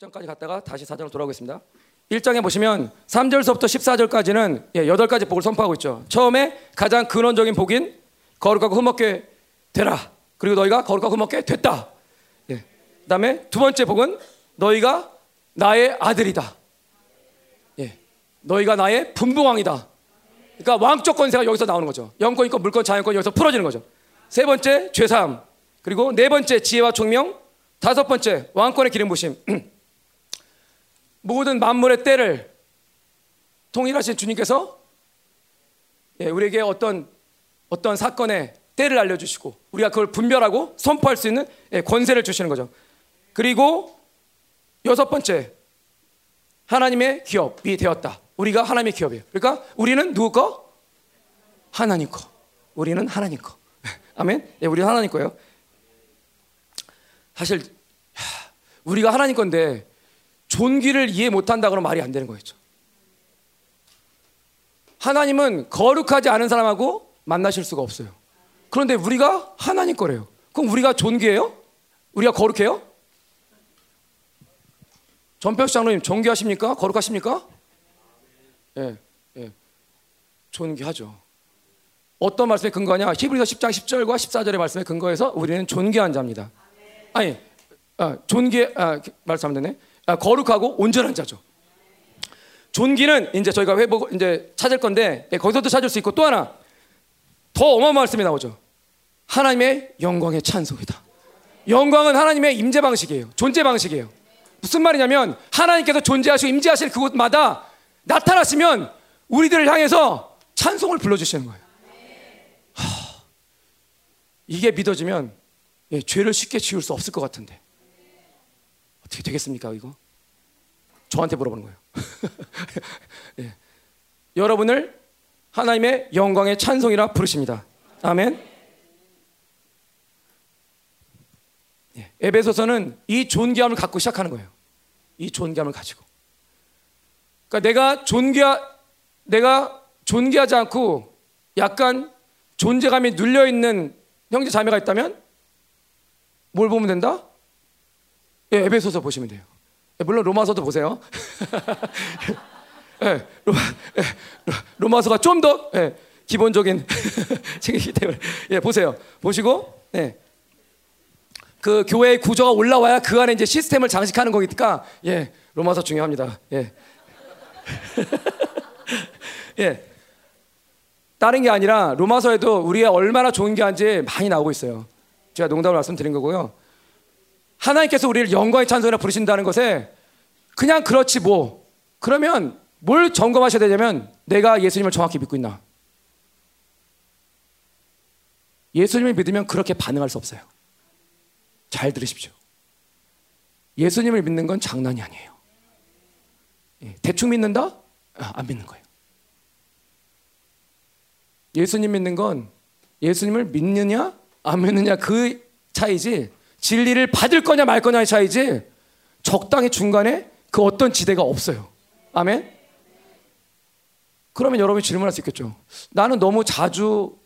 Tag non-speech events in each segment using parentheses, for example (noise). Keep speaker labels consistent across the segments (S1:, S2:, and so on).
S1: 6장까지 갔다가 다시 4장으로 돌아오겠습니다. 1장에 보시면 3절서부터 14절까지는 예, 8가지 복을 선포하고 있죠. 처음에 가장 근원적인 복인 거룩하고 흠없게 되라. 그리고 너희가 거룩하고 흠없게 됐다. 예. 그 다음에 두 번째 복은 너희가 나의 아들이다. 예. 너희가 나의 분봉왕이다. 그러니까 왕적 권세가 여기서 나오는 거죠. 영권, 인권, 물권, 자연권 여기서 풀어지는 거죠. 세 번째 죄사함. 그리고 네 번째 지혜와 총명. 다섯 번째 왕권의 기름 부심. (clears throat) 모든 만물의 때를 통일하신 주님께서 예, 우리에게 어떤 어떤 사건의 때를 알려주시고 우리가 그걸 분별하고 선포할 수 있는 예, 권세를 주시는 거죠. 그리고 여섯 번째 하나님의 기업이 되었다. 우리가 하나님의 기업이에요. 그러니까 우리는 누구 거? 하나님 거. 우리는 하나님 거. (laughs) 아멘. 예, 우리는 하나님 거예요. 사실 우리가 하나님 건데 존귀를 이해 못한다 그러면 말이 안 되는 거겠죠. 하나님은 거룩하지 않은 사람하고 만나실 수가 없어요. 그런데 우리가 하나님 거래요. 그럼 우리가 존귀해요? 우리가 거룩해요? 전평 장로님 존귀하십니까? 거룩하십니까? 예, 예. 존귀하죠. 어떤 말씀에 근거하냐? 히브리서 10장 10절과 14절의 말씀에 근거해서 우리는 존귀한 자입니다. 아니, 아, 존귀, 아, 말씀하면 되네. 아, 거룩하고 온전한 자죠. 존귀는 이제 저희가 회복 이제 찾을 건데 예, 거기서도 찾을 수 있고 또 하나 더 어마어마한 말씀이 나오죠. 하나님의 영광의 찬송이다. 영광은 하나님의 임재 방식이에요. 존재 방식이에요. 무슨 말이냐면 하나님께서 존재하시고 임재하실 그곳마다 나타나시면 우리들을 향해서 찬송을 불러주시는 거예요. 하, 이게 믿어지면 예, 죄를 쉽게 지울 수 없을 것 같은데 되겠습니까 이거? 저한테 물어보는 거예요. (laughs) 예. 여러분을 하나님의 영광의 찬송이라 부르십니다. 아멘. 예. 에베소서는 이 존귀함을 갖고 시작하는 거예요. 이 존귀함을 가지고. 그러니까 내가 존귀하 내가 존귀하지 않고 약간 존재감이 눌려 있는 형제 자매가 있다면 뭘 보면 된다? 예, 에베소서 보시면 돼요. 예, 물론 로마서도 보세요. (laughs) 예, 로마, 예, 로마서가 좀더 예, 기본적인 (laughs) 책이기 때문에 예, 보세요. 보시고 예. 그 교회의 구조가 올라와야 그 안에 이제 시스템을 장식하는 거니까 예, 로마서 중요합니다. 예. (laughs) 예. 다른 게 아니라 로마서에도 우리가 얼마나 좋은 게 한지 많이 나오고 있어요. 제가 농담을 말씀드린 거고요. 하나님께서 우리를 영광의 찬송이라 부르신다는 것에 그냥 그렇지 뭐. 그러면 뭘 점검하셔야 되냐면 내가 예수님을 정확히 믿고 있나? 예수님을 믿으면 그렇게 반응할 수 없어요. 잘 들으십시오. 예수님을 믿는 건 장난이 아니에요. 예, 대충 믿는다? 아, 안 믿는 거예요. 예수님 믿는 건 예수님을 믿느냐 안 믿느냐 그 차이지 진리를 받을 거냐 말 거냐의 차이지 적당히 중간에 그 어떤 지대가 없어요. 아멘? 그러면 여러분이 질문할 수 있겠죠. 나는 너무 자주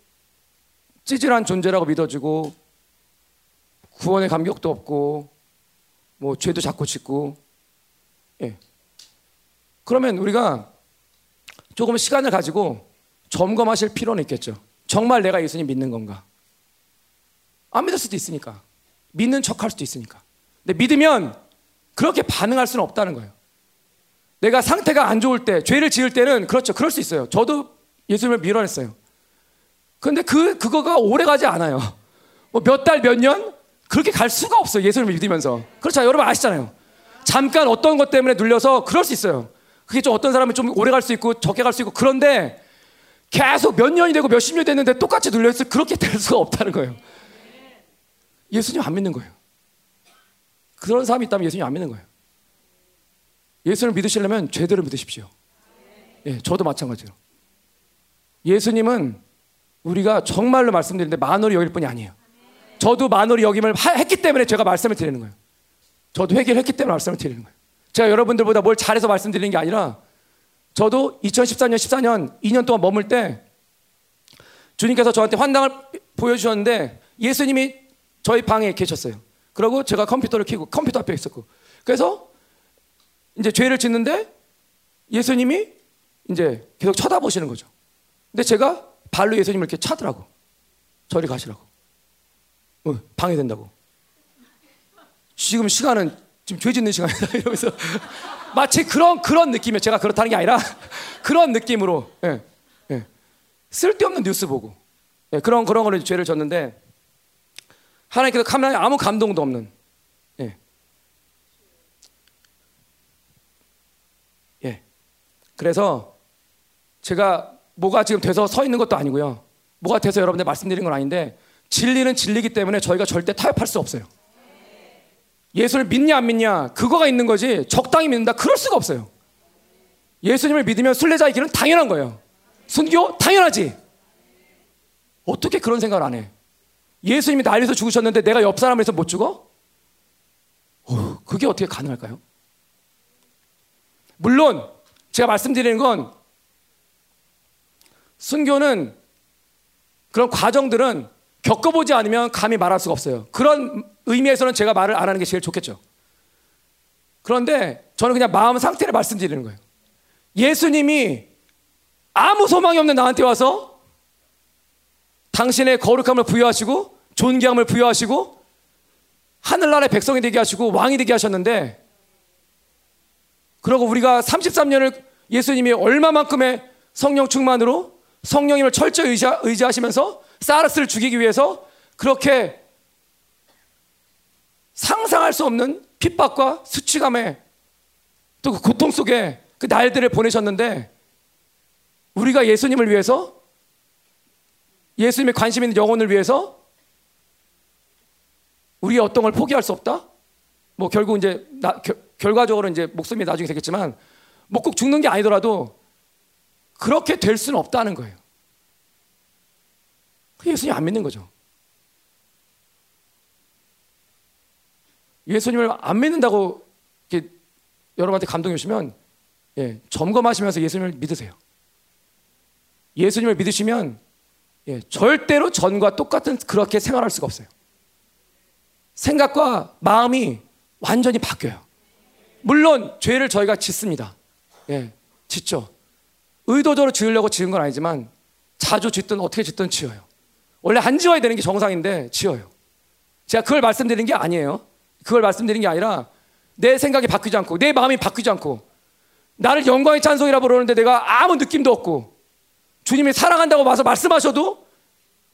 S1: 찌질한 존재라고 믿어지고 구원의 감격도 없고 뭐 죄도 자꾸 짓고 예. 그러면 우리가 조금 시간을 가지고 점검하실 필요는 있겠죠. 정말 내가 예수님 믿는 건가? 안 믿을 수도 있으니까. 믿는 척할 수도 있으니까. 근데 믿으면 그렇게 반응할 수는 없다는 거예요. 내가 상태가 안 좋을 때, 죄를 지을 때는 그렇죠. 그럴 수 있어요. 저도 예수님을 밀어냈어요. 근데 그, 그거가 오래 가지 않아요. 뭐 몇 달, 몇 년? 그렇게 갈 수가 없어요. 예수님을 믿으면서. 그렇죠. 여러분 아시잖아요. 잠깐 어떤 것 때문에 눌려서 그럴 수 있어요. 그게 좀 어떤 사람은 좀 오래 갈 수 있고 적게 갈 수 있고 그런데 계속 몇 년이 되고 몇십 년이 됐는데 똑같이 눌려서 그렇게 될 수가 없다는 거예요. 예수님 안 믿는 거예요. 그런 사람이 있다면 예수님 안 믿는 거예요. 예수를 믿으시려면 제대로 믿으십시오. 예, 저도 마찬가지로. 예수님은 우리가 정말로 말씀드리는데 만월이 여길 뿐이 아니에요. 저도 만월이 여김을 했기 때문에 제가 말씀을 드리는 거예요. 저도 회개를 했기 때문에 말씀을 드리는 거예요. 제가 여러분들보다 뭘 잘해서 말씀드리는 게 아니라 저도 2014년, 14년, 2년 동안 머물 때 주님께서 저한테 환당을 보여주셨는데 예수님이 저희 방에 계셨어요. 그리고 제가 컴퓨터를 켜고 컴퓨터 앞에 있었고. 그래서 이제 죄를 짓는데 예수님이 이제 계속 쳐다보시는 거죠. 근데 제가 발로 예수님을 이렇게 차더라고. 저리 가시라고. 어, 방해된다고. 지금 시간은 지금 죄 짓는 시간이다 (laughs) 이러면서 마치 그런 그런 느낌이에요. 제가 그렇다는 게 아니라 (laughs) 그런 느낌으로 예, 예. 쓸데없는 뉴스 보고 예, 그런 그런 걸로 죄를 졌는데 하나님께서 카메라에 아무 감동도 없는 예. 예. 그래서 제가 뭐가 지금 돼서 서 있는 것도 아니고요. 뭐가 돼서 여러분들 말씀드린 건 아닌데 진리는 진리기 때문에 저희가 절대 타협할 수 없어요. 예수를 믿냐 안 믿냐 그거가 있는 거지 적당히 믿는다 그럴 수가 없어요. 예수님을 믿으면 순례자의 길은 당연한 거예요. 순교 당연하지. 어떻게 그런 생각을 안 해? 예수님이 날 위해서 죽으셨는데 내가 옆 사람을 해서 못 죽어? 어, 그게 어떻게 가능할까요? 물론 제가 말씀드리는 건 순교는 그런 과정들은 겪어보지 않으면 감히 말할 수가 없어요. 그런 의미에서는 제가 말을 안 하는 게 제일 좋겠죠. 그런데 저는 그냥 마음 상태를 말씀드리는 거예요. 예수님이 아무 소망이 없는 나한테 와서 당신의 거룩함을 부여하시고 존귀함을 부여하시고 하늘나라의 백성이 되게 하시고 왕이 되게 하셨는데 그러고 우리가 33년을 예수님이 얼마만큼의 성령 충만으로 성령님을 철저히 의지하, 의지하시면서 사르스를 죽이기 위해서 그렇게 상상할 수 없는 핍박과 수치감에 또 그 고통 속에 그 날들을 보내셨는데 우리가 예수님을 위해서 예수님의 관심 있는 영혼을 위해서 우리의 어떤 걸 포기할 수 없다? 뭐 결국 이제 나, 겨, 결과적으로 이제 목숨이 나중에 되겠지만 뭐 꼭 죽는 게 아니더라도 그렇게 될 수는 없다는 거예요. 예수님 안 믿는 거죠. 예수님을 안 믿는다고 여러분한테 감동이 오시면 예, 점검하시면서 예수님을 믿으세요. 예수님을 믿으시면 예, 절대로 전과 똑같은 그렇게 생활할 수가 없어요. 생각과 마음이 완전히 바뀌어요. 물론 죄를 저희가 짓습니다. 예, 짓죠. 의도적으로 지으려고 지은 건 아니지만 자주 짓든 어떻게 짓든 지어요. 원래 안 지어야 되는 게 정상인데 지어요. 제가 그걸 말씀드리는 게 아니에요. 그걸 말씀드리는 게 아니라 내 생각이 바뀌지 않고 내 마음이 바뀌지 않고 나를 영광의 찬송이라 부르는데 내가 아무 느낌도 없고 주님이 사랑한다고 와서 말씀하셔도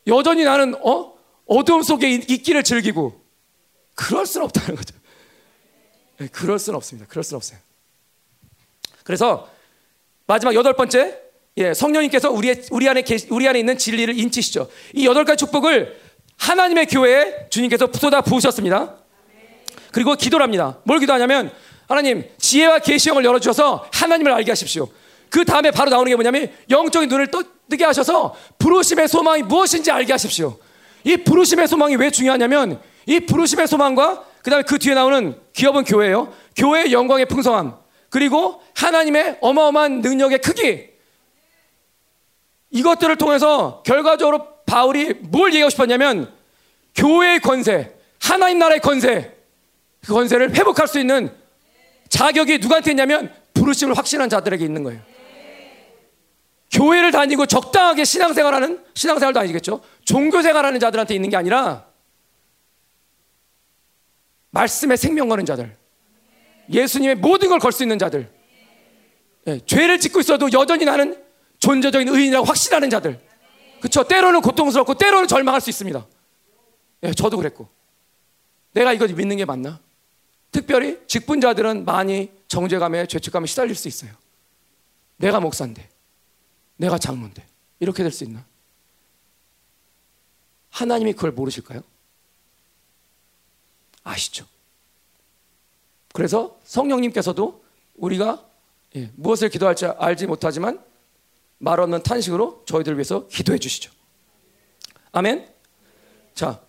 S1: 여전히 나는 어? 어두움 속에 있기를 즐기고 그럴 수는 없다는 거죠. 네, 그럴 수는 없습니다. 그럴 수는 없어요. 그래서 마지막 여덟 번째 예, 성령님께서 우리 우리 안에 우리 안에 있는 진리를 인치시죠. 이 여덟 가지 축복을 하나님의 교회에 주님께서 쏟아 부으셨습니다. 그리고 기도를 합니다. 뭘 기도하냐면 하나님 지혜와 계시형을 열어 주셔서 하나님을 알게 하십시오. 그 다음에 바로 나오는 게 뭐냐면 영적인 눈을 뜨게 하셔서 부르심의 소망이 무엇인지 알게 하십시오. 이 부르심의 소망이 왜 중요하냐면 이 부르심의 소망과 그다음에 그 뒤에 나오는 기업은 교회예요. 교회의 영광의 풍성함 그리고 하나님의 어마어마한 능력의 크기 이것들을 통해서 결과적으로 바울이 뭘 얘기하고 싶었냐면 교회의 권세, 하나님 나라의 권세, 그 권세를 회복할 수 있는 자격이 누구한테 있냐면 부르심을 확신한 자들에게 있는 거예요. 교회를 다니고 적당하게 신앙생활하는 신앙생활도 아니겠죠. 종교생활하는 자들한테 있는 게 아니라 말씀에 생명 거는 자들, 예수님의 모든 걸 걸 수 있는 자들, 네, 죄를 짓고 있어도 여전히 나는 존재적인 의인이라고 확신하는 자들. 그렇죠. 때로는 고통스럽고 때로는 절망할 수 있습니다. 예, 저도 그랬고. 내가 이거 믿는 게 맞나? 특별히 직분자들은 많이 정죄감에 죄책감에 시달릴 수 있어요. 내가 목사인데, 내가 장로인데 이렇게 될 수 있나? 하나님이 그걸 모르실까요? 아시죠? 그래서 성령님께서도 우리가 예, 무엇을 기도할지 알지 못하지만 말 없는 탄식으로 저희들을 위해서 기도해 주시죠. 아멘. 자,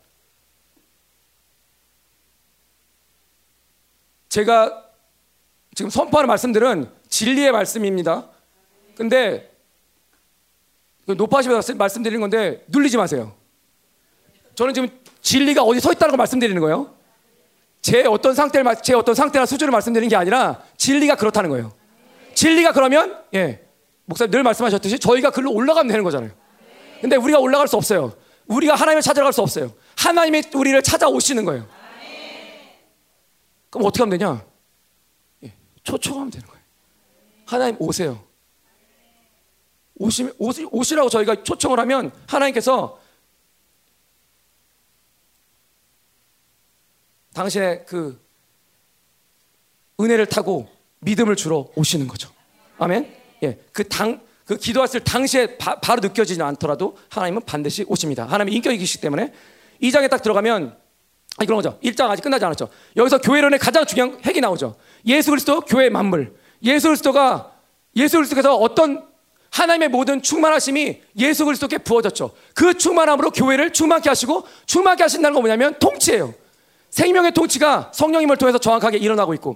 S1: 제가 지금 선포하는 말씀들은 진리의 말씀입니다. 근데 그 높아지면서 말씀드리는 건데 눌리지 마세요. 저는 지금 진리가 어디 서 있다는 걸 말씀드리는 거예요. 제 어떤 상태를 제 어떤 상태나 수준을 말씀드리는 게 아니라 진리가 그렇다는 거예요. 진리가 그러면 예 목사님 늘 말씀하셨듯이 저희가 글로 올라가면 되는 거잖아요. 근데 우리가 올라갈 수 없어요. 우리가 하나님을 찾아갈 수 없어요. 하나님이 우리를 찾아오시는 거예요. 그럼 어떻게 하면 되냐? 예, 초청하면 되는 거예요. 하나님 오세요. 오시, 오시, 오시라고 저희가 초청을 하면 하나님께서 당신의 그 은혜를 타고 믿음을 주러 오시는 거죠. 아멘. 예, 그 당, 그 기도했을 당시에 바, 로 느껴지지 않더라도 하나님은 반드시 오십니다. 하나님의 인격이시기 때문에 이 장에 딱 들어가면 아 그런 거죠. 1장 아직 끝나지 않았죠. 여기서 교회론의 가장 중요한 핵이 나오죠. 예수 그리스도 교회의 만물. 예수 그리스도가 예수 그리스도께서 어떤 하나님의 모든 충만하심이 예수 그리스도께 부어졌죠. 그 충만함으로 교회를 충만케 하시고 충만케 하신다는 건 뭐냐면 통치예요. 생명의 통치가 성령님을 통해서 정확하게 일어나고 있고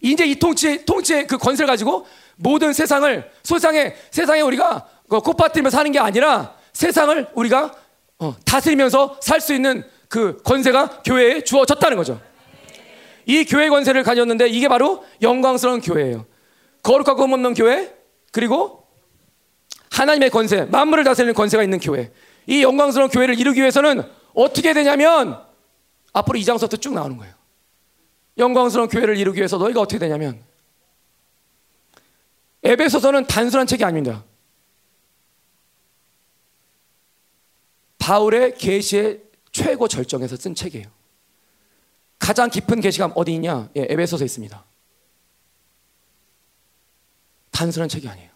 S1: 이제 이 통치 통치의 그 권세를 가지고 모든 세상을 세상에 세상에 우리가 그 꽃밭들며 사는 게 아니라 세상을 우리가 어, 다스리면서 살 수 있는 그 권세가 교회에 주어졌다는 거죠. 이 교회 권세를 가졌는데 이게 바로 영광스러운 교회예요. 거룩하고 흠없는 교회 그리고 하나님의 권세, 만물을 다스리는 권세가 있는 교회. 이 영광스러운 교회를 이루기 위해서는 어떻게 되냐면 앞으로 이장서부쭉 나오는 거예요. 영광스러운 교회를 이루기 위해서 너희가 어떻게 되냐면 에베소서는 단순한 책이 아닙니다. 바울의 계시의 최고 절정에서 쓴 책이에요. 가장 깊은 계시가 어디 있냐? 예, 에베소서에 있습니다. 단순한 책이 아니에요.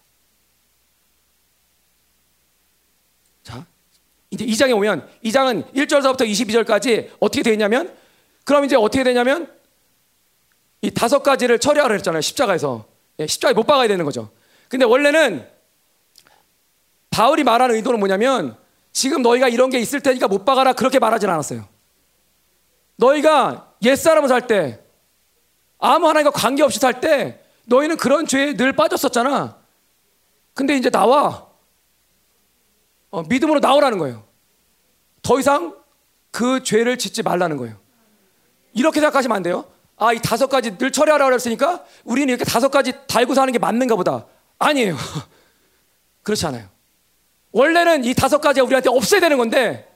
S1: 자, 이제 2장에 오면 2장은 1절서부터 22절까지 어떻게 되냐면 그럼 이제 어떻게 되냐면 이 다섯 가지를 처리하라 했잖아요. 십자가에서. 예, 십자가에 못 박아야 되는 거죠. 근데 원래는 바울이 말하는 의도는 뭐냐면 지금 너희가 이런 게 있을 테니까 못 박아라 그렇게 말하진 않았어요. 너희가 옛사람을 살 때, 아무 하나님과 관계없이 살 때, 너희는 그런 죄에 늘 빠졌었잖아. 근데 이제 나와. 어, 믿음으로 나오라는 거예요. 더 이상 그 죄를 짓지 말라는 거예요. 이렇게 생각하시면 안 돼요. 아, 이 다섯 가지 늘 처리하라고 그랬으니까 우리는 이렇게 다섯 가지 달고 사는 게 맞는가 보다. 아니에요. (laughs) 그렇지 않아요. 원래는 이 다섯 가지가 우리한테 없어야 되는 건데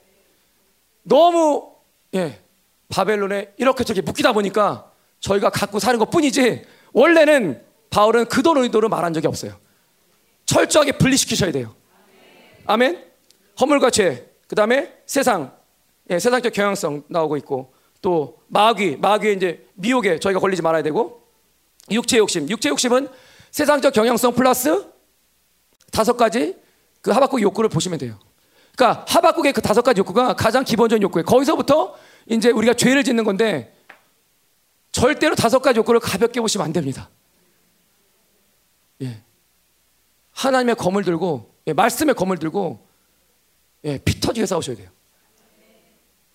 S1: 너무 예, 바벨론에 이렇게 저렇게 묶이다 보니까 저희가 갖고 사는 것 뿐이지 원래는 바울은 그돈 의도로 말한 적이 없어요. 철저하게 분리시키셔야 돼요. 아멘. 허물과 죄, 그 다음에 세상, 예, 세상적 경향성 나오고 있고 또 마귀, 마귀의 이제 미혹에 저희가 걸리지 말아야 되고 육체 욕심, 육체 욕심은 세상적 경향성 플러스 다섯 가지 그 하박국 욕구를 보시면 돼요. 그러니까 하박국의 그 다섯 가지 욕구가 가장 기본적인 욕구예요. 거기서부터 이제 우리가 죄를 짓는 건데 절대로 다섯 가지 욕구를 가볍게 보시면 안 됩니다. 예. 하나님의 검을 들고 예, 말씀의 검을 들고 예, 피 터지게 싸우셔야 돼요.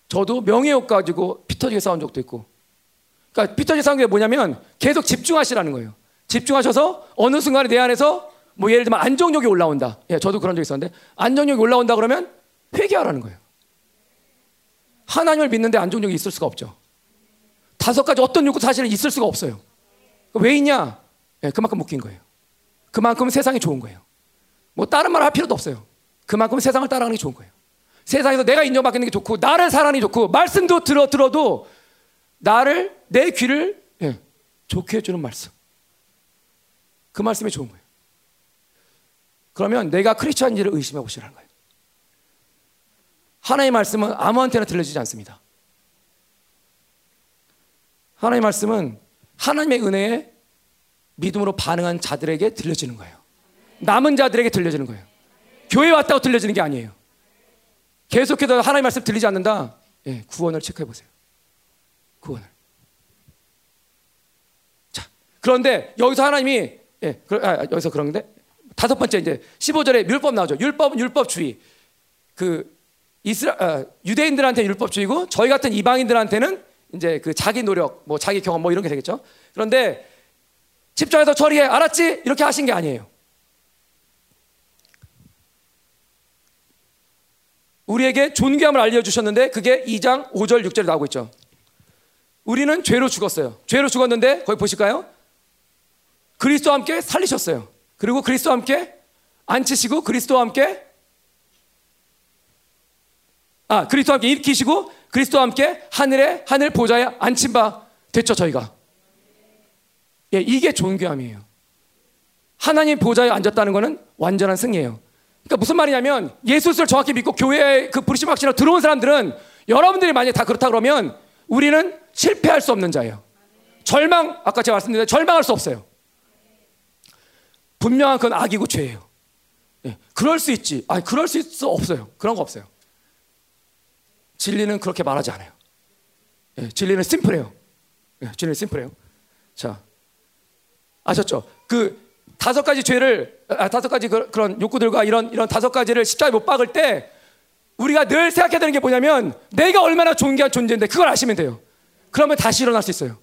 S1: 저도 명예욕 가지고 피 터지게 싸운 적도 있고. 그러니까 피 터지게 싸운 게 뭐냐면 계속 집중하시라는 거예요. 집중하셔서 어느 순간에 내 안에서 뭐 예를 들면 안정욕이 올라온다. 예, 저도 그런 적 있었는데 안정욕이 올라온다 그러면 회개하라는 거예요. 하나님을 믿는데 안정욕이 있을 수가 없죠. 다섯 가지 어떤 욕구 사실은 있을 수가 없어요. 왜 있냐? 예, 그만큼 묶인 거예요. 그만큼 세상이 좋은 거예요. 뭐 다른 말 할 필요도 없어요. 그만큼 세상을 따라가는 게 좋은 거예요. 세상에서 내가 인정받는 게 좋고 나를 사랑이 좋고 말씀도 들어 들어도 나를 내 귀를 예, 좋게 해주는 말씀. 그 말씀이 좋은 거예요. 그러면 내가 크리스천인지를 의심해 보시라는 거예요. 하나님의 말씀은 아무한테나 들려지지 않습니다. 하나님의 말씀은 하나님의 은혜에 믿음으로 반응한 자들에게 들려지는 거예요. 남은 자들에게 들려지는 거예요. 교회 왔다고 들려지는 게 아니에요. 계속해서 하나님의 말씀 들리지 않는다. 예, 구원을 체크해 보세요. 구원을. 자, 그런데 여기서 하나님이 예, 아, 여기서 그런데 다섯 번째 이제 15절에 율법 나오죠. 율법은 율법주의. 그 이스라 아, 유대인들한테 율법주의고 저희 같은 이방인들한테는 이제 그 자기 노력, 뭐 자기 경험 뭐 이런 게 되겠죠. 그런데 집중해서 처리해. 알았지? 이렇게 하신 게 아니에요. 우리에게 존귀함을 알려주셨는데 그게 2장 5절 6절에 나오고 있죠. 우리는 죄로 죽었어요. 죄로 죽었는데 거기 보실까요? 그리스도와 함께 살리셨어요. 그리고 그리스도와 함께 앉히시고 그리스도와 함께 아 그리스도와 함께 일으키시고 그리스도와 함께 하늘에 하늘 보좌에 앉힌 바 됐죠 저희가. 예, 이게 존귀함이에요. 하나님 보좌에 앉았다는 것은 완전한 승리예요. 그러니까 무슨 말이냐면 예수를 정확히 믿고 교회에 그 부르심 확신으로 들어온 사람들은 여러분들이 만약에 다 그렇다 그러면 우리는 실패할 수 없는 자예요. 절망 아까 제가 말씀드린 절망할 수 없어요. 분명한 그건 악이고 죄예요. 예, 그럴 수 있지. 아니 그럴 수 있어 없어요. 그런 거 없어요. 진리는 그렇게 말하지 않아요. 예, 진리는 심플해요. 예, 진리는 심플해요. 자 아셨죠? 그 다섯 가지 죄를 아, 다섯 가지 그, 런 욕구들과 이런 이런 다섯 가지를 십자가에 못 박을 때 우리가 늘 생각해야 되는 게 뭐냐면 내가 얼마나 존귀한 존재인데 그걸 아시면 돼요. 그러면 다시 일어날 수 있어요.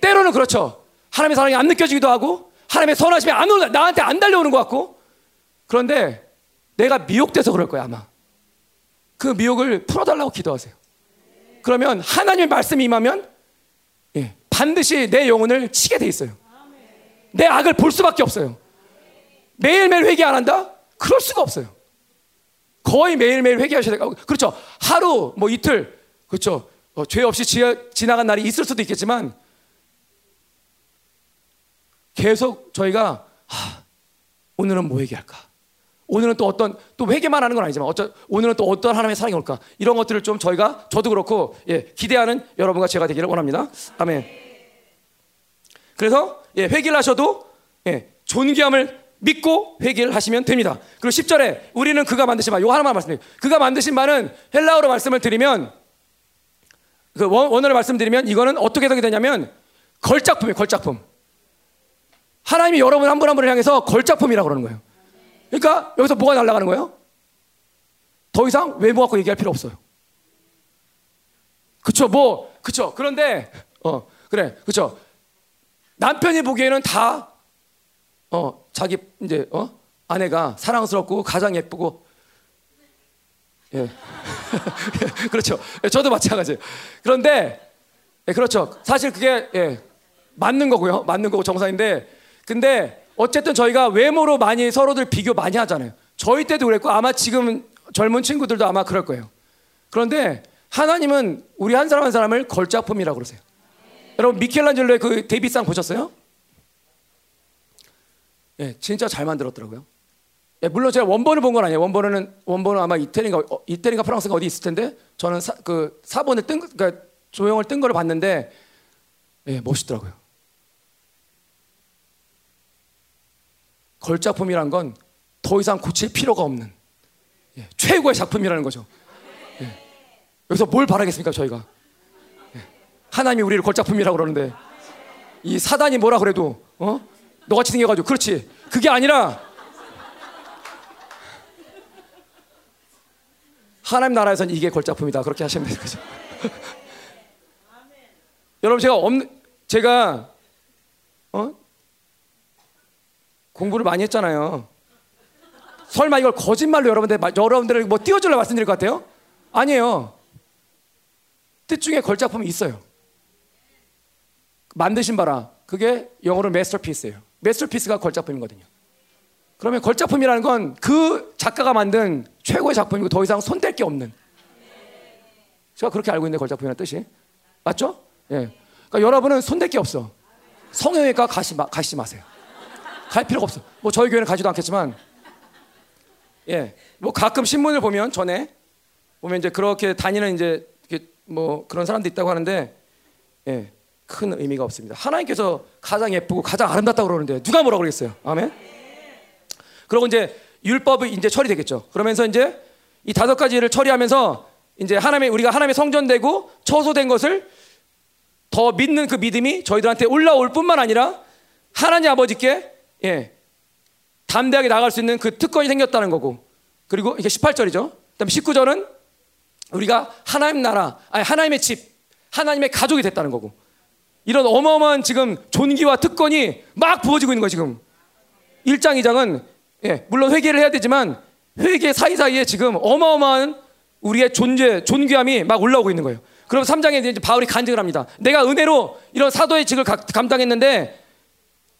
S1: 때로는 그렇죠. 하나님의 사랑이 안 느껴지기도 하고 하나님의 선하심이 안 올라 나한테 안 달려오는 것 같고 그런데 내가 미혹돼서 그럴 거야 아마. 그 미혹을 풀어달라고 기도하세요. 그러면 하나님의 말씀이 임하면 예, 반드시 내 영혼을 치게 돼 있어요. 내 악을 볼 수밖에 없어요. 매일매일 회개 안 한다? 그럴 수가 없어요. 거의 매일매일 회개하셔야 돼요. 그렇죠. 하루, 뭐 이틀, 그렇죠. 어, 죄 없이 지, 지나간 날이 있을 수도 있겠지만 계속 저희가 하, 오늘은 뭐 회개할까? 오늘은 또 어떤 또 회개만 하는 건 아니지만 어쩌, 오늘은 또 어떤 하나님의 사랑이 올까? 이런 것들을 좀 저희가 저도 그렇고 예, 기대하는 여러분과 제가 되기를 원합니다. 아멘. 그래서 예, 회개를 하셔도 예, 존귀함을 믿고 회개를 하시면 됩니다. 그리고 10절에 우리는 그가 만드신 바, 요 하나만 말씀드려요. 그가 만드신 바는 헬라어로 말씀을 드리면 그 원어를 말씀드리면 이거는 어떻게 해석이 되냐면 걸작품이에요, 걸작품. 하나님이 여러분 한 분 한 분을 향해서 걸작품이라고 그러는 거예요. 그러니까 여기서 뭐가 날아가는 거예요? 더 이상 외모 갖고 얘기할 필요 없어요. 그쵸, 뭐, 그쵸. 그런데, 어, 그래, 그쵸. 남편이 보기에는 다, 어, 자기, 이제, 어? 아내가 사랑스럽고 가장 예쁘고, 예. (laughs) 그렇죠. 예, 저도 마찬가지예요. 그런데, 예, 그렇죠. 사실 그게, 예, 맞는 거고요. 맞는 거고 정상인데, 근데 어쨌든 저희가 외모로 많이 서로들 비교 많이 하잖아요. 저희 때도 그랬고 아마 지금 젊은 친구들도 아마 그럴 거예요. 그런데 하나님은 우리 한 사람 한 사람을 걸작품이라고 그러세요. 여러분 미켈란젤로의 그 데뷔상 보셨어요? 예, 진짜 잘 만들었더라고요. 예, 물론 제가 원본을 본 건 아니에요. 원본은 원본은 아마 이태리인가 어, 이태리인가 프랑스가 어디 있을 텐데 저는 사, 그 사본을 뜬 그러니까 조형을 뜬 거를 봤는데 예, 멋있더라고요. 걸작품이란 건 더 이상 고칠 필요가 없는 예, 최고의 작품이라는 거죠. 예. 여기서 뭘 바라겠습니까 저희가? 예. 하나님이 우리를 걸작품이라고 그러는데 이 사단이 뭐라 그래도 어? 너같이 생겨가지고 그렇지 그게 아니라 하나님 나라에서는 이게 걸작품이다 그렇게 하시면 되는 거죠. (laughs) 여러분 제가 없는 제가 어? 공부를 많이 했잖아요. 설마 이걸 거짓말로 여러분들 여러분들을 뭐 띄워주려 말씀드릴 것 같아요? 아니에요. 뜻 중에 걸작품이 있어요. 만드신 바라 그게 영어로 마스터피스예요. 마스터피스가 걸작품이거든요. 그러면 걸작품이라는 건 그 작가가 만든 최고의 작품이고 더 이상 손댈 게 없는. 제가 그렇게 알고 있는데 걸작품이라는 뜻이 맞죠? 예. 그러니까 여러분은 손댈 게 없어. 성형외과 가시 마, 가시지 마세요. 갈 필요가 없어. 뭐 저희 교회는 가지도 않겠지만, 예, 뭐 가끔 신문을 보면 전에 보면 이제 그렇게 다니는 이제 뭐 그런 사람도 있다고 하는데, 예, 큰 의미가 없습니다. 하나님께서 가장 예쁘고 가장 아름답다고 그러는데 누가 뭐라고 그러겠어요? 아멘. 그리고 이제 율법이 이제 처리되겠죠. 그러면서 이제 이 다섯 가지를 처리하면서 이제 하나님의 우리가 하나님의 성전되고 처소된 것을 더 믿는 그 믿음이 저희들한테 올라올 뿐만 아니라 하나님 아버지께 예. 담대하게 나갈 수 있는 그 특권이 생겼다는 거고. 그리고 이게 18절이죠. 그다음에 19절은 우리가 하나님 나라, 아니 하나님의 집, 하나님의 가족이 됐다는 거고. 이런 어마어마한 지금 존귀와 특권이 막 부어지고 있는 거예요, 지금. 1장, 2장은 예, 물론 회개를 해야 되지만 회개 사이사이에 지금 어마어마한 우리의 존재, 존귀함이 막 올라오고 있는 거예요. 그럼 3장에 이제 바울이 간증을 합니다. 내가 은혜로 이런 사도의 직을 감당했는데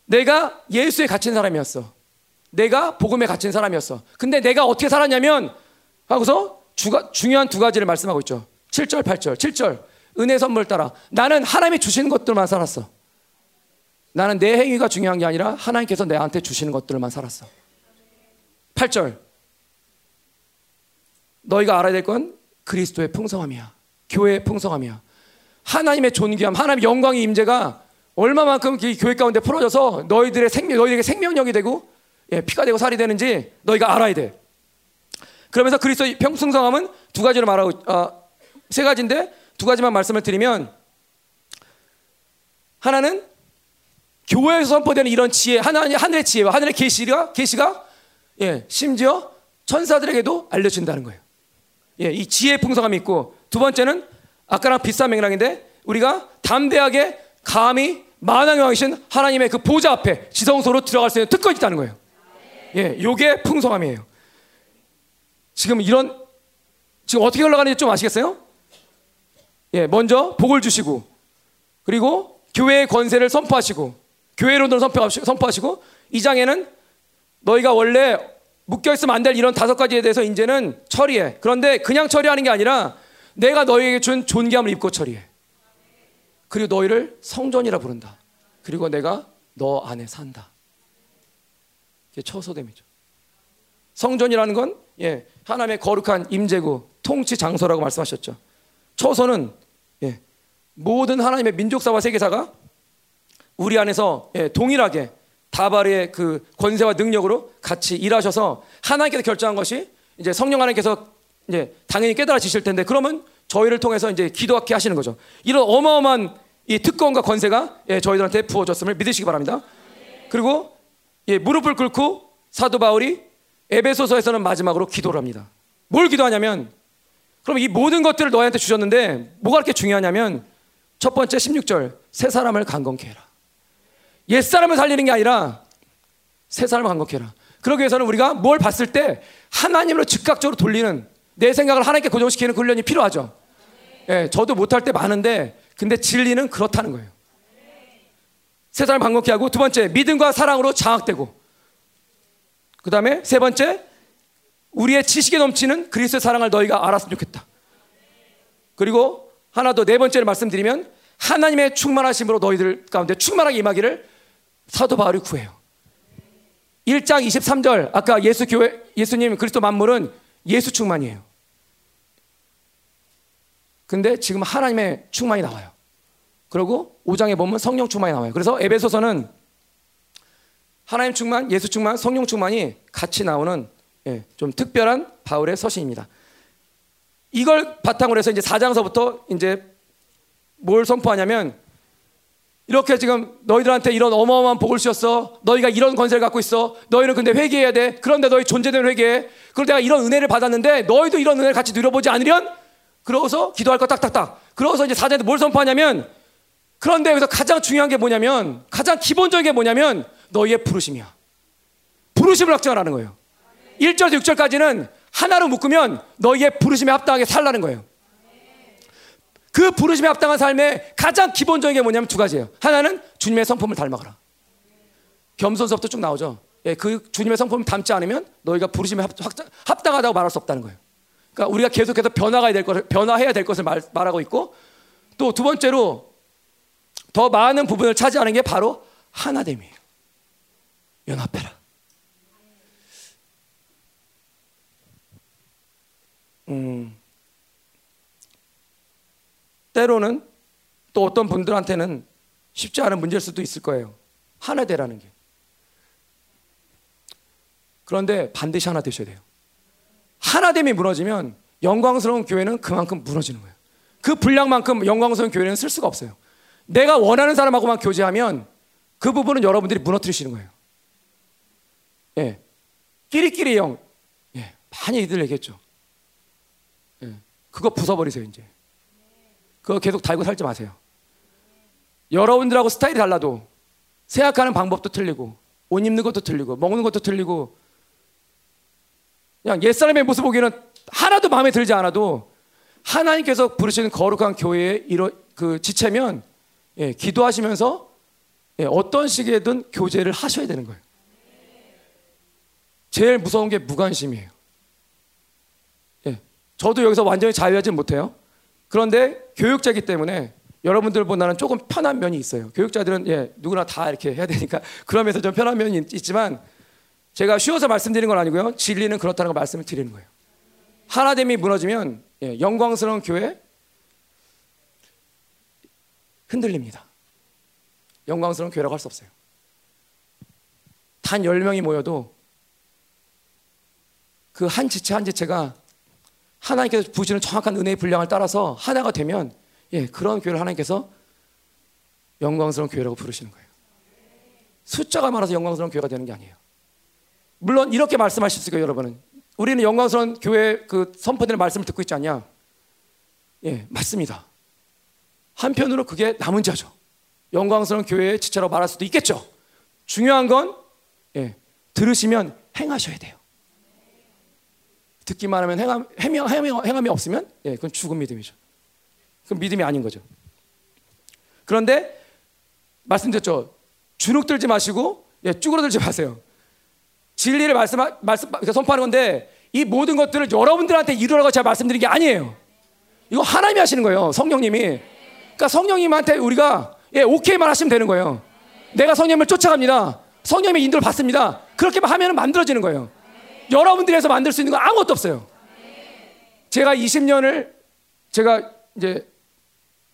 S1: 내가 예수에 갇힌 사람이었어. 내가 복음에 갇힌 사람이었어. 근데 내가 어떻게 살았냐면 하고서 주가, 중요한 두 가지를 말씀하고 있죠. 7절, 8절. 7절. 은혜 선물 따라. 나는 하나님이 주시는 것들만 살았어. 나는 내 행위가 중요한 게 아니라 하나님께서 내한테 주시는 것들만 살았어. 8절. 너희가 알아야 될 건 그리스도의 풍성함이야. 교회의 풍성함이야. 하나님의 존귀함, 하나님의 영광의 임재가 얼마만큼 이 교회 가운데 풀어져서 너희들의 생명, 너희에게 생명력이 되고 예, 피가 되고 살이 되는지 너희가 알아야 돼. 그러면서 그리스도의 평승성함은 두 가지로 말하고 어, 세 가지인데 두 가지만 말씀을 드리면 하나는 교회에서 선포되는 이런 지혜, 하나님 하늘의 지혜와 하늘의 계시가 계시가 예, 심지어 천사들에게도 알려진다는 거예요. 예, 이 지혜의 풍성함이 있고 두 번째는 아까랑 비슷한 맥락인데 우리가 담대하게 감히 만왕의 왕이신 하나님의 그 보좌 앞에 지성소로 들어갈 수 있는 특권이 있다는 거예요. 예, 요게 풍성함이에요. 지금 이런 지금 어떻게 흘러가는지 좀 아시겠어요? 예, 먼저 복을 주시고 그리고 교회의 권세를 선포하시고 교회론을 선포하시고 이 장에는 너희가 원래 묶여 있으면 안 될 이런 다섯 가지에 대해서 이제는 처리해. 그런데 그냥 처리하는 게 아니라 내가 너희에게 준 존귀함을 입고 처리해. 그리고 너희를 성전이라 부른다. 그리고 내가 너 안에 산다. 이게 처소됨이죠. 성전이라는 건 예, 하나님의 거룩한 임재구 통치 장소라고 말씀하셨죠. 처소는 예, 모든 하나님의 민족사와 세계사가 우리 안에서 예, 동일하게 다발의 그 권세와 능력으로 같이 일하셔서 하나님께서 결정한 것이 이제 성령 하나님께서 이제 당연히 깨달아지실 텐데 그러면 저희를 통해서 이제 기도하게 하시는 거죠. 이런 어마어마한 이 특권과 권세가 예, 저희들한테 부어졌음을 믿으시기 바랍니다. 그리고 예, 무릎을 꿇고 사도 바울이 에베소서에서는 마지막으로 기도를 합니다. 뭘 기도하냐면 그럼 이 모든 것들을 너희한테 주셨는데 뭐가 그렇게 중요하냐면 첫 번째 16절 새 사람을 강건케 해라. 옛 사람을 살리는 게 아니라 새 사람을 강건케 해라. 그러기 위해서는 우리가 뭘 봤을 때 하나님으로 즉각적으로 돌리는 내 생각을 하나님께 고정시키는 훈련이 필요하죠. 예, 저도 못할 때 많은데 근데 진리는 그렇다는 거예요. 세 사람 반갑게 하고 두 번째 믿음과 사랑으로 장악되고 그 다음에 세 번째 우리의 지식에 넘치는 그리스도의 사랑을 너희가 알았으면 좋겠다. 그리고 하나 더 네 번째를 말씀드리면 하나님의 충만하심으로 너희들 가운데 충만하게 임하기를 사도 바울이 구해요. 1장 23절 아까 예수 교회 예수님 그리스도 만물은 예수 충만이에요. 근데 지금 하나님의 충만이 나와요. 그리고 5장에 보면 성령 충만이 나와요. 그래서 에베소서는 하나님 충만, 예수 충만, 성령 충만이 같이 나오는 예, 좀 특별한 바울의 서신입니다. 이걸 바탕으로 해서 이제 4장서부터 이제 뭘 선포하냐면 이렇게 지금 너희들한테 이런 어마어마한 복을 주셨어. 너희가 이런 권세를 갖고 있어. 너희는 근데 회개해야 돼. 그런데 너희 존재되는 회개해. 그런데 내가 이런 은혜를 받았는데 너희도 이런 은혜를 같이 누려보지 않으련? 그러고서 기도할 거 딱딱딱. 그러고서 이제 사장한테 뭘 선포하냐면 그런데 여기서 가장 중요한 게 뭐냐면 가장 기본적인 게 뭐냐면 너희의 부르심이야. 부르심을 확정하라는 거예요. 1절에서 6절까지는 하나로 묶으면 너희의 부르심에 합당하게 살라는 거예요. 그 부르심에 합당한 삶의 가장 기본적인 게 뭐냐면 두 가지예요. 하나는 주님의 성품을 닮아가라. 겸손서부터 쭉 나오죠. 예, 그 주님의 성품을 닮지 않으면 너희가 부르심에 합당하다고 말할 수 없다는 거예요. 그러니까 우리가 계속해서 변화가 될 것을 변화해야 될 것을 말, 말하고 있고 또 두 번째로 더 많은 부분을 차지하는 게 바로 하나됨이에요. 연합해라. 음, 때로는 또 어떤 분들한테는 쉽지 않은 문제일 수도 있을 거예요. 하나 되라는 게. 그런데 반드시 하나 되셔야 돼요. 하나됨이 무너지면 영광스러운 교회는 그만큼 무너지는 거예요. 그 분량만큼 영광스러운 교회는 쓸 수가 없어요. 내가 원하는 사람하고만 교제하면 그 부분은 여러분들이 무너뜨리시는 거예요. 예. 끼리끼리 영. 예. 많이 이들 얘기했죠. 예. 그거 부숴버리세요, 이제. 그거 계속 달고 살지 마세요. 여러분들하고 스타일이 달라도 생각하는 방법도 틀리고 옷 입는 것도 틀리고 먹는 것도 틀리고 그냥 옛사람의 모습 보기에는 하나도 마음에 들지 않아도 하나님께서 부르시는 거룩한 교회의 이런 그 지체면 예, 기도하시면서 예, 어떤 식이든 교제를 하셔야 되는 거예요. 제일 무서운 게 무관심이에요. 예, 저도 여기서 완전히 자유하지 못해요. 그런데 교육자이기 때문에 여러분들보다는 조금 편한 면이 있어요. 교육자들은 예, 누구나 다 이렇게 해야 되니까 (laughs) 그러면서 좀 편한 면이 있지만 제가 쉬워서 말씀드리는 건 아니고요. 진리는 그렇다는 걸 말씀을 드리는 거예요. 하나됨이 무너지면 예, 영광스러운 교회 흔들립니다. 영광스러운 교회라고 할 수 없어요. 단 10명이 모여도 그 한 지체 한 지체가 하나님께서 부시는 정확한 은혜의 분량을 따라서 하나가 되면 예, 그런 교회를 하나님께서 영광스러운 교회라고 부르시는 거예요. 숫자가 많아서 영광스러운 교회가 되는 게 아니에요. 물론 이렇게 말씀하실 수 있어요, 여러분은. 우리는 영광스러운 교회 그 선포되는 말씀을 듣고 있지 않냐? 예, 맞습니다. 한편으로 그게 남은 자죠. 영광스러운 교회의 지체라고 말할 수도 있겠죠. 중요한 건 예, 들으시면 행하셔야 돼요. 듣기만 하면 행함, 행함, 행함, 행함이 없으면 예, 그건 죽은 믿음이죠. 그건 믿음이 아닌 거죠. 그런데 말씀드렸죠. 주눅 들지 마시고 예, 쭈그러들지 마세요. 진리를 말씀, 말씀 선포하는 건데 이 모든 것들을 여러분들한테 이루라고 제가 말씀드린 게 아니에요. 이거 하나님이 하시는 거예요. 성령님이. 그러니까 성령님한테 우리가 예, 오케이만 하시면 되는 거예요. 내가 성령님을 쫓아갑니다. 성령님의 인도를 받습니다. 그렇게만 하면 만들어지는 거예요. 여러분들에서 만들 수 있는 건 아무것도 없어요. 제가 20년을 제가 이제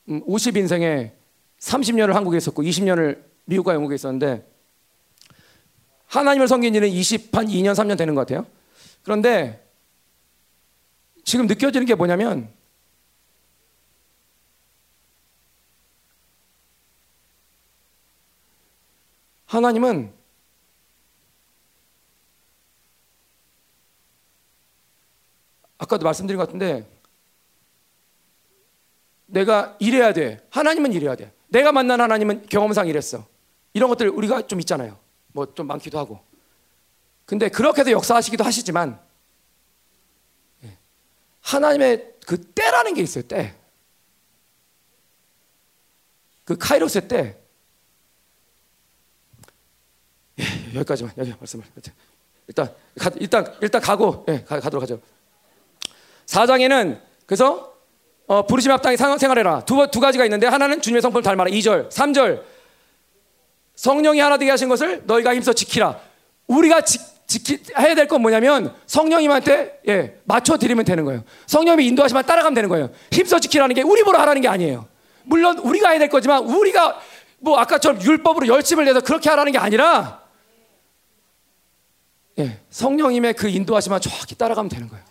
S1: 50 인생에 음, 30년을 한국에 있었고 20년을 미국과 영국에 있었는데 하나님을 섬긴 지는 20, 한 2년, 3년 되는 것 같아요. 그런데 지금 느껴지는 게 뭐냐면 하나님은 아까도 말씀드린 것 같은데 내가 이래야 돼. 하나님은 이래야 돼. 내가 만난 하나님은 경험상 이랬어. 이런 것들 우리가 좀 있잖아요. 뭐 좀 많기도 하고. 근데 그렇게 해서 역사하시기도 하시지만 예, 하나님의 그 때라는 게 있어요. 때. 그 카이로스의 때. 예, 여기까지만 여기 말씀을 일단 일단 일단 가고 예, 가, 도록 하죠. 4장에는 그래서 어, 부르심 합당히 생활해라. 두, 두 가지가 있는데 하나는 주님의 성품을 닮아라. 2절, 3절. 성령이 하나 되게 하신 것을 너희가 힘써 지키라. 우리가 지, 지키, 해야 될 건 뭐냐면 성령님한테 예, 맞춰 드리면 되는 거예요. 성령님이 인도하시면 따라가면 되는 거예요. 힘써 지키라는 게 우리 보러 하라는 게 아니에요. 물론 우리가 해야 될 거지만 우리가 뭐 아까처럼 율법으로 열심을 내서 그렇게 하라는 게 아니라 예, 성령님의 그 인도하시면 정확히 따라가면 되는 거예요.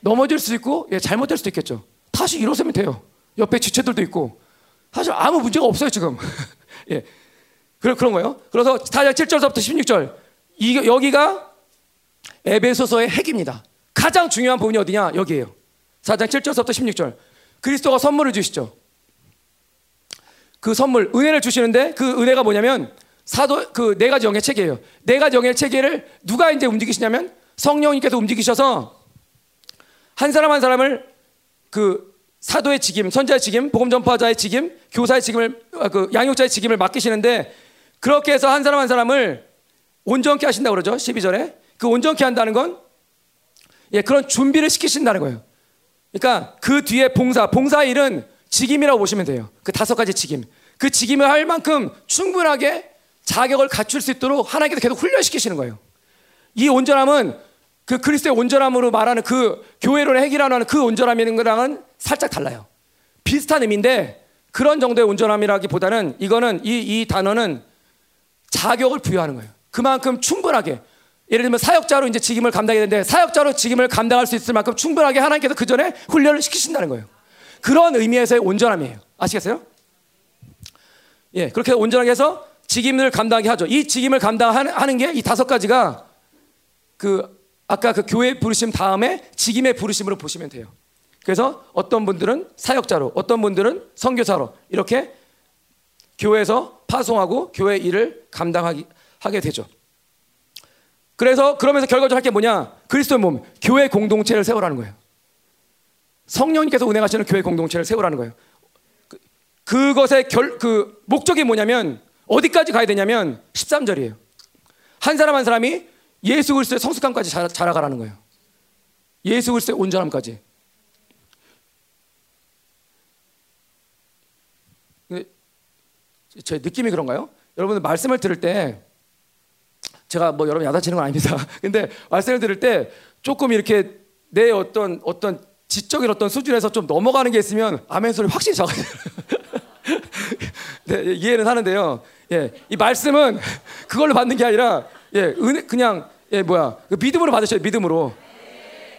S1: 넘어질 수 있고 예, 잘못될 수도 있겠죠. 다시 일어서면 돼요. 옆에 지체들도 있고 사실 아무 문제가 없어요 지금. (laughs) 예, 그런 그런 거예요. 그래서 4장 7절부터 16절 이 여기가 에베소서의 핵입니다. 가장 중요한 부분이 어디냐 여기에요. 4장 7절부터 16절 그리스도가 선물을 주시죠. 그 선물 은혜를 주시는데 그 은혜가 뭐냐면 사도 그 네 가지 영의 체계예요. 네 가지 영의 체계를 누가 이제 움직이시냐면 성령님께서 움직이셔서 한 사람 한 사람을 그 사도의 직임, 선자의 직임, 복음 전파자의 직임, 교사의 직임을 아, 그 양육자의 직임을 맡기시는데 그렇게 해서 한 사람 한 사람을 온전케 하신다고 그러죠. 12절에. 그 온전케 한다는 건 예, 그런 준비를 시키신다는 거예요. 그러니까 그 뒤에 봉사, 봉사 일은 직임이라고 보시면 돼요. 그 다섯 가지 직임. 그 직임을 할 만큼 충분하게 자격을 갖출 수 있도록 하나님께서 계속 훈련시키시는 거예요. 이 온전함은 그 그리스도의 온전함으로 말하는 그 교회로 해결하는 그 온전함이랑은 살짝 달라요. 비슷한 의미인데 그런 정도의 온전함이라기보다는 이거는 이, 이 단어는 자격을 부여하는 거예요. 그만큼 충분하게 예를 들면 사역자로 이제 직임을 감당해야 되는데 사역자로 직임을 감당할 수 있을 만큼 충분하게 하나님께서 그 전에 훈련을 시키신다는 거예요. 그런 의미에서의 온전함이에요. 아시겠어요? 예, 그렇게 온전하게 해서 직임을 감당하게 하죠. 이 직임을 감당하는 게 이 다섯 가지가 그 아까 그 교회 부르심 다음에 직임의 부르심으로 보시면 돼요. 그래서 어떤 분들은 사역자로, 어떤 분들은 선교사로 이렇게 교회에서 파송하고 교회 일을 감당하게 하게 되죠. 그래서 그러면서 결과적으로 할 게 뭐냐? 그리스도의 몸, 교회 공동체를 세우라는 거예요. 성령님께서 운행하시는 교회 공동체를 세우라는 거예요. 그, 그것의 결, 그 목적이 뭐냐면 어디까지 가야 되냐면 13절이에요. 한 사람 한 사람이 예수 그리스도의 성숙함까지 자, 자라가라는 거예요. 예수 그리스도의 온전함까지. 제 느낌이 그런가요? 여러분들 말씀을 들을 때 제가 뭐 여러분 야단치는 건 아닙니다. (laughs) 근데 말씀을 들을 때 조금 이렇게 내 어떤 어떤 지적인 어떤 수준에서 좀 넘어가는 게 있으면 아멘 소리 확실히 작아요. (laughs) 네, 예, 이해는 하는데요. 예, 이 말씀은 (laughs) 그걸로 받는 게 아니라 예, 은혜 그냥 예, 뭐야 그 믿음으로 받으셔요. 믿음으로.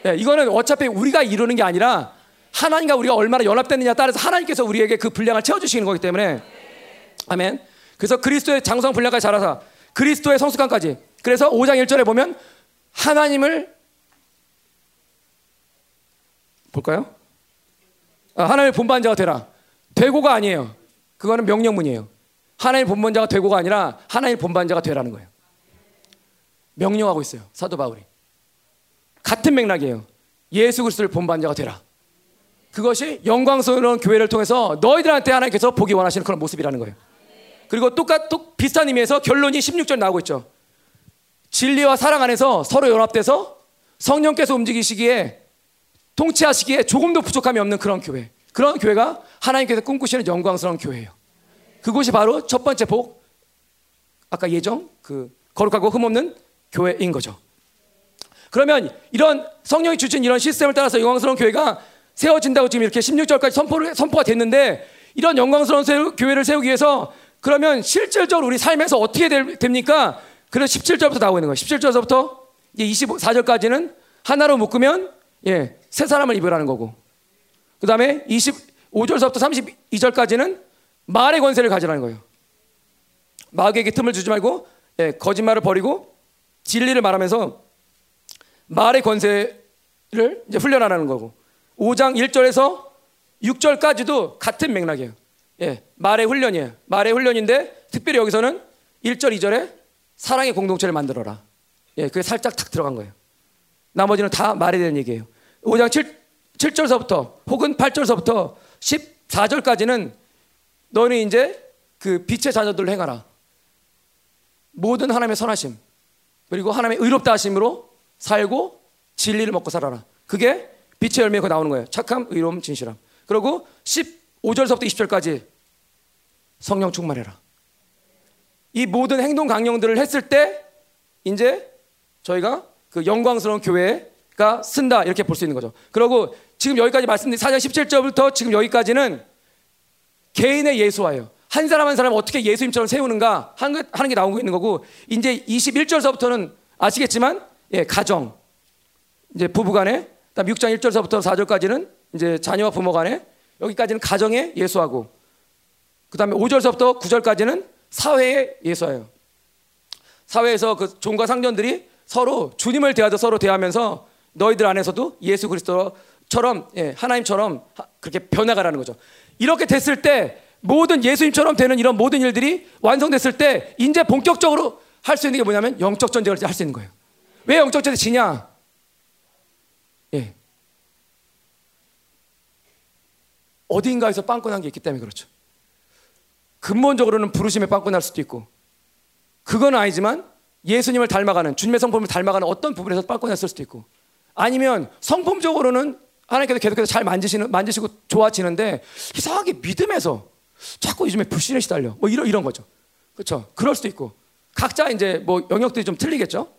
S1: 예, 이거는 어차피 우리가 이루는 게 아니라 하나님과 우리가 얼마나 연합됐느냐 따라서 하나님께서 우리에게 그 분량을 채워 주시는 거기 때문에 아멘. 그래서 그리스도의 장성 분량까지 자라서 그리스도의 성숙함까지. 그래서 5장 1절에 보면 하나님을 볼까요? 아, 하나님의 본반자가 되라. 되고가 아니에요. 그거는 명령문이에요. 하나님의 본반자가 되고가 아니라 하나님의 본반자가 되라는 거예요. 명령하고 있어요. 사도 바울이. 같은 맥락이에요. 예수 그리스도를 본반자가 되라. 그것이 영광스러운 교회를 통해서 너희들한테 하나님께서 보기 원하시는 그런 모습이라는 거예요. 그리고 똑같 똑 비슷한 의미에서 결론이 16절 나오고 있죠. 진리와 사랑 안에서 서로 연합돼서 성령께서 움직이시기에 통치하시기에 조금도 부족함이 없는 그런 교회. 그런 교회가 하나님께서 꿈꾸시는 영광스러운 교회예요. 그곳이 바로 첫 번째 복, 아까 예정, 그 거룩하고 흠없는 교회인 거죠. 그러면 이런 성령이 주신 이런 시스템을 따라서 영광스러운 교회가 세워진다고 지금 이렇게 16절까지 선포를, 선포가 됐는데 이런 영광스러운 세우, 교회를 세우기 위해서 그러면 실질적으로 우리 삶에서 어떻게 될, 됩니까? 그래서 17절부터 나오고 있는 거예요. 17절부터 24절까지는 하나로 묶으면 예, 새 사람을 입으라는 거고. 그 다음에 25절부터 32절까지는 말의 권세를 가지라는 거예요. 마귀에게 틈을 주지 말고 예, 거짓말을 버리고 진리를 말하면서 말의 권세를 이제 훈련하라는 거고. 5장 1절에서 6절까지도 같은 맥락이에요. 예, 말의 훈련이에요. 말의 훈련인데 특별히 여기서는 1절, 2절에 사랑의 공동체를 만들어라. 예, 그게 살짝 탁 들어간 거예요. 나머지는 다 말에 대한 얘기예요. 5장 7, 7절서부터 혹은 8절서부터 14절까지는 너는 이제 그 빛의 자녀들을 행하라. 모든 하나님의 선하심 그리고 하나님의 의롭다 하심으로 살고 진리를 먹고 살아라. 그게 빛의 열매가 나오는 거예요. 착함, 의로움, 진실함. 그리고 15절서부터 20절까지 성령 충만해라. 이 모든 행동 강령들을 했을 때 이제 저희가 그 영광스러운 교회가 쓴다 이렇게 볼 수 있는 거죠. 그리고 지금 여기까지 말씀드린 4장 17절부터 지금 여기까지는 개인의 예수화예요. 한 사람 한 사람 어떻게 예수님처럼 세우는가 하는 게 나오고 있는 거고 이제 21절서부터는 아시겠지만 예, 가정 이제 부부간에 그다음 6장 1절서부터 4절까지는 이제 자녀와 부모 간에 여기까지는 가정에 예수하고 그다음에 5절서부터 9절까지는 사회에 예수하여 사회에서 그 종과 상전들이 서로 주님을 대하듯 서로 대하면서 너희들 안에서도 예수 그리스도처럼 예, 하나님처럼 그렇게 변해가라는 거죠. 이렇게 됐을 때 모든 예수님처럼 되는 이런 모든 일들이 완성됐을 때 이제 본격적으로 할 수 있는 게 뭐냐면 영적 전쟁을 할 수 있는 거예요. 왜 영적 전쟁 지냐? 예. 어딘가에서 빵꾸난 게 있기 때문에 그렇죠. 근본적으로는 부르심에 빵꾸날 수도 있고 그건 아니지만 예수님을 닮아가는 주님의 성품을 닮아가는 어떤 부분에서 빵꾸났을 수도 있고 아니면 성품적으로는 하나님께서 계속해서 잘 만지시는 만지시고 좋아지는데 이상하게 믿음에서 자꾸 요즘에 불신에 시달려. 뭐 이런 이런 거죠. 그렇죠 그럴 수도 있고. 각자 이제 뭐 영역들이 좀 틀리겠죠?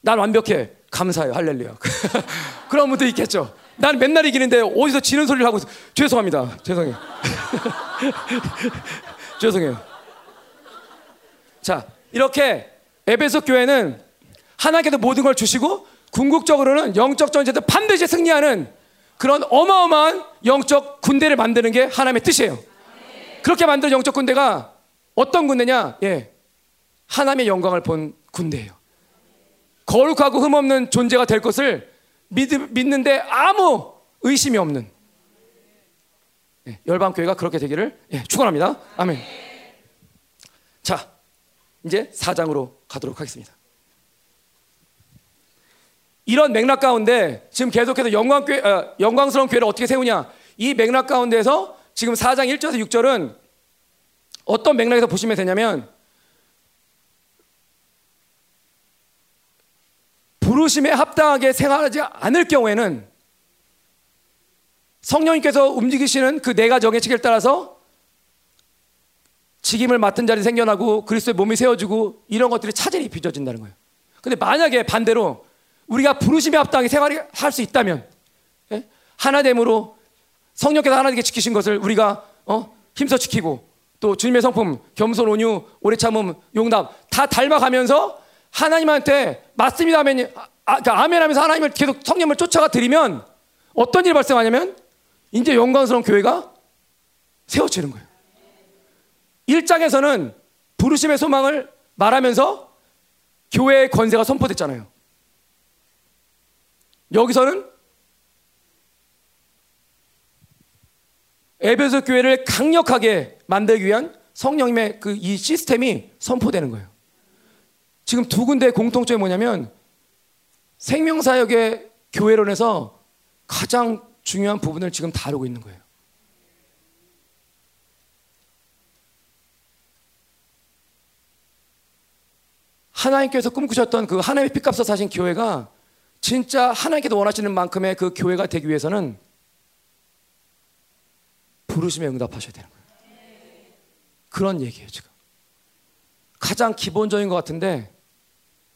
S1: 난 완벽해. 감사해요. 할렐루야. (laughs) 그런 분도 있겠죠. 난 맨날 이기는데 어디서 지는 소리를 하고 있어. 죄송합니다. 죄송해요. (laughs) 죄송해요. 자 이렇게 에베소 교회는 하나님께서 모든 걸 주시고 궁극적으로는 영적 전쟁도 반드시 승리하는 그런 어마어마한 영적 군대를 만드는 게 하나님의 뜻이에요. 그렇게 만든 영적 군대가 어떤 군대냐? 예. 하나님의 영광을 본 군대예요. 거룩하고 흠없는 존재가 될 것을 믿, 믿는데 아무 의심이 없는 예, 열방교회가 그렇게 되기를 예, 축원합니다. 아멘. 자, 이제 4장으로 가도록 하겠습니다. 이런 맥락 가운데 지금 계속해서 영광교회, 어, 영광스러운 교회를 어떻게 세우냐 이 맥락 가운데서 지금 4장 1절에서 6절은 어떤 맥락에서 보시면 되냐면 부르심에 합당하게 생활하지 않을 경우에는 성령님께서 움직이시는 그 내가 정의칙에 따라서 직임을 맡은 자리 생겨나고 그리스도의 몸이 세워지고 이런 것들이 차질이 빚어진다는 거예요. 근데 만약에 반대로 우리가 부르심에 합당하게 생활할 수 있다면 예? 하나됨으로 성령께서 하나님께 지키신 것을 우리가 어? 힘써 지키고 또 주님의 성품 겸손 온유 오래 참음 용납 다 닮아가면서 하나님한테 맞습니다 하면 아, 그러니까 아멘 하면서 하나님을 계속 성령을 쫓아가 드리면 어떤 일이 발생하냐면 이제 영광스러운 교회가 세워지는 거예요. 1장에서는 부르심의 소망을 말하면서 교회의 권세가 선포됐잖아요. 여기서는 에베소 교회를 강력하게 만들기 위한 성령님의 그 이 시스템이 선포되는 거예요. 지금 두 군데의 공통점이 뭐냐면 생명사역의 교회론에서 가장 중요한 부분을 지금 다루고 있는 거예요. 하나님께서 꿈꾸셨던 그 하나님의 피값을 사신 교회가 진짜 하나님께서 원하시는 만큼의 그 교회가 되기 위해서는 부르심에 응답하셔야 되는 거예요. 그런 얘기예요, 지금. 가장 기본적인 것 같은데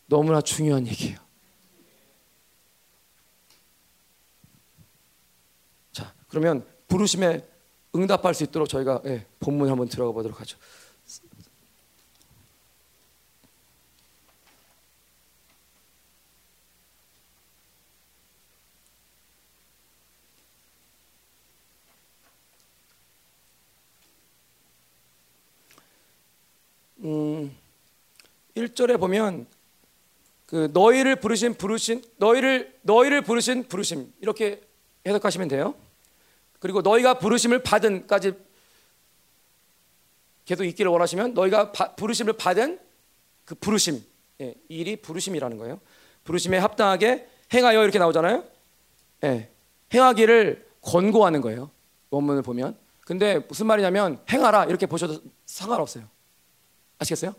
S1: 너무나 중요한 얘기예요. 자, 그러면 부르심에 응답할 수 있도록 저희가 예, 본문 한번 들어가 보도록 하죠. 음, 1절에 보면 그 너희를 부르신 부르신 너희를 너희를 부르신 부르심 이렇게 해석하시면 돼요. 그리고 너희가 부르심을 받은까지 계속 있기를 원하시면 너희가 바, 부르심을 받은 그 부르심 예, 일이 부르심이라는 거예요. 부르심에 합당하게 행하여 이렇게 나오잖아요. 예, 행하기를 권고하는 거예요. 원문을 보면. 근데 무슨 말이냐면 행하라 이렇게 보셔도 상관없어요. 아시겠어요?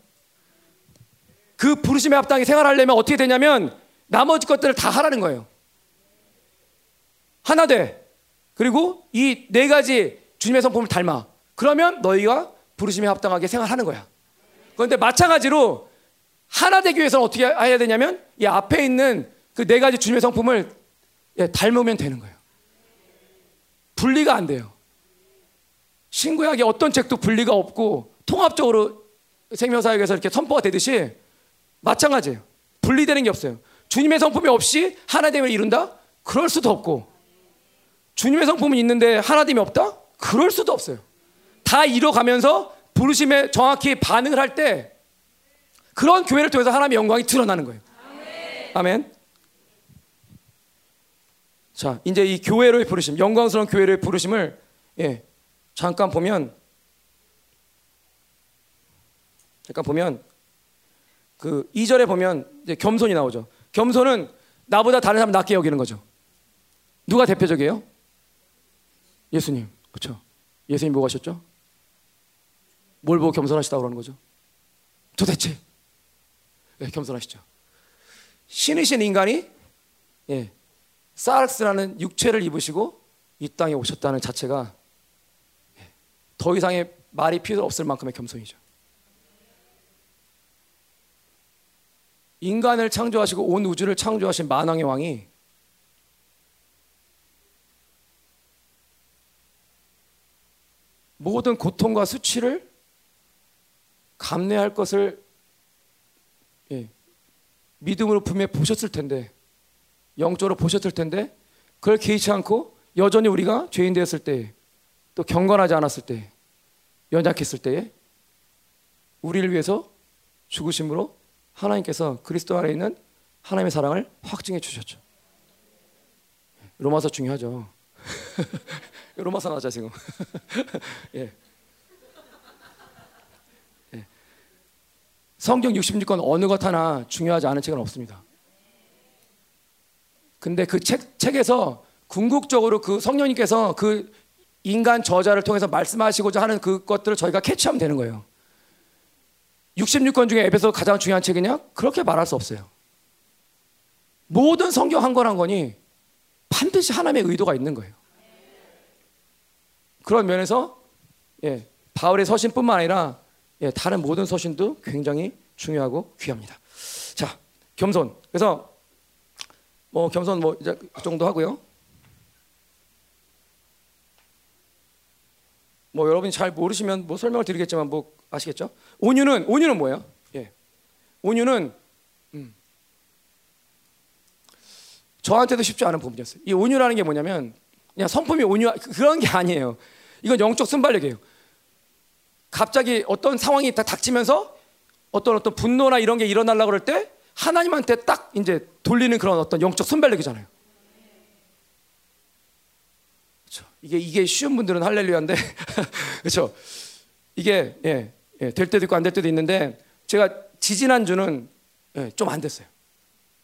S1: 그 부르심에 합당히 생활하려면 어떻게 되냐면 나머지 것들을 다 하라는 거예요. 하나 돼. 그리고 이 네 가지 주님의 성품을 닮아. 그러면 너희가 부르심에 합당하게 생활하는 거야. 그런데 마찬가지로 하나 되기 위해서는 어떻게 해야 되냐면 이 앞에 있는 그 네 가지 주님의 성품을 예, 닮으면 되는 거예요. 분리가 안 돼요. 신구약의 어떤 책도 분리가 없고 통합적으로 생명사역에서 이렇게 선포가 되듯이 마찬가지예요. 분리되는 게 없어요. 주님의 성품이 없이 하나됨을 이룬다? 그럴 수도 없고 주님의 성품은 있는데 하나됨이 없다? 그럴 수도 없어요. 다 이뤄가면서 부르심에 정확히 반응을 할 때 그런 교회를 통해서 하나님의 영광이 드러나는 거예요. 아멘. 자, 이제 이 교회를 부르심, 영광스러운 교회를 부르심을 예, 잠깐 보면 잠깐 보면 그 2절에 보면 이제 겸손이 나오죠. 겸손은 나보다 다른 사람 낮게 여기는 거죠. 누가 대표적이에요? 예수님. 그렇죠? 예수님 뭐 하셨죠? 뭘 보고 겸손하시다고 그러는 거죠? 도대체 네, 겸손하시죠. 신이신 인간이 예, 사르스라는 육체를 입으시고 이 땅에 오셨다는 자체가 예, 더 이상의 말이 필요 없을 만큼의 겸손이죠. 인간을 창조하시고 온 우주를 창조하신 만왕의 왕이 모든 고통과 수치를 감내할 것을 예, 믿음으로 분명히 보셨을 텐데 영적으로 보셨을 텐데 그걸 개의치 않고 여전히 우리가 죄인 되었을 때 또 경건하지 않았을 때 연약했을 때에 우리를 위해서 죽으심으로 하나님께서 그리스도 안에 있는 하나님의 사랑을 확증해 주셨죠. 로마서 중요하죠. (laughs) 로마서 나자 지금. (laughs) 예. 예. 성경 66권 어느 것 하나 중요하지 않은 책은 없습니다. 근데 그 책, 책에서 궁극적으로 그 성령님께서 그 인간 저자를 통해서 말씀하시고자 하는 그것들을 저희가 캐치하면 되는 거예요. 66권 중에 에베소 가장 중요한 책이냐? 그렇게 말할 수 없어요. 모든 성경 한 권한 권이 반드시 하나님의 의도가 있는 거예요. 그런 면에서 예, 바울의 서신뿐만 아니라 예, 다른 모든 서신도 굉장히 중요하고 귀합니다. 자, 겸손. 그래서 뭐 겸손 뭐 이제 그 정도 하고요. 뭐 여러분이 잘 모르시면 뭐 설명을 드리겠지만 뭐 아시겠죠? 온유는 온유는 뭐예요? 예. 온유는 음. 저한테도 쉽지 않은 부분이었어요. 이 온유라는 게 뭐냐면 그냥 성품이 온유 그, 그런 게 아니에요. 이건 영적 순발력이에요. 갑자기 어떤 상황이 다 닥치면서 어떤 어떤 분노나 이런 게 일어나려고 그럴 때 하나님한테 딱 이제 돌리는 그런 어떤 영적 순발력이잖아요. 그렇죠. 이게 이게 쉬운 분들은 할렐루야인데 (laughs) 그렇죠. 이게 예, 예, 될 때도 있고 안 될 때도 있는데 제가 지지난 주는 예, 좀 안 됐어요.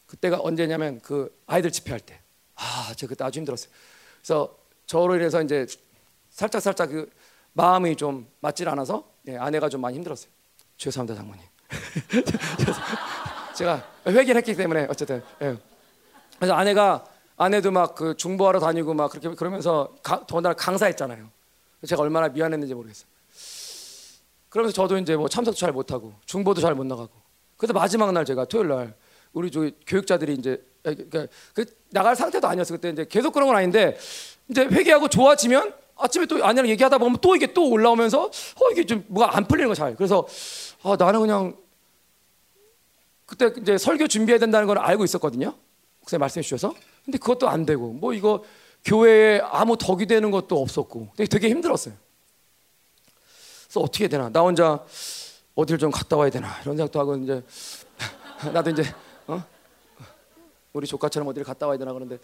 S1: 그때가 언제냐면 그 아이들 집회할 때. 아, 제가 그때 아주 힘들었어요. 그래서 저로 인해서 이제 살짝 살짝 그 마음이 좀 맞질 않아서 예, 아내가 좀 많이 힘들었어요. 죄송합니다, 장모님. (laughs) 제가 회개를 했기 때문에 어쨌든 예. 그래서 아내가 아내도 막 그 중보하러 다니고 막 그렇게 그러면서 가, 더군다나 강사했잖아요. 제가 얼마나 미안했는지 모르겠어요. 그러면서 저도 이제 뭐 참석도 잘 못하고 중보도 잘 못 나가고. 그래서 마지막 날 제가 토요일 날 우리 저 교육자들이 이제 그러니까 그 나갈 상태도 아니었어 그때 이제 계속 그런 건 아닌데 이제 회개하고 좋아지면 아침에 또 아내랑 얘기하다 보면 또 이게 또 올라오면서 어 이게 좀 뭐가 안 풀리는 거 잘. 그래서 아 나는 그냥 그때 이제 설교 준비해야 된다는 걸 알고 있었거든요. 목사님 말씀해 주셔서. 근데 그것도 안 되고 뭐 이거 교회에 아무 덕이 되는 것도 없었고 되게 힘들었어요. 그래서 어떻게 되나 나 혼자 어딜 좀 갔다 와야 되나 이런 생각도 하고 이제 (laughs) 나도 이제 어? 우리 조카처럼 어디를 갔다 와야 되나 그런데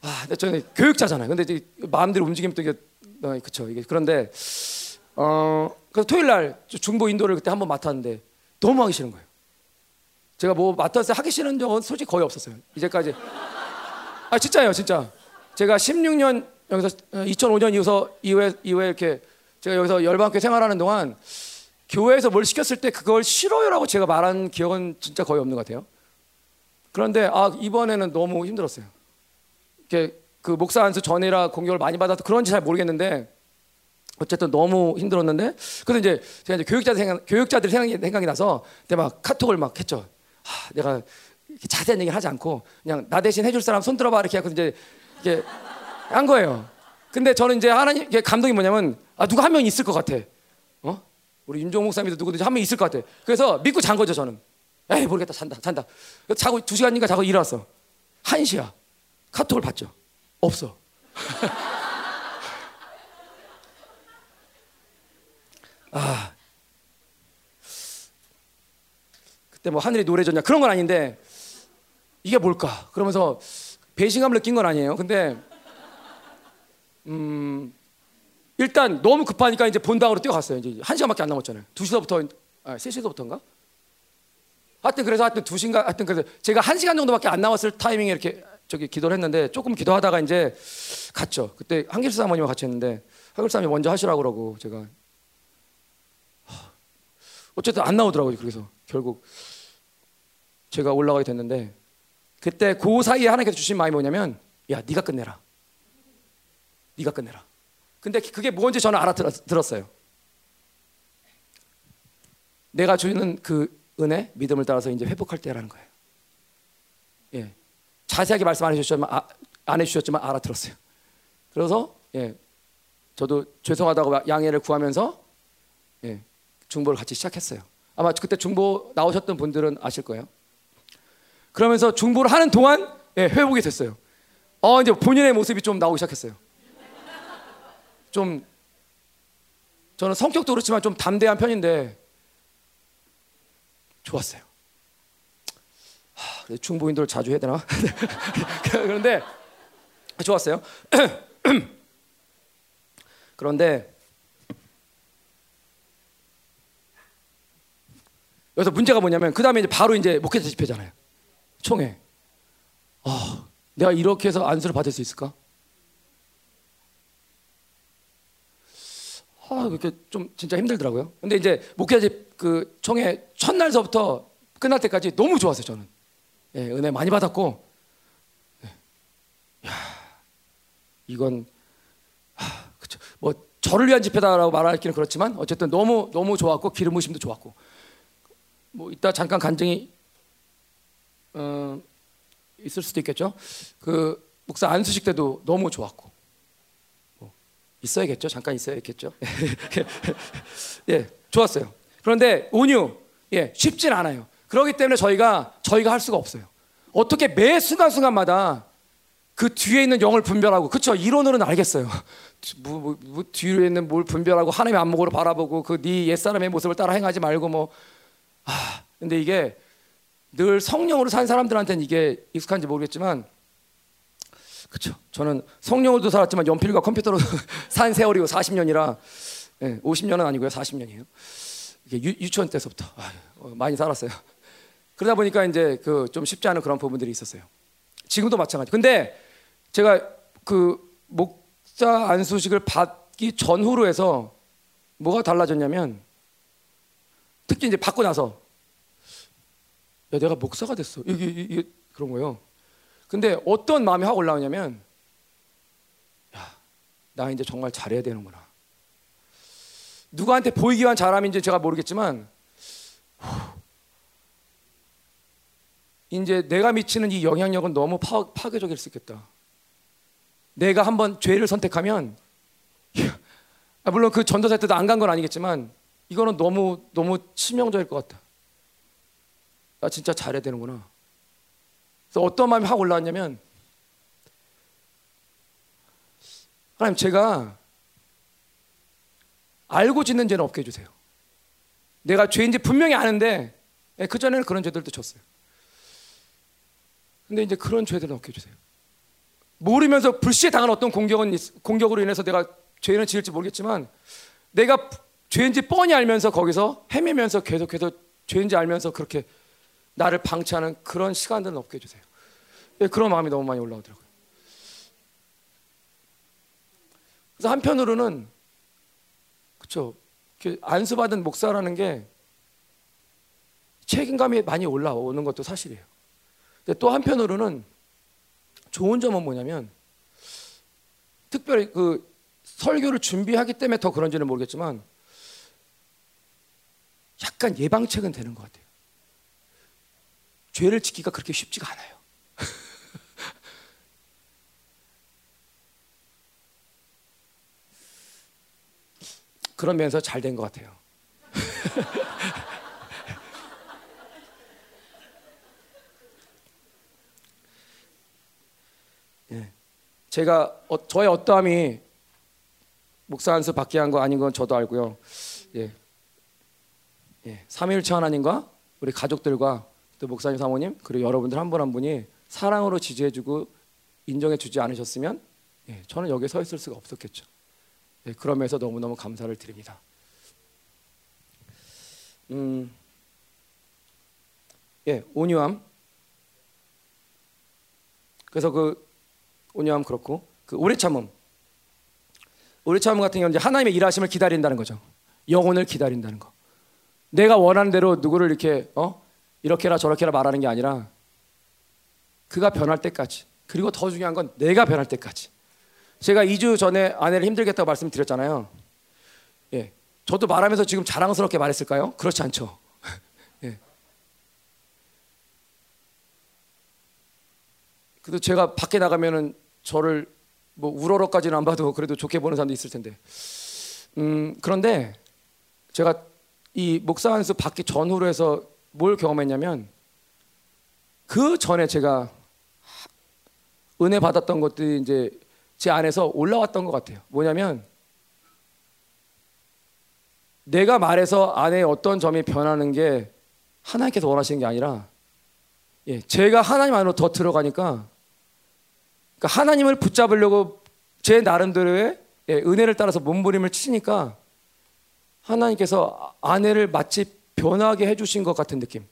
S1: 아, 근데 저는 교육자잖아요. 근데 이제 마음대로 움직이면 또 이게 어, 그쵸 이게 그런데 어 그래서 토요일 날 중보 인도를 그때 한번 맡았는데 너무 하기 싫은 거예요. 제가 뭐 맡았을 때 하기 싫은 적은 솔직히 거의 없었어요. 이제까지 아 진짜요, 진짜. 제가 16년 여기서 2005년 어, 이후서 이후에 이후에 이렇게 제가 여기서 열방교 생활하는 동안 교회에서 뭘 시켰을 때 그걸 싫어요라고 제가 말한 기억은 진짜 거의 없는 것 같아요. 그런데 아 이번에는 너무 힘들었어요. 이렇게 그 목사 안수 전이라 공격을 많이 받아서 그런지 잘 모르겠는데 어쨌든 너무 힘들었는데 그래서 이제 제가 이제 교육자들 생각 교육자들 생각이, 생각이 나서 그때 막 카톡을 막 했죠. 아, 내가 자세한 얘기를 하지 않고 그냥 나 대신 해줄 사람 손 들어봐 이렇게 해서 이제 이게 한 거예요. 근데 저는 이제 하나님 감동이 뭐냐면 아 누가 한 명 있을 것 같아. 어? 우리 윤종 목사님도 누구든지 한 명 있을 것 같아. 그래서 믿고 잔 거죠 저는. 에이 모르겠다 잔다 잔다. 자고 두 시간인가 자고 일어났어. 한 시야. 카톡을 받죠. 없어. (laughs) 아 그때 뭐 하늘이 노래졌냐 그런 건 아닌데 이게 뭘까? 그러면서 배신감을 느낀 건 아니에요. 근데 음 일단 너무 급하니까 이제 본당으로 뛰어갔어요. 이제 한 시간밖에 안 남았잖아요. 두 시서부터 아, 세 시서부터인가? 하여튼 그래서 하여튼 두 시간 하여튼 그래서 제가 한 시간 정도밖에 안 남았을 타이밍에 이렇게 저기 기도를 했는데 조금 기도하다가 이제 갔죠. 그때 한길수 사모님과 같이 했는데 한길수 사모님 먼저 하시라고 그러고 제가 어쨌든 안 나오더라고요. 그래서 결국 제가 올라가게 됐는데 그때 그 사이에 하나님께서 주신 마음이 뭐냐면 야 네가 끝내라. 네가 끝내라. 근데 그게 뭔지 저는 알아들었어요. 내가 주는 그 은혜, 믿음을 따라서 이제 회복할 때라는 거예요. 예. 자세하게 말씀 안 해주셨지만, 아, 안 해주셨지만 알아들었어요. 그래서, 예. 저도 죄송하다고 양해를 구하면서, 예. 중보를 같이 시작했어요. 아마 그때 중보 나오셨던 분들은 아실 거예요. 그러면서 중보를 하는 동안, 예, 회복이 됐어요. 어, 이제 본인의 모습이 좀 나오기 시작했어요. 좀 저는 성격도 그렇지만 좀 담대한 편인데 좋았어요. 하, 중보인들 자주 해야 되나? (laughs) 그런데 좋았어요. (clears throat) 그런데 여기서 문제가 뭐냐면 그 다음에 이제 바로 이제 목회자 집회잖아요. 총회. 아, 내가 이렇게 해서 안수를 받을 수 있을까? 아, 이렇게 좀 진짜 힘들더라고요. 근데 이제 목회집 그 총회 첫날서부터 끝날 때까지 너무 좋았어요, 저는. 예, 은혜 많이 받았고, 예. 야, 이건, 하, 그쵸. 뭐, 저를 위한 집회다라고 말하기는 그렇지만, 어쨌든 너무, 너무 좋았고, 기름 부심도 좋았고, 뭐, 이따 잠깐 간증이, 어, 있을 수도 있겠죠. 그, 목사 안수식 때도 너무 좋았고, 뭐, 있어야겠죠. 잠깐 있어야겠죠. (laughs) 예, 좋았어요. 그런데 온유, 예, 쉽진 않아요. 그렇기 때문에 저희가 저희가 할 수가 없어요. 어떻게 매 순간 순간마다 그 뒤에 있는 영을 분별하고 그쵸 이론으로는 알겠어요. (laughs) 뭐, 뭐, 뭐 뒤에 있는 뭘 분별하고 하나님의 안목으로 바라보고 그 네 옛사람의 모습을 따라 행하지 말고 뭐 아, 근데 이게 늘 성령으로 산 사람들한테는 이게 익숙한지 모르겠지만 그쵸 저는 성령으로도 살았지만 연필과 컴퓨터로 (laughs) 산 세월이고 40년이라 예, 50년은 아니고요 40년이에요. 이게 유, 유치원 때서부터 아, 많이 살았어요. 그러다 보니까 이제 그 좀 쉽지 않은 그런 부분들이 있었어요. 지금도 마찬가지. 근데 제가 그 목자 안수식을 받기 전후로 해서 뭐가 달라졌냐면 특히 이제 받고 나서 야 내가 목사가 됐어. 이게, 이게 그런 거예요. 근데 어떤 마음이 확 올라오냐면 야, 나 이제 정말 잘해야 되는구나. 누구한테 보이기 위한 잘함인지 제가 모르겠지만 이제 내가 미치는 이 영향력은 너무 파, 파괴적일 수 있겠다. 내가 한번 죄를 선택하면 아, 물론 그 전도사 때도 안 간 건 아니겠지만 이거는 너무 너무 치명적일 것 같다. 나 진짜 잘해야 되는구나. 그래서 어떤 마음이 확 올라왔냐면 하나님 제가 알고 짓는 죄는 없게 해주세요. 내가 죄인지 분명히 아는데 예, 그 전에는 그런 죄들도 졌어요. 근데 이제 그런 죄들은 없게 해주세요. 모르면서 불시에 당한 어떤 공격은 공격으로 인해서 내가 죄는 지을지 모르겠지만 내가 죄인지 뻔히 알면서 거기서 헤매면서 계속해서 죄인지 알면서 그렇게 나를 방치하는 그런 시간들은 없게 해주세요. 예, 그런 마음이 너무 많이 올라오더라고요. 그래서 한편으로는 그렇죠. 안수받은 목사라는 게 책임감이 많이 올라오는 것도 사실이에요. 근데 또 한편으로는 좋은 점은 뭐냐면 특별히 그 설교를 준비하기 때문에 더 그런지는 모르겠지만 약간 예방책은 되는 것 같아요. 죄를 지키기가 그렇게 쉽지가 않아요. (laughs) 그런 면에서 잘 된 것 같아요. (laughs) 예. 제가 어, 저의 어떠함이 목사 안수 받게 한 거 아닌 건 저도 알고요. 예. 예. 삼위일체 하나님과 우리 가족들과 또 목사님 사모님 그리고 여러분들 한분한 분이 사랑으로 지지해주고 인정해주지 않으셨으면 예, 저는 여기에 서 있을 수가 없었겠죠. 예, 그러면서 너무너무 감사를 드립니다. 음, 예, 온유함. 그래서 그 온유함 그렇고 그 오래 참음. 오래 참음 같은 경우는 하나님의 일하심을 기다린다는 거죠. 영혼을 기다린다는 거. 내가 원하는 대로 누구를 이렇게 어 이렇게라 저렇게라 말하는 게 아니라 그가 변할 때까지. 그리고 더 중요한 건 내가 변할 때까지. 제가 2주 전에 아내를 힘들겠다고 말씀드렸잖아요. 예. 저도 말하면서 지금 자랑스럽게 말했을까요? 그렇지 않죠. (laughs) 예. 그래도 제가 밖에 나가면은 저를 뭐 우러러까지는 안 봐도 그래도 좋게 보는 사람도 있을 텐데. 음, 그런데 제가 이 목사 안수 받기 전후로 해서 뭘 경험했냐면 그 전에 제가 은혜 받았던 것들이 이제 제 안에서 올라왔던 것 같아요. 뭐냐면 내가 말해서 안에 어떤 점이 변하는 게 하나님께서 원하시는 게 아니라 예, 제가 하나님 안으로 더 들어가니까 그러니까 하나님을 붙잡으려고 제 나름대로의 예, 은혜를 따라서 몸부림을 치니까 하나님께서 아내를 마치 변하게 해주신 것 같은 느낌.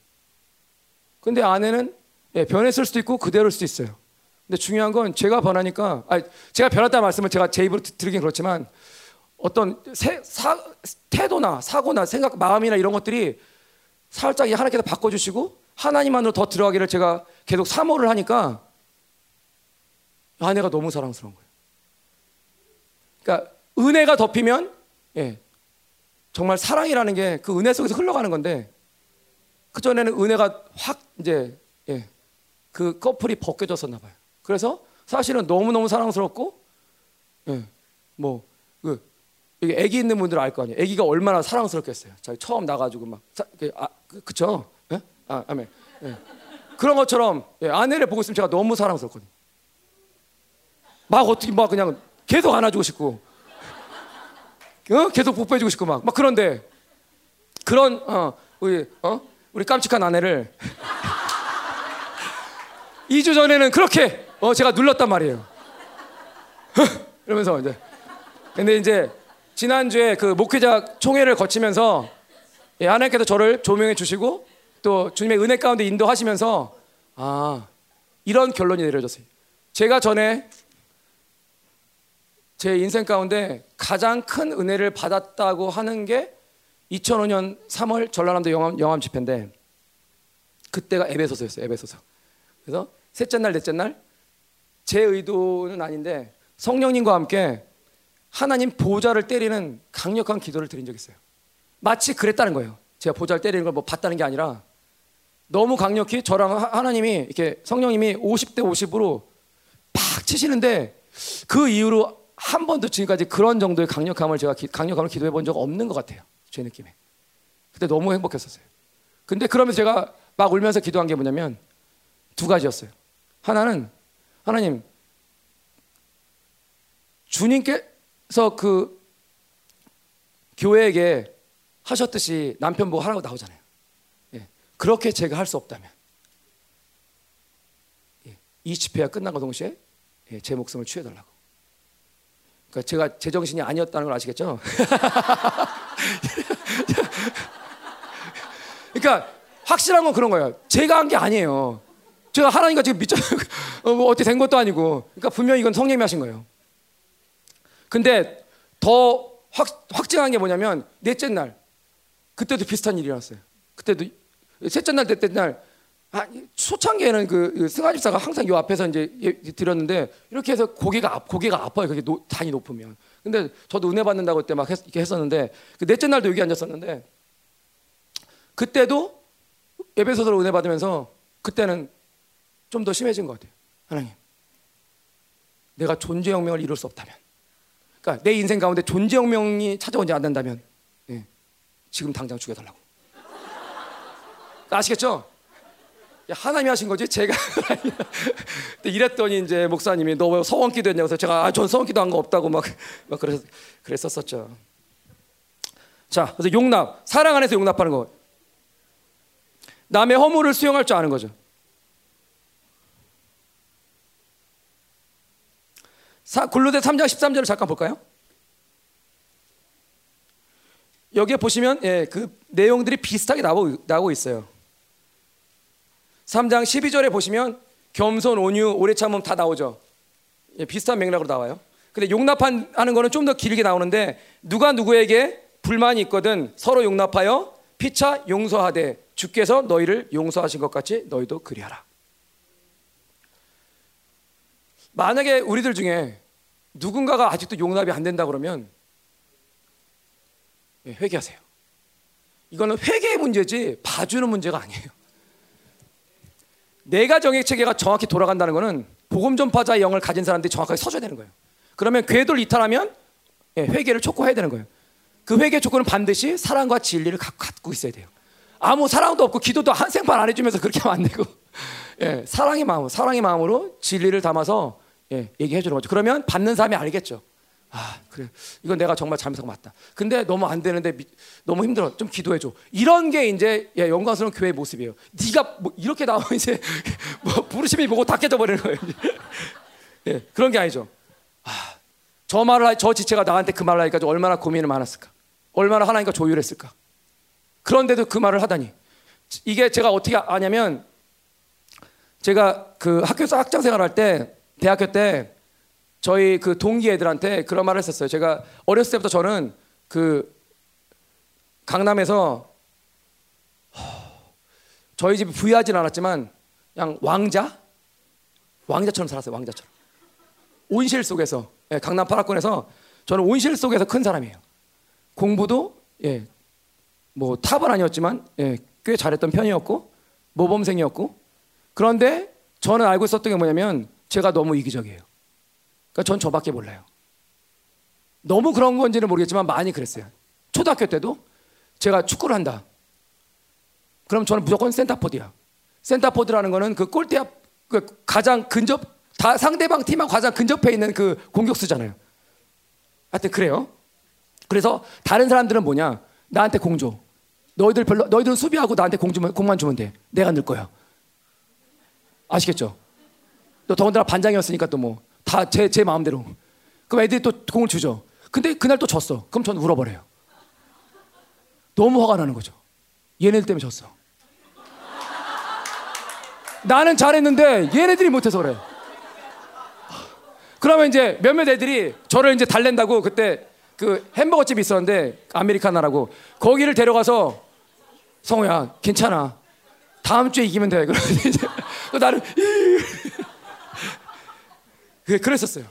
S1: 근데 아내는 예, 변했을 수도 있고 그대로일 수도 있어요. 근데 중요한 건 제가 변하니까 아니, 제가 변했다는 말씀을 제가 제 입으로 들으긴 그렇지만 어떤 세, 사, 태도나 사고나 생각 마음이나 이런 것들이 살짝 하나님께서 바꿔주시고 하나님 안으로 더 들어가기를 제가 계속 사모를 하니까 아내가 너무 사랑스러운 거예요. 그러니까 은혜가 덮이면 예, 정말 사랑이라는 게 그 은혜 속에서 흘러가는 건데 그 전에는 은혜가 확 이제 예, 그 커플이 벗겨졌었나 봐요. 그래서 사실은 너무 너무 사랑스럽고 예, 뭐그 여기 아기 있는 분들 알 거 아니에요. 아기가 얼마나 사랑스럽겠어요. 자 처음 나가지고 막 사, 그, 아, 그, 그쵸? 예? 아, 아멘. 예. 그런 것처럼 예, 아내를 보고 있으면 제가 너무 사랑스럽거든요. 막 어떻게 막 그냥 계속 안아주고 싶고, 어? 계속 뽀뽀해주고 싶고 막, 막 그런데 그런 어, 우리 어? 우리 깜찍한 아내를 (laughs) 2주 전에는 그렇게 어, 제가 눌렀단 말이에요. (laughs) 이러면서 이제 근데 이제 지난주에 그 목회자 총회를 거치면서 예, 하나님께서 저를 조명해 주시고 또 주님의 은혜 가운데 인도하시면서 아 이런 결론이 내려졌어요. 제가 전에 제 인생 가운데 가장 큰 은혜를 받았다고 하는 게 2005년 3월 전라남도 영암, 영암 집회인데 그때가 에베소서였어요. 에베소서. 그래서 셋째 날, 넷째 날 제 의도는 아닌데 성령님과 함께 하나님 보좌를 때리는 강력한 기도를 드린 적이 있어요. 마치 그랬다는 거예요. 제가 보좌를 때리는 걸 뭐 봤다는 게 아니라 너무 강력히 저랑 하나님이 이렇게 성령님이 50대 50으로 팍 치시는데 그 이후로 한 번도 지금까지 그런 정도의 강력함을 제가 기, 강력함을 기도해 본 적 없는 것 같아요. 제 느낌에. 그때 너무 행복했었어요. 근데 그러면서 제가 막 울면서 기도한 게 뭐냐면 두 가지였어요. 하나는 하나님 주님께서 그 교회에게 하셨듯이 남편 보고 하라고 나오잖아요. 예. 그렇게 제가 할 수 없다면 예. 이 집회가 끝나고 동시에 예. 제 목숨을 취해달라고. 그러니까 제가 제정신이 아니었다는 걸 아시겠죠? (laughs) 그러니까 확실한 건 그런 거예요. 제가 한 게 아니에요. 제가 하나님과 지금 믿죠. (laughs) 어, 뭐 어떻게 된 것도 아니고. 그러니까 분명히 이건 성령이 하신 거예요. 근데 더 확, 확증한 게 뭐냐면 넷째 날 그때도 비슷한 일이 일어났어요. 그때도 셋째 날, 넷째 날 아, 초창기에는 그, 그 승하 집사가 항상 요 앞에서 이제 드렸는데 이렇게 해서 고개가 고개가 아파요. 그게 노, 단이 높으면. 근데 저도 은혜 받는다고 그때 막 했, 이렇게 했었는데 그 넷째 날도 여기 앉았었는데 그때도 예배소서로 은혜 받으면서 그때는 좀 더 심해진 것 같아요. 하나님, 내가 존재 혁명을 이룰 수 없다면, 그러니까 내 인생 가운데 존재 혁명이 찾아오지 않는다면, 네, 지금 당장 죽여달라고. 아시겠죠? 하나님이 하신 거지 제가 (laughs) 이랬더니 이제 목사님이 너 왜 서원 기도 했냐고 해서 제가 아, 전 서원 기도 한 거 없다고 막, 막 그래서 그랬었었죠. 자, 그래서 용납, 사랑 안에서 용납하는 거. 남의 허물을 수용할 줄 아는 거죠. 사, 굴로대 3장 13절을 잠깐 볼까요? 여기에 보시면 예, 그 내용들이 비슷하게 나오고, 나오고 있어요. 3장 12절에 보시면 겸손, 온유, 오래 참음 다 나오죠. 예, 비슷한 맥락으로 나와요. 근데 용납하는 거는 좀 더 길게 나오는데 누가 누구에게 불만이 있거든 서로 용납하여 피차 용서하되 주께서 너희를 용서하신 것 같이 너희도 그리하라. 만약에 우리들 중에 누군가가 아직도 용납이 안 된다 그러면 예, 회개하세요. 이거는 회개의 문제지 봐주는 문제가 아니에요. 내가 정의 체계가 정확히 돌아간다는 것은 복음 전파자의 영을 가진 사람들이 정확하게 서줘야 되는 거예요. 그러면 궤도를 이탈하면 예, 회개를 촉구해야 되는 거예요. 그 회개 조건은 반드시 사랑과 진리를 갖고 있어야 돼요. 아무 사랑도 없고 기도도 한 생판 안 해주면서 그렇게 하면 안 되고 (laughs) 예, 사랑의 마음, 사랑의 마음으로 진리를 담아서 예, 얘기해 주는 거죠. 그러면 받는 사람이 알겠죠. 아 그래 이건 내가 정말 잘못한 거 맞다. 근데 너무 안 되는데 미, 너무 힘들어. 좀 기도해 줘. 이런 게 이제 예, 영광스러운 교회의 모습이에요. 네가 뭐 이렇게 나오면 (laughs) 이제 뭐 부르심이 보고 다 깨져 버리는 거예요. (laughs) 예, 그런 게 아니죠. 아, 저 말을 저 지체가 나한테 그 말을 하니까 얼마나 고민을 많았을까. 얼마나 하나님과 조율했을까. 그런데도 그 말을 하다니. 이게 제가 어떻게 아냐면 제가 그 학교에서 학장 생활할 때 대학교 때 저희 그 동기 애들한테 그런 말을 했었어요. 제가 어렸을 때부터 저는 그 강남에서 저희 집이 부유하진 않았지만 그냥 왕자 왕자처럼 살았어요. 왕자처럼 온실 속에서 예, 강남 파라권에서 저는 온실 속에서 큰 사람이에요. 공부도 예, 뭐 탑은 아니었지만 예, 꽤 잘했던 편이었고 모범생이었고 그런데 저는 알고 있었던 게 뭐냐면 제가 너무 이기적이에요. 그러니까 전 저밖에 몰라요. 너무 그런 건지는 모르겠지만 많이 그랬어요. 초등학교 때도 제가 축구를 한다. 그럼 저는 무조건 센터포드야. 센터포드라는 거는 그 골대 앞, 그 가장 근접, 다 상대방 팀하고 가장 근접해 있는 그 공격수잖아요. 하여튼 그래요. 그래서 다른 사람들은 뭐냐? 나한테 공 줘. 너희들 별로, 너희들은 수비하고 나한테 공 주면, 공만 주면 돼. 내가 넣을 거야. 아시겠죠? 또 더군다나 반장이었으니까 또 뭐, 다 제, 제 마음대로. 그럼 애들이 또 공을 주죠. 근데 그날 또 졌어. 그럼 저는 울어버려요. 너무 화가 나는 거죠. 얘네들 때문에 졌어. 나는 잘했는데 얘네들이 못해서 그래. 그러면 이제 몇몇 애들이 저를 이제 달랜다고 그때 그 햄버거 집이 있었는데 아메리카나라고 거기를 데려가서 성우야 괜찮아 다음 주에 이기면 돼. (laughs) 그러면 이제 나는 그랬었어요.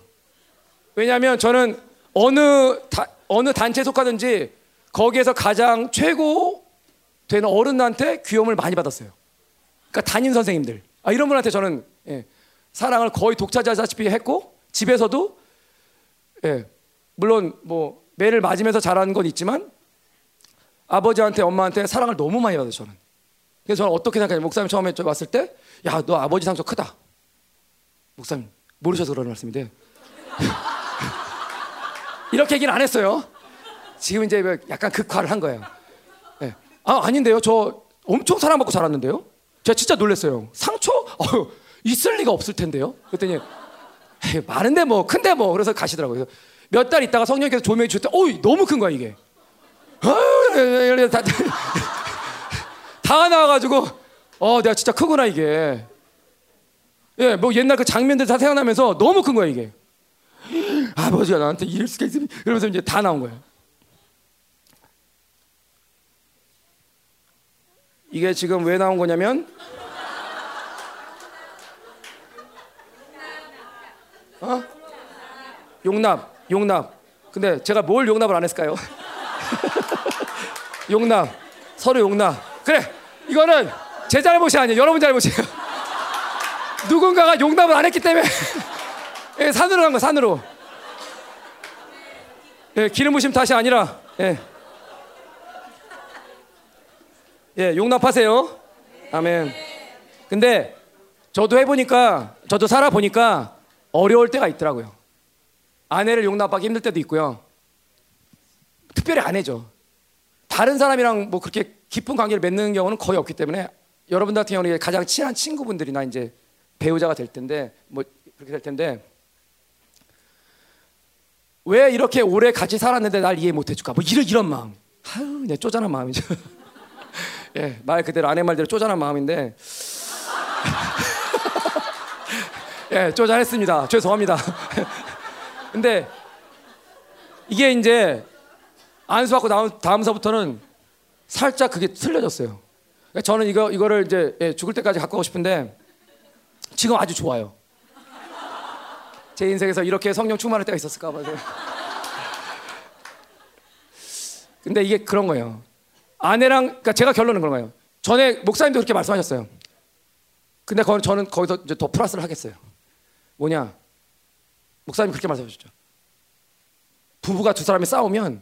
S1: 왜냐하면 저는 어느 다, 어느 단체에 속하든지 거기에서 가장 최고 되는 어른한테 귀여움을 많이 받았어요. 그러니까 담임 선생님들 아, 이런 분한테 저는 예, 사랑을 거의 독차지하다시피 했고 집에서도 예, 물론 뭐 매를 맞으면서 자라는 건 있지만 아버지한테 엄마한테 사랑을 너무 많이 받아요 저는. 그래서 저는 어떻게 생각해요? 목사님 처음에 왔을 때, 야 너 아버지 상처 크다. 목사님 모르셔서 그러는 말씀인데 (laughs) 이렇게 얘기는 안 했어요. 지금 이제 뭐 약간 극화를 한 거예요. 네. 아 아닌데요. 저 엄청 사랑받고 자랐는데요. 제가 진짜 놀랐어요. 상처 어, 있을 리가 없을 텐데요. 그랬더니 많은데 뭐 큰데 뭐 그래서 가시더라고요. 몇 달 있다가 성령께서 조명해 때, 어이 너무 큰 거야 이게. 어, 다, 다 나와가지고 어 내가 진짜 크구나 이게. 예, 뭐 옛날 그 장면들 다 생각나면서 너무 큰 거야 이게. (gasps) 아버지가 나한테 이럴 수가 있으면 이러면서 이제 다 나온 거예요. 이게 지금 왜 나온 거냐면 어? 용납, 용납. 근데 제가 뭘 용납을 안 했을까요? (laughs) 용납, 서로 용납. 그래, 이거는 제 잘못이 아니에요. 여러분 잘못이에요. 누군가가 용납을 안 했기 때문에 (laughs) 예, 산으로 간 거, 산으로. 예, 기름 부심 탓이 아니라, 예. 예, 용납하세요. 아멘. 근데 저도 해보니까, 저도 살아보니까 어려울 때가 있더라고요. 아내를 용납하기 힘들 때도 있고요. 특별히 아내죠. 다른 사람이랑 뭐 그렇게 깊은 관계를 맺는 경우는 거의 없기 때문에 여러분들 같은 경우는 가장 친한 친구분들이나 이제 배우자가 될 텐데 뭐 그렇게 될 텐데 왜 이렇게 오래 같이 살았는데 날 이해 못 해줄까? 뭐 이런 이런 마음. 아유, 내 쪼잔한 마음이죠. (laughs) 예, 말 그대로 아내 말대로 쪼잔한 마음인데. (laughs) 예, 쪼잔했습니다. 죄송합니다. (laughs) 근데 이게 이제 안수받고 다음, 다음서부터는 살짝 그게 틀려졌어요. 그러니까 저는 이거 이거를 이제 예, 죽을 때까지 갖고 가고 싶은데 지금 아주 좋아요. 제 인생에서 이렇게 성령 충만할 때가 있었을까 봐요. 근데 이게 그런 거예요. 아내랑 그러니까 제가 결론은 그런 거예요. 전에 목사님도 그렇게 말씀하셨어요. 근데 거, 저는 거기서 이제 더 플러스를 하겠어요. 뭐냐? 목사님 그렇게 말씀하셨죠. 부부가 두 사람이 싸우면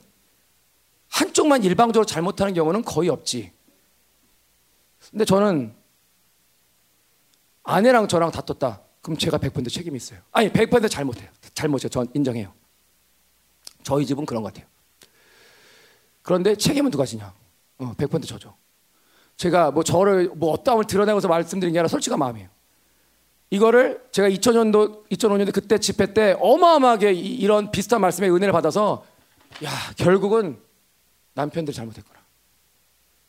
S1: 한쪽만 일방적으로 잘못하는 경우는 거의 없지. 근데 저는 아내랑 저랑 다퉜다. 그럼 제가 100% 책임이 있어요. 아니 100% 잘못해요. 잘못이요. 전 인정해요. 저희 집은 그런 것 같아요. 그런데 책임은 누가 지냐? 어, 100% 저죠. 제가 뭐 저를 뭐 어떠함을 드러내고서 말씀드린 게 아니라 솔직한 마음이에요. 이거를 제가 2000년도 2005년도 그때 집회 때 어마어마하게 이, 런 비슷한 말씀의 은혜를 받아서 야 결국은 남편들 잘못했구나.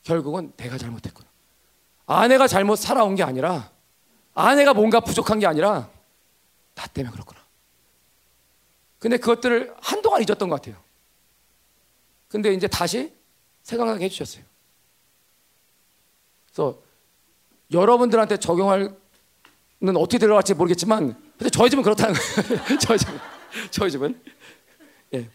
S1: 결국은 내가 잘못했구나. 아내가 잘못 살아온 게 아니라 아내가 뭔가 부족한 게 아니라 나 때문에 그렇구나. 근데 그것들을 한동안 잊었던 것 같아요. 근데 이제 다시 생각나게 해주셨어요. 그래서 여러분들한테 적용할 는 어떻게 들어갈지 모르겠지만 근데 저희 집은 그렇다는 거예요. (laughs) 저희 집은 저희 집은 예.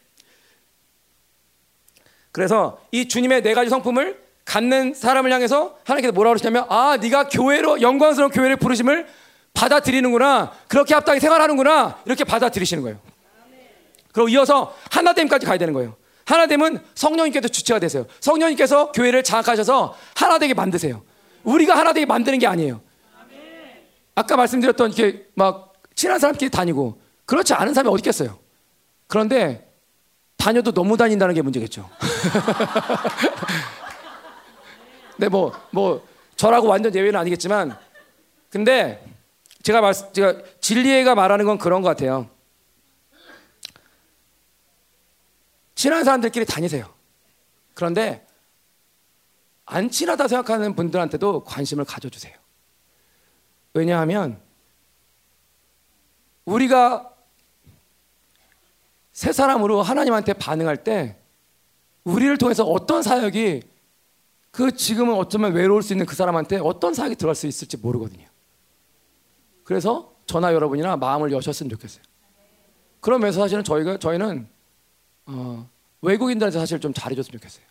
S1: 그래서 이 주님의 네 가지 성품을 갖는 사람을 향해서 하나님께서 뭐라고 그러시냐면 아 네가 교회로 영광스러운 교회를 부르심을 받아들이는구나 그렇게 합당히 생활하는구나 이렇게 받아들이시는 거예요. 그리고 이어서 하나됨까지 가야 되는 거예요. 하나됨은 성령님께서 주체가 되세요. 성령님께서 교회를 장악하셔서 하나되게 만드세요. 우리가 하나되게 만드는 게 아니에요. 아까 말씀드렸던 이렇게 막 친한 사람끼리 다니고 그렇지 않은 사람이 어디 있겠어요. 그런데 다녀도 너무 다닌다는 게 문제겠죠. (laughs) 근데 뭐, 뭐, 저라고 완전 예외는 아니겠지만, 근데 제가 말, 제가 진리애가 말하는 건 그런 것 같아요. 친한 사람들끼리 다니세요. 그런데 안 친하다 생각하는 분들한테도 관심을 가져주세요. 왜냐하면 우리가 새 사람으로 하나님한테 반응할 때 우리를 통해서 어떤 사역이 그 지금은 어쩌면 외로울 수 있는 그 사람한테 어떤 사역이 들어갈 수 있을지 모르거든요. 그래서 저나 여러분이나 마음을 여셨으면 좋겠어요. 그러면서 사실은 저희가 저희는 어, 외국인들한테 사실 좀 잘해줬으면 좋겠어요.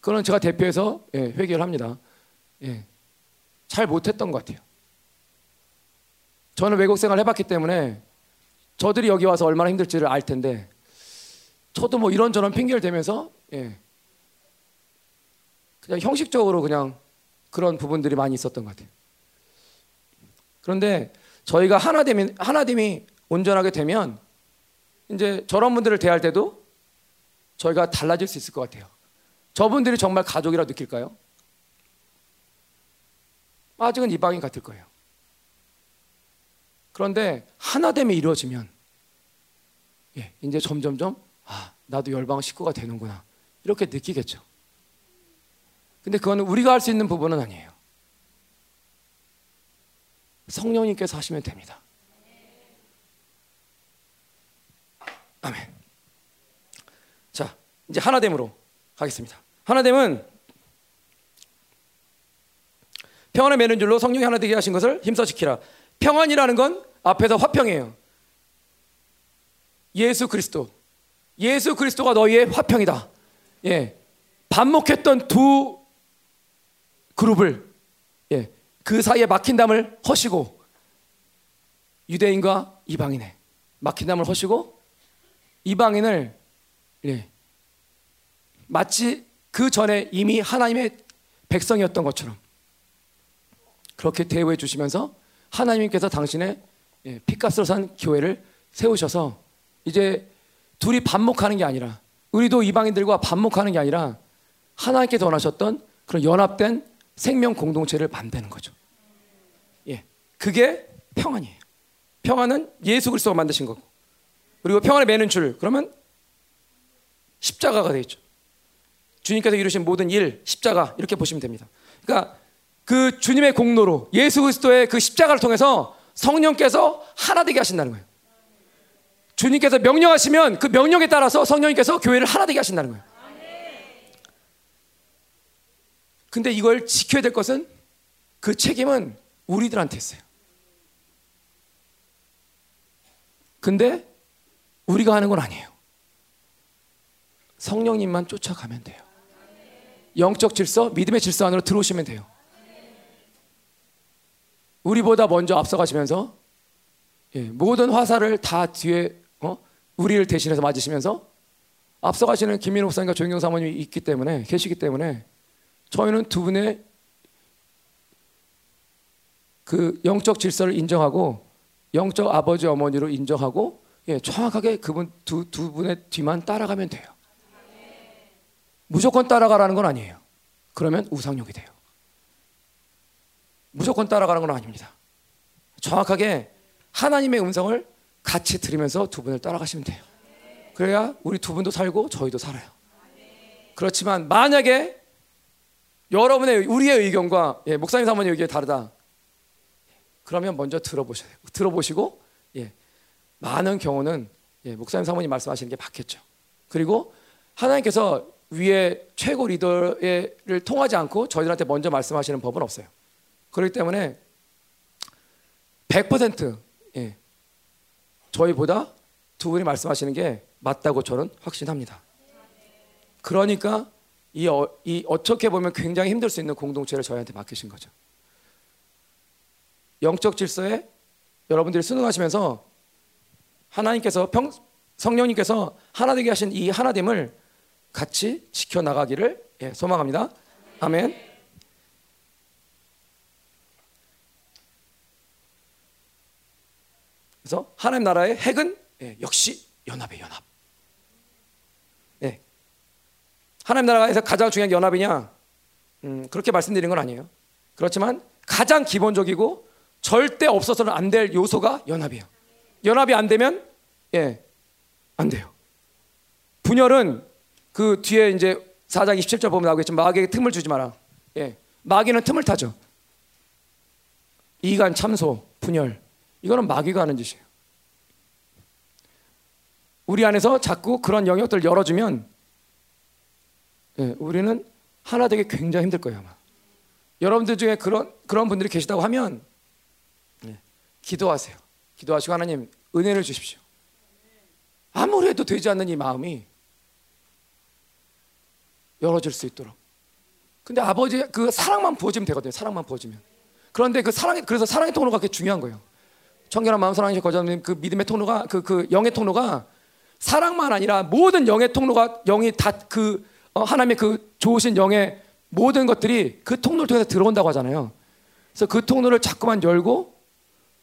S1: 그건 제가 대표해서 예, 회개를 합니다. 예, 잘 못했던 것 같아요. 저는 외국 생활 해봤기 때문에 저들이 여기 와서 얼마나 힘들지를 알 텐데 저도 뭐 이런저런 핑계를 대면서 예, 그냥 형식적으로 그냥 그런 부분들이 많이 있었던 것 같아요. 그런데 저희가 하나됨이 하나됨이 온전하게 되면 이제 저런 분들을 대할 때도 저희가 달라질 수 있을 것 같아요. 저분들이 정말 가족이라 느낄까요? 아직은 이방인 같을 거예요. 그런데 하나됨이 이루어지면 예, 이제 점점점 아 나도 열방 식구가 되는구나 이렇게 느끼겠죠. 근데 그거는 우리가 할 수 있는 부분은 아니에요. 성령님께서 하시면 됩니다. 아멘. 자, 이제 하나됨으로 가겠습니다. 하나됨은 평안을 매는 줄로 성령이 하나 되게 하신 것을 힘써 지키라. 평안이라는 건 앞에서 화평이에요. 예수 그리스도. 예수 그리스도가 너희의 화평이다. 예. 반목했던 두 그룹을 예. 그 사이에 막힌 담을 허시고 유대인과 이방인의 막힌 담을 허시고 이방인을 예. 마치 그 전에 이미 하나님의 백성이었던 것처럼 그렇게 대우해 주시면서 하나님께서 당신의 예, 피값으로 산 교회를 세우셔서 이제 둘이 반목하는 게 아니라 우리도 이방인들과 반목하는 게 아니라 하나님께서 원하셨던 그런 연합된 생명 공동체를 만드는 거죠. 예, 그게 평안이에요. 평안은 예수 그리스도가 만드신 거고 그리고 평안을 매는 줄 그러면 십자가가 되겠죠. 주님께서 이루신 모든 일 십자가 이렇게 보시면 됩니다. 그러니까 그 주님의 공로로 예수 그리스도의 그 십자가를 통해서 성령께서 하나 되게 하신다는 거예요. 주님께서 명령하시면 그 명령에 따라서 성령님께서 교회를 하나 되게 하신다는 거예요. 근데 이걸 지켜야 될 것은 그 책임은 우리들한테 있어요. 근데 우리가 하는 건 아니에요. 성령님만 쫓아가면 돼요. 영적 질서, 믿음의 질서 안으로 들어오시면 돼요. 우리보다 먼저 앞서가시면서 예, 모든 화살을 다 뒤에 어? 우리를 대신해서 맞으시면서 앞서가시는 김민호 목사님과 조영경 사모님이 있기 때문에 계시기 때문에 저희는 두 분의 그 영적 질서를 인정하고 영적 아버지 어머니로 인정하고 예, 정확하게 그분 두, 두 분의 뒤만 따라가면 돼요. 무조건 따라가라는 건 아니에요. 그러면 우상욕이 돼요. 무조건 따라가는 건 아닙니다. 정확하게 하나님의 음성을 같이 들으면서 두 분을 따라가시면 돼요. 그래야 우리 두 분도 살고 저희도 살아요. 그렇지만 만약에 여러분의 우리의 의견과 예, 목사님 사모님 의견이 다르다. 그러면 먼저 들어보셔야 돼요. 들어보시고 예, 많은 경우는 예, 목사님 사모님 말씀하시는 게 맞겠죠. 그리고 하나님께서 위에 최고 리더를 통하지 않고 저희들한테 먼저 말씀하시는 법은 없어요. 그렇기 때문에 100% 예, 저희보다 두 분이 말씀하시는 게 맞다고 저는 확신합니다. 그러니까 이, 어, 이 어떻게 보면 굉장히 힘들 수 있는 공동체를 저희한테 맡기신 거죠. 영적 질서에 여러분들이 순응하시면서 하나님께서 평, 성령님께서 하나 되게 하신 이 하나됨을 같이 지켜 나가기를 예, 소망합니다. 아멘. 그래서 하나님 나라의 핵은 예, 역시 연합의 연합. 예. 하나님 나라에서 가장 중요한 연합이냐? 음, 그렇게 말씀드린 건 아니에요. 그렇지만 가장 기본적이고 절대 없어서는 안 될 요소가 연합이에요. 연합이 안 되면 예, 안 돼요. 분열은 그 뒤에 이제 4장 27절 보면 나오겠지만 마귀에게 틈을 주지 마라. 예. 마귀는 틈을 타죠. 이간 참소, 분열. 이거는 마귀가 하는 짓이에요. 우리 안에서 자꾸 그런 영역들을 열어주면 예, 우리는 하나 되기 굉장히 힘들 거예요 아마. 여러분들 중에 그런 그런 분들이 계시다고 하면 예, 기도하세요. 기도하시고 하나님 은혜를 주십시오. 아무리 해도 되지 않는 이 마음이 열어질 수 있도록. 근데 아버지 그 사랑만 부어지면 되거든요. 사랑만 부어지면. 그런데 그 사랑이 그래서 사랑의 통로가 그게 중요한 거예요. 청결한 마음 사랑하시 거저님 그 믿음의 통로가 그, 그 영의 통로가 사랑만 아니라 모든 영의 통로가 영이 다그 어, 하나님의 그 좋으신 영의 모든 것들이 그 통로를 통해서 들어온다고 하잖아요. 그래서 그 통로를 자꾸만 열고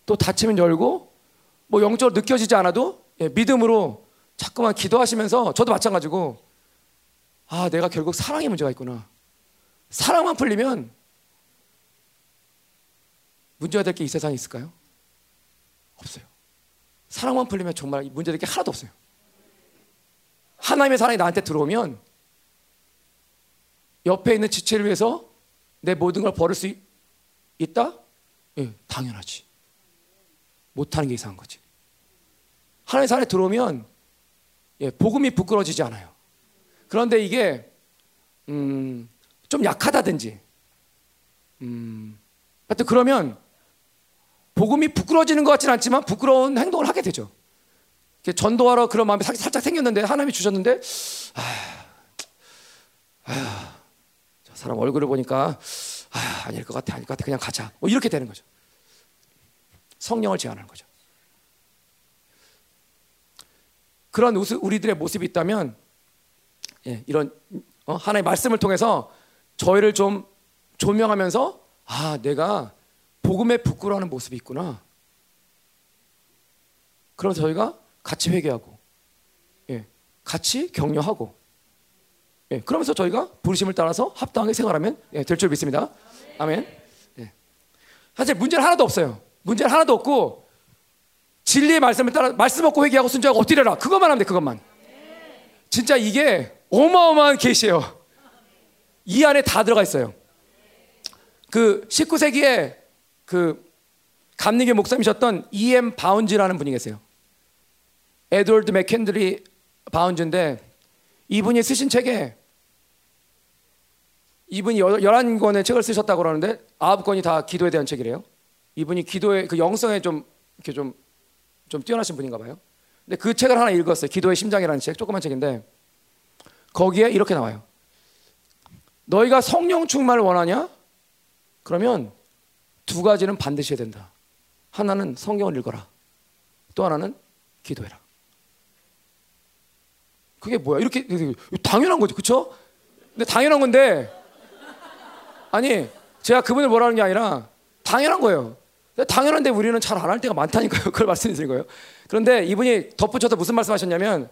S1: 또 닫히면 열고 뭐 영적으로 느껴지지 않아도 예, 믿음으로 자꾸만 기도하시면서 저도 마찬가지고 아 내가 결국 사랑의 문제가 있구나. 사랑만 풀리면 문제가 될 게 이 세상에 있을까요? 없어요. 사랑만 풀리면 정말 문제될 게 하나도 없어요. 하나님의 사랑이 나한테 들어오면 옆에 있는 지체를 위해서 내 모든 걸 버릴 수 있, 다 예, 당연하지. 못하는 게 이상한 거지. 하나님의 사랑이 들어오면 예, 복음이 부끄러지지 않아요. 그런데 이게 음, 좀 약하다든지 음, 하여튼 그러면 복음이 부끄러지는 것 같지는 않지만 부끄러운 행동을 하게 되죠. 전도하러 그런 마음이 살짝 생겼는데 하나님이 주셨는데 아, 아, 저 사람 얼굴을 보니까 아, 아닐 것 같아, 아닐 것 같아, 그냥 가자. 뭐 이렇게 되는 거죠. 성령을 제한하는 거죠. 그런 우리들의 모습이 있다면 예, 이런 어, 하나의 말씀을 통해서 저희를 좀 조명하면서 아 내가 복음에 부끄러워하는 모습이 있구나. 그럼 저희가 같이 회개하고, 예, 같이 격려하고, 예, 그러면서 저희가 부르심을 따라서 합당하게 생활하면 예, 될 줄 믿습니다. 아멘. 예. 사실 문제는 하나도 없어요. 문제는 하나도 없고 진리의 말씀을 따라 말씀 먹고 회개하고 순종하고 엎드려라. 그것만 하면 돼. 그것만. 진짜 이게 어마어마한 계시예요. 이 안에 다 들어가 있어요. 그 19세기에 그 감리교 목사님이셨던 E.M. 바운즈라는 분이 계세요. 에드워드 맥켄드리 바운즈인데 이분이 쓰신 책에 이분이 11권의 책을 쓰셨다고 그러는데 9권이 다 기도에 대한 책이래요. 이분이 기도의 그 영성에 좀 이렇게 좀, 좀 뛰어나신 분인가 봐요. 근데 그 책을 하나 읽었어요. 기도의 심장이라는 책, 조그만 책인데 거기에 이렇게 나와요. 너희가 성령 충만을 원하냐? 그러면 두 가지는 반드시 해야 된다. 하나는 성경을 읽어라. 또 하나는 기도해라. 그게 뭐야? 이렇게 당연한 거지, 그렇죠? 근데 당연한 건데 아니 제가 그분을 뭐라는 게 아니라 당연한 거예요. 당연한데 우리는 잘 안 할 때가 많다니까요. (laughs) 그걸 말씀드린 거예요. 그런데 이분이 덧붙여서 무슨 말씀하셨냐면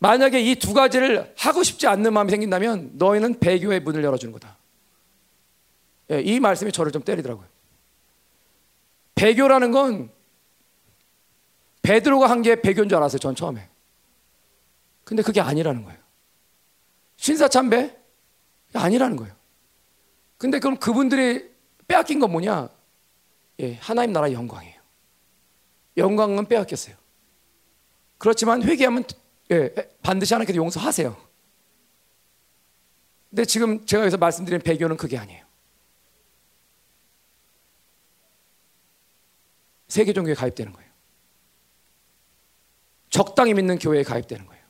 S1: 만약에 이 두 가지를 하고 싶지 않는 마음이 생긴다면 너희는 배교의 문을 열어주는 거다. 예, 이 말씀이 저를 좀 때리더라고요. 배교라는 건 베드로가 한 게 배교인 줄 알았어요. 전 처음에. 근데 그게 아니라는 거예요. 신사참배? 아니라는 거예요. 근데 그럼 그분들이 빼앗긴 건 뭐냐? 예, 하나님 나라의 영광이에요. 영광은 빼앗겼어요. 그렇지만 회개하면 예, 반드시 하나님께서 용서하세요. 근데 지금 제가 여기서 말씀드린 배교는 그게 아니에요. 세계 종교에 가입되는 거예요. 적당히 믿는 교회에 가입되는 거예요.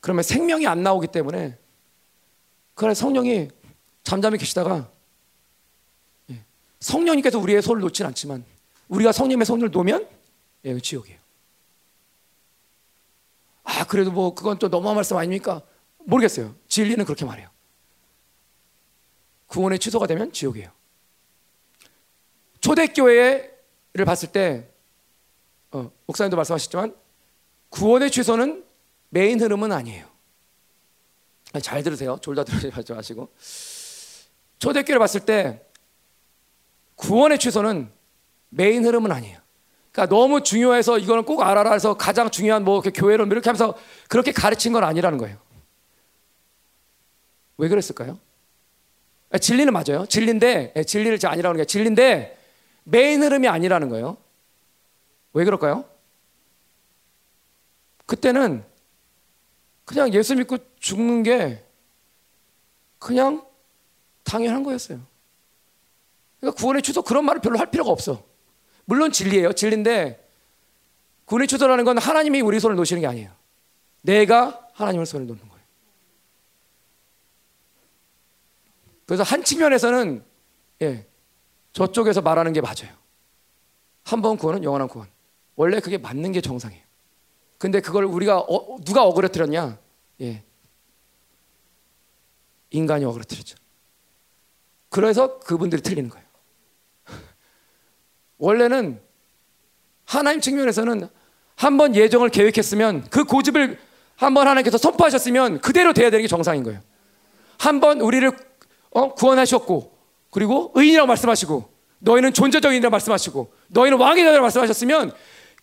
S1: 그러면 생명이 안 나오기 때문에 그래 성령이 잠잠히 계시다가 예, 성령님께서 우리의 손을 놓지는 않지만 우리가 성령의 손을 놓으면 예, 지옥이에요. 아 그래도 뭐 그건 또 너무한 말씀 아닙니까? 모르겠어요. 진리는 그렇게 말해요. 구원의 취소가 되면 지옥이에요. 초대교회를 봤을 때 어, 목사님도 말씀하셨지만 구원의 취소는 메인 흐름은 아니에요. 잘 들으세요. 졸다 들으지 마시고. 초대교회를 봤을 때 구원의 취소는 메인 흐름은 아니에요. 그러니까 너무 중요해서 이거는 꼭 알아라 해서 가장 중요한 뭐 교회를 이렇게 하면서 그렇게 가르친 건 아니라는 거예요. 왜 그랬을까요? 아, 진리는 맞아요. 진리인데 예, 진리를 아니라는 게 진리인데 메인 흐름이 아니라는 거예요. 왜 그럴까요? 그때는 그냥 예수 믿고 죽는 게 그냥 당연한 거였어요. 그러니까 구원의 취소 그런 말을 별로 할 필요가 없어. 물론 진리예요. 진리인데 구원의 취소라는 건 하나님이 우리 손을 놓으시는 게 아니에요. 내가 하나님의 손을 놓는 거예요. 그래서 한 측면에서는 예, 저쪽에서 말하는 게 맞아요. 한 번 구원은 영원한 구원. 원래 그게 맞는 게 정상이에요. 근데 그걸 우리가 어, 누가 어그러뜨렸냐? 예. 인간이 어그러뜨렸죠. 그래서 그분들이 틀리는 거예요. 원래는 하나님 측면에서는 한 번 예정을 계획했으면 그 고집을 한 번 하나님께서 선포하셨으면 그대로 돼야 되는 게 정상인 거예요. 한 번 우리를 어? 구원하셨고 그리고 의인이라고 말씀하시고 너희는 존재적인 이라고 말씀하시고 너희는 왕이라고 말씀하셨으면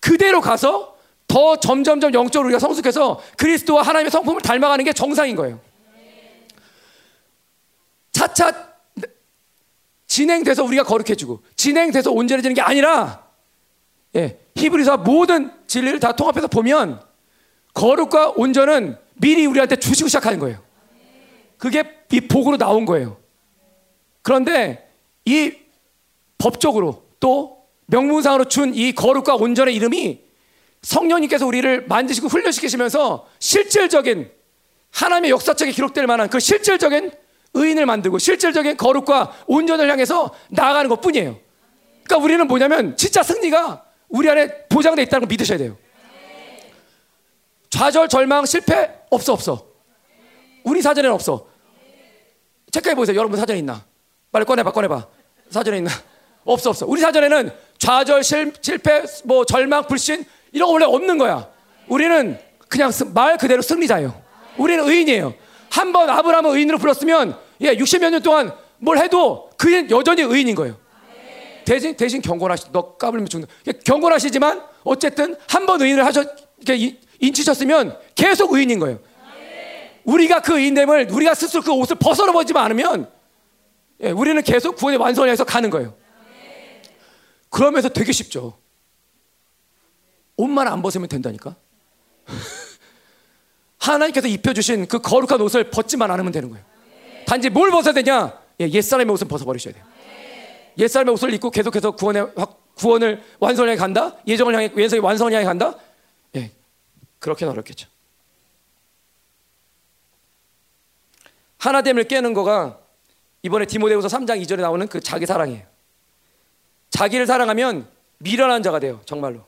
S1: 그대로 가서 더 점점점 영적으로 우리가 성숙해서 그리스도와 하나님의 성품을 닮아가는 게 정상인 거예요. 차차 진행돼서 우리가 거룩해지고 진행돼서 온전해지는 게 아니라 예, 히브리서 모든 진리를 다 통합해서 보면 거룩과 온전은 미리 우리한테 주시고 시작하는 거예요. 그게 이 복으로 나온 거예요. 그런데 이 법적으로 또 명문상으로 준 이 거룩과 온전의 이름이 성령님께서 우리를 만드시고 훈련시키시면서 실질적인 하나님의 역사책에 기록될 만한 그 실질적인 의인을 만들고 실질적인 거룩과 온전을 향해서 나아가는 것 뿐이에요. 그러니까 우리는 뭐냐면 진짜 승리가 우리 안에 보장되어 있다는 걸 믿으셔야 돼요. 좌절, 절망, 실패 없어 없어. 우리 사전에는 없어. 체크해 보세요. 여러분 사전에 있나? 빨리 꺼내봐, 꺼내봐. 사전에 있나? (laughs) 없어 없어. 우리 사전에는 좌절, 실, 실패, 뭐 절망, 불신 이런 거 원래 없는 거야. 우리는 그냥 말 그대로 승리자예요. 우리는 의인이에요. 한 번 아브라함을 의인으로 불렀으면 예, 60몇 년 동안 뭘 해도 그는 여전히 의인인 거예요. 대신 대신 경건하시 너 까불면 죽는. 경건하시지만 어쨌든 한 번 의인을 하셨 이렇게 인치셨으면 계속 의인인 거예요. 우리가 그 의인됨을 우리가 스스로 그 옷을 벗어버리지 않으면 예, 우리는 계속 구원의 완성을 해서 가는 거예요. 그러면서 되게 쉽죠. 옷만 안 벗으면 된다니까. 하나님께서 입혀주신 그 거룩한 옷을 벗지만 않으면 되는 거예요. 단지 뭘 벗어야 되냐? 예, 옛사람의 옷은 벗어버리셔야 돼요. 옛사람의 옷을 입고 계속해서 구원의, 구원을 완성을 향해 간다? 예정을 향해, 예정의 완성을 향해 간다? 예, 그렇게는 어렵겠죠. 하나됨을 깨는 거가 이번에 디모데후서 3장 2절에 나오는 그 자기 사랑이에요. 자기를 사랑하면 미련한 자가 돼요. 정말로.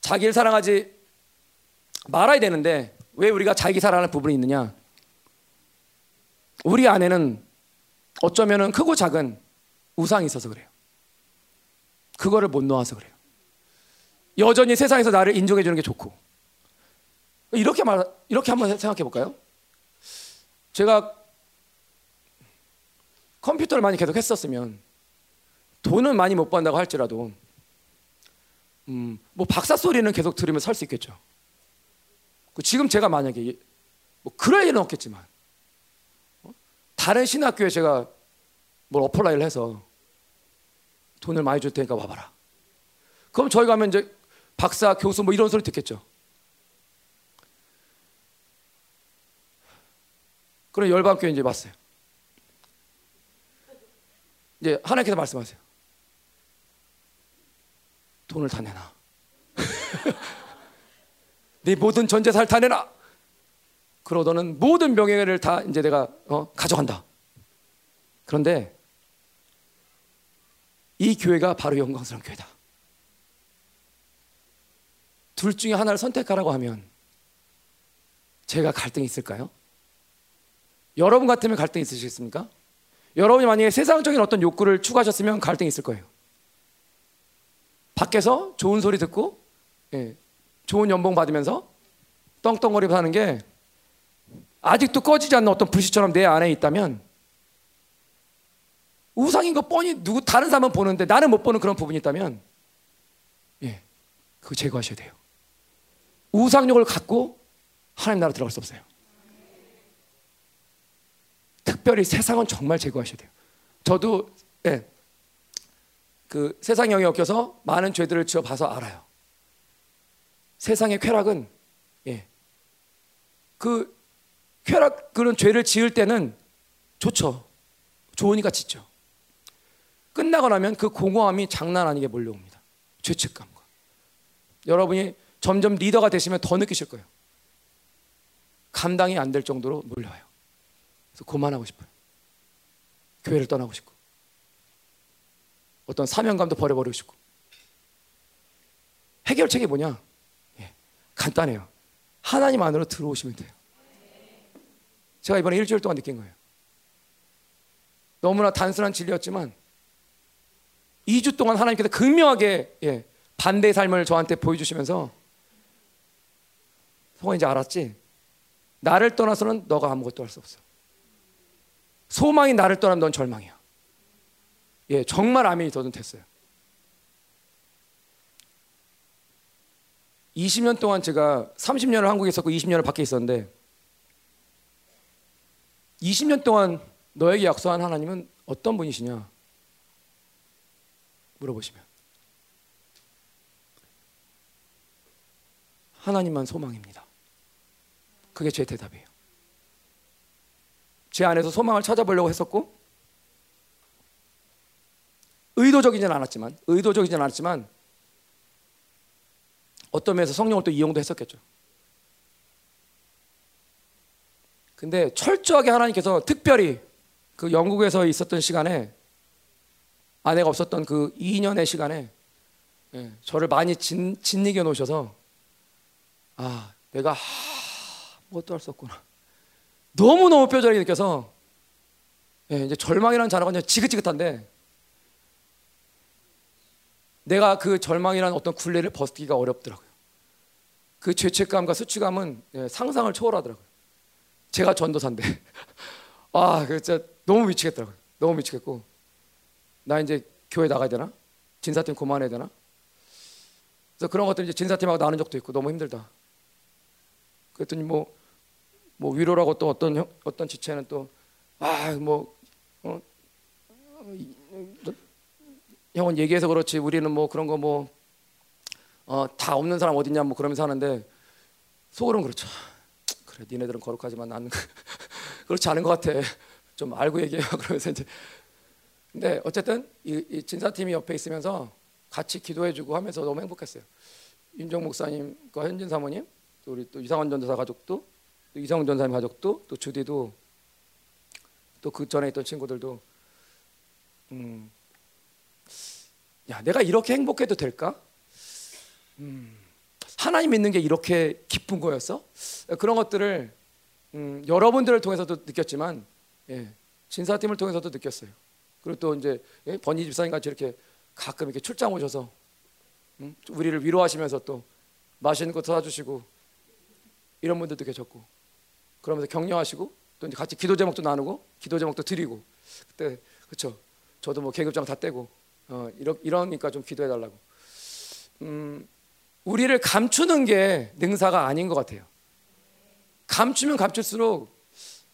S1: 자기를 사랑하지 말아야 되는데 왜 우리가 자기 사랑하는 부분이 있느냐? 우리 안에는 어쩌면은 크고 작은 우상이 있어서 그래요. 그거를 못 놓아서 그래요. 여전히 세상에서 나를 인정해 주는 게 좋고. 이렇게 말 이렇게 한번 생각해 볼까요? 제가 컴퓨터를 많이 계속 했었으면 돈은 많이 못 번다고 할지라도 음, 뭐 박사 소리는 계속 들으면 살 수 있겠죠. 그 지금 제가 만약에 뭐 그럴 일은 없겠지만 어? 다른 신학교에 제가 뭘 apply를 해서 돈을 많이 줄 테니까 와봐라. 그럼 저희 가면 이제 박사, 교수 뭐 이런 소리 듣겠죠. 그럼 열방교회 이제 왔어요. 이제 하나님께서 말씀하세요. 돈을 다 내놔. 네 모든 전 재산을 다 내놔. 그러고 너는 모든 명예를 다 이제 내가 어, 가져간다. 그런데 이 교회가 바로 영광스러운 교회다. 둘 중에 하나를 선택하라고 하면 제가 갈등이 있을까요? 여러분 같으면 갈등 있으시겠습니까? 여러분이 만약에 세상적인 어떤 욕구를 추구하셨으면 갈등이 있을 거예요. 밖에서 좋은 소리 듣고 예, 좋은 연봉 받으면서 떵떵거리며 사는 게 아직도 꺼지지 않는 어떤 불씨처럼 내 안에 있다면 우상인 거 뻔히 누구 다른 사람은 보는데 나는 못 보는 그런 부분이 있다면 예, 그거 제거하셔야 돼요. 우상욕을 갖고 하나님 나라 들어갈 수 없어요. 특별히 세상은 정말 제거하셔야 돼요. 저도 예, 그 세상 영에 엮여서 많은 죄들을 지어 봐서 알아요. 세상의 쾌락은 예, 그 쾌락 그런 죄를 지을 때는 좋죠. 좋으니까 짓죠. 끝나고 나면 그 공허함이 장난 아니게 몰려옵니다. 죄책감과. 여러분이 점점 리더가 되시면 더 느끼실 거예요. 감당이 안 될 정도로 몰려와요. 그래서 그만하고 싶어요. 교회를 떠나고 싶고. 어떤 사명감도 버려버리고 싶고. 해결책이 뭐냐? 예, 간단해요. 하나님 안으로 들어오시면 돼요. 제가 이번에 일주일 동안 느낀 거예요. 너무나 단순한 진리였지만 2주 동안 하나님께서 극명하게 예, 반대의 삶을 저한테 보여주시면서 성아 이제 알았지? 나를 떠나서는 너가 아무것도 할 수 없어. 소망이 나를 떠나면 넌 절망이야. 예, 정말 아멘이 저는 됐어요. 20년 동안 제가 30년을 한국에 있었고 20년을 밖에 있었는데 20년 동안 너에게 약속한 하나님은 어떤 분이시냐? 물어보시면 하나님만 소망입니다. 그게 제 대답이에요. 제 안에서 소망을 찾아보려고 했었고 의도적이진 않았지만 의도적이진 않았지만 어떤 면에서 성령을 또 이용도 했었겠죠. 근데 철저하게 하나님께서 특별히 그 영국에서 있었던 시간에 아내가 없었던 그 2년의 시간에 예, 저를 많이 진, 짓이겨 놓으셔서 아 내가 아무것도 할 수 없구나 너무 너무 뼈저리게 느껴서 예, 이제 절망이라는 단어가 그냥 지긋지긋한데 내가 그 절망이라는 어떤 굴레를 벗기가 어렵더라고요 그 죄책감과 수치감은 예, 상상을 초월하더라고요 제가 전도사인데 (laughs) 아, 그 진짜 너무 미치겠더라고요. 너무 미치겠고 나 이제 교회 나가야 되나? 진사팀 그만해야 되나? 그래서 그런 것들 이제 진사팀하고 나눈 적도 있고 너무 힘들다. 그랬더니 뭐, 뭐 위로라고 또 어떤 형, 어떤 지체는 또 아뭐 어, 형은 얘기해서 그렇지 우리는 뭐 그런 거 뭐 어, 다 없는 사람 어딨냐 뭐 그러면서 하는데 속으로는 그렇죠. 그래 니네들은 거룩하지만 나는 (laughs) 그렇지 않은 것 같아. 좀 알고 얘기해요. (laughs) 그러면서 이제 근데 어쨌든 이, 이 진사팀이 옆에 있으면서 같이 기도해주고 하면서 너무 행복했어요. 윤정 목사님과 현진 사모님, 또 우리 또 이상원 전도사 가족도, 또 이상원 전사님 가족도, 또 주디도, 또 그 전에 있던 친구들도, 음, 야 내가 이렇게 행복해도 될까? 음, 하나님 믿는 게 이렇게 기쁜 거였어? 그런 것들을 음, 여러분들을 통해서도 느꼈지만 예, 진사팀을 통해서도 느꼈어요. 그리고 또 이제 예, 번희 집사님 같이 이렇게 가끔 이렇게 출장 오셔서 음, 우리를 위로하시면서 또 맛있는 거 사주시고 이런 분들도 계셨고 그러면서 격려하시고 또 이제 같이 기도 제목도 나누고 기도 제목도 드리고 그때 그렇죠. 저도 뭐 계급장 다 떼고 어, 이러, 이러니까 좀 기도해 달라고. 음, 우리를 감추는 게 능사가 아닌 것 같아요. 감추면 감출수록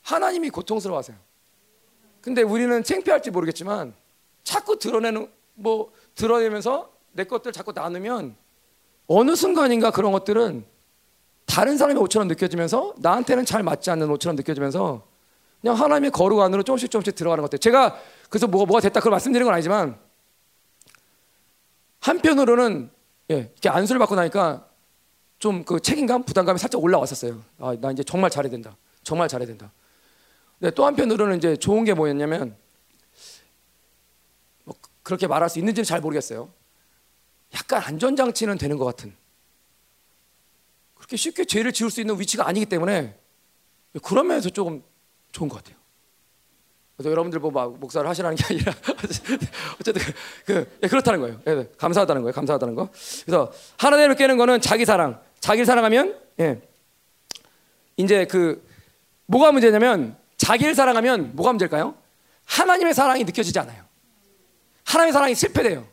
S1: 하나님이 고통스러워하세요. 근데 우리는 창피할지 모르겠지만 자꾸 드러내는 뭐 드러내면서 내 것들 자꾸 나누면 어느 순간인가 그런 것들은 다른 사람의 옷처럼 느껴지면서 나한테는 잘 맞지 않는 옷처럼 느껴지면서 그냥 하나님의 거룩 안으로 조금씩 조금씩 들어가는 것 같아요. 제가 그래서 뭐가, 뭐가 됐다 그걸 말씀드리는 건 아니지만 한편으로는 예, 이렇게 안수를 받고 나니까 좀 그 책임감, 부담감이 살짝 올라왔었어요. 아, 나 이제 정말 잘해야 된다. 정말 잘해야 된다. 근데 또 한편으로는 이제 좋은 게 뭐였냐면 뭐 그렇게 말할 수 있는지는 잘 모르겠어요. 약간 안전장치는 되는 것 같은. 그렇게 쉽게 죄를 지을 수 있는 위치가 아니기 때문에 그런 면에서 조금 좋은 것 같아요. 그래서 여러분들 뭐막 목사를 하시라는 게 아니라 (laughs) 어쨌든 그, 예, 그렇다는 거예요. 예, 감사하다는 거예요. 감사하다는 거. 그래서 하나님을 깨는 거는 자기 사랑. 자기를 사랑하면 예. 이제 그 뭐가 문제냐면 자기를 사랑하면 뭐가 문제일까요? 하나님의 사랑이 느껴지지 않아요. 하나님의 사랑이 실패돼요.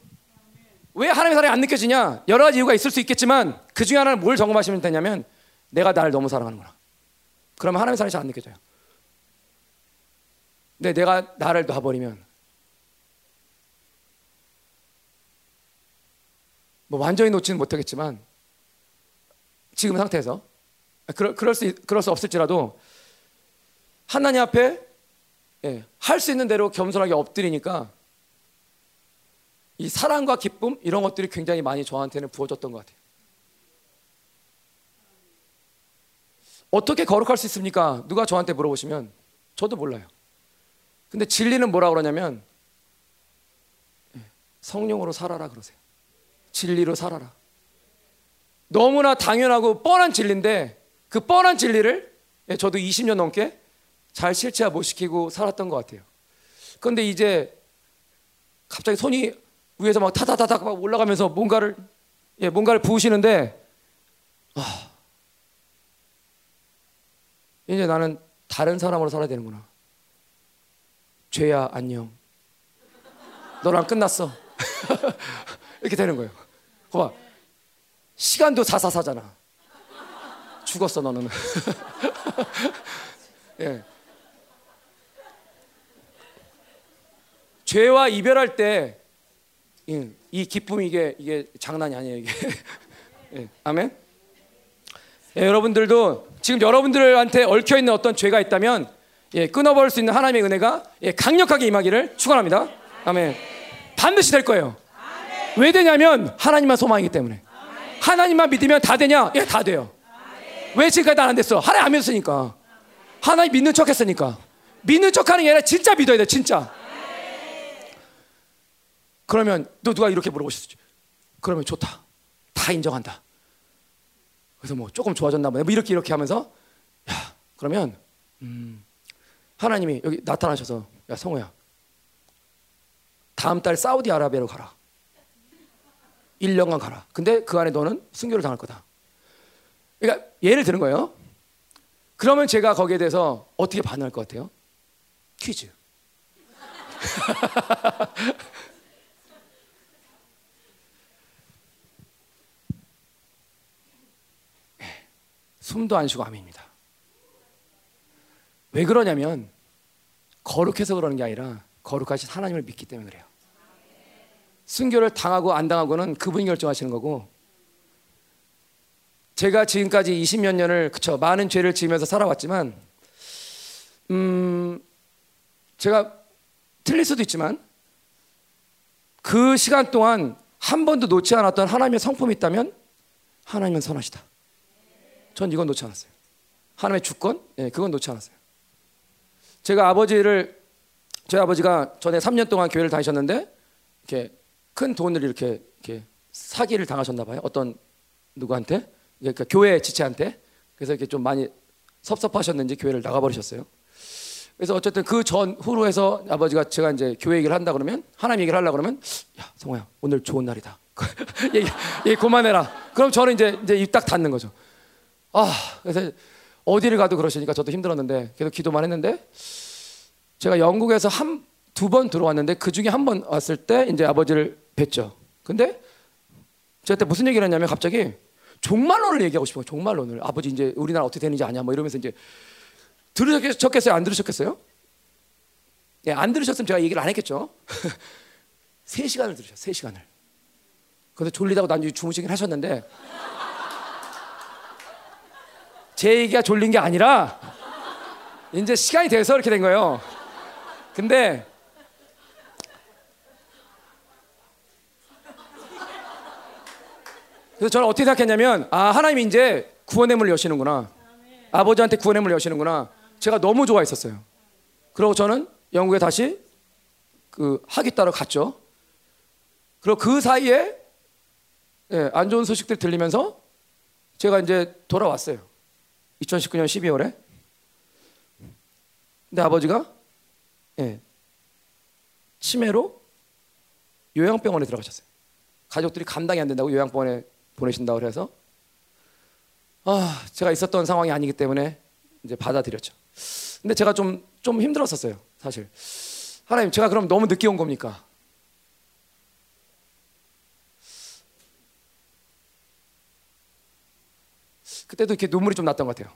S1: 왜 하나님의 사랑이 안 느껴지냐? 여러 가지 이유가 있을 수 있겠지만 그 중에 하나는 뭘 점검하시면 되냐면 내가 나를 너무 사랑하는구나. 그러면 하나님의 사랑이 잘 안 느껴져요. 근데 내가 나를 놔버리면 뭐 완전히 놓지는 못하겠지만 지금 상태에서 그럴, 그럴 수 그럴 수 없을지라도 하나님 앞에 예, 할 수 있는 대로 겸손하게 엎드리니까 이 사랑과 기쁨 이런 것들이 굉장히 많이 저한테는 부어졌던 것 같아요. 어떻게 거룩할 수 있습니까? 누가 저한테 물어보시면 저도 몰라요. 근데 진리는 뭐라 그러냐면 예, 성령으로 살아라 그러세요. 진리로 살아라. 너무나 당연하고 뻔한 진리인데 그 뻔한 진리를 예, 저도 20년 넘게 잘 실체화 못 시키고 살았던 것 같아요. 그런데 이제 갑자기 손이 위에서 막 타다다닥 막 올라가면서 뭔가를 예, 뭔가를 부으시는데 아, 이제 나는 다른 사람으로 살아야 되는구나. 죄야 안녕. 너랑 끝났어. (laughs) 이렇게 되는 거예요. 봐. 시간도 사사사잖아. 죽었어 너는. (laughs) 예. 죄와 이별할 때이 기쁨 이게 이게 장난이 아니에요 이게. (laughs) 예. 아멘. 예, 여러분들도 지금 여러분들한테 얽혀 있는 어떤 죄가 있다면 예, 끊어버릴 수 있는 하나님의 은혜가 예, 강력하게 임하기를 축원합니다. 아멘. 반드시 될 거예요. 왜 되냐면 하나님만 소망이기 때문에. 하나님만 믿으면 다 되냐? 예, 다 돼요. 왜 지금까지 안 됐어? 하나님 안 믿었으니까. 하나님 믿는 척 했으니까. 믿는 척 하는 게 아니라 진짜 믿어야 돼, 진짜. 그러면 너 누가 이렇게 물어보셨지? 그러면 좋다. 다 인정한다. 그래서 뭐 조금 좋아졌나 보네. 뭐 이렇게 이렇게 하면서 야, 그러면 음, 하나님이 여기 나타나셔서 야, 성호야. 다음 달 사우디아라비아로 가라. 1년간 가라. 근데 그 안에 너는 순교를 당할 거다. 그러니까 예를 드는 거예요. 그러면 제가 거기에 대해서 어떻게 반응할 것 같아요? 퀴즈. (laughs) 숨도 안 쉬고 아멘입니다. 왜 그러냐면 거룩해서 그러는 게 아니라 거룩하신 하나님을 믿기 때문에 그래요. 순교를 당하고 안 당하고는 그분이 결정하시는 거고 제가 지금까지 20몇 년을 그쵸 많은 죄를 지으면서 살아왔지만 음 제가 틀릴 수도 있지만 그 시간 동안 한 번도 놓지 않았던 하나님의 성품이 있다면 하나님은 선하시다. 전 이건 놓지 않았어요. 하나님의 주권, 예, 그건 놓지 않았어요. 제가 아버지를 저희 아버지가 전에 3년 동안 교회를 다니셨는데 이렇게 큰 돈을 이렇게, 이렇게 사기를 당하셨나 봐요. 어떤 누구한테? 그러니까 교회 지체한테. 그래서 이렇게 좀 많이 섭섭하셨는지 교회를 나가버리셨어요. 그래서 어쨌든 그 전 후로 해서 아버지가 제가 이제 교회 얘기를 한다 그러면 하나님 얘기를 하려 그러면 야 성호야 오늘 좋은 날이다. (laughs) 얘기, 얘기 그만해라. 그럼 저는 이제 이제 입 딱 닫는 거죠. 아 그래서 어디를 가도 그러시니까 저도 힘들었는데 계속 기도만 했는데 제가 영국에서 한 두 번 들어왔는데 그 중에 한 번 왔을 때 이제 아버지를 뵀죠. 근데 제가 그때 무슨 얘기를 했냐면 갑자기 종말론을 얘기하고 싶어요. 종말론을 아버지 이제 우리나라 어떻게 되는지 아냐 뭐 이러면서 이제 들으셨겠어요? 안 들으셨겠어요? 예, 안 들으셨으면 제가 얘기를 안 했겠죠. (laughs) 세 시간을 들으셨어요. 세 시간을. 근데 졸리다고 난중에 주무시긴 하셨는데 제 얘기가 졸린 게 아니라 이제 시간이 돼서 이렇게 된 거예요. 근데 그래서 저는 어떻게 생각했냐면 아 하나님이 이제 구원의 문을 여시는구나. 아버지한테 구원의 문을 여시는구나. 제가 너무 좋아했었어요. 그리고 저는 영국에 다시 그 학위 따러 갔죠. 그리고 그 사이에 예, 안 좋은 소식들 들리면서 제가 이제 돌아왔어요. 2019년 12월에. 근데 아버지가 예, 치매로 요양병원에 들어가셨어요. 가족들이 감당이 안 된다고 요양병원에 보내신다고 그래서 아 제가 있었던 상황이 아니기 때문에 이제 받아들였죠. 근데 제가 좀 좀 힘들었었어요, 사실. 하나님, 제가 그럼 너무 늦게 온 겁니까? 그때도 이렇게 눈물이 좀 났던 것 같아요.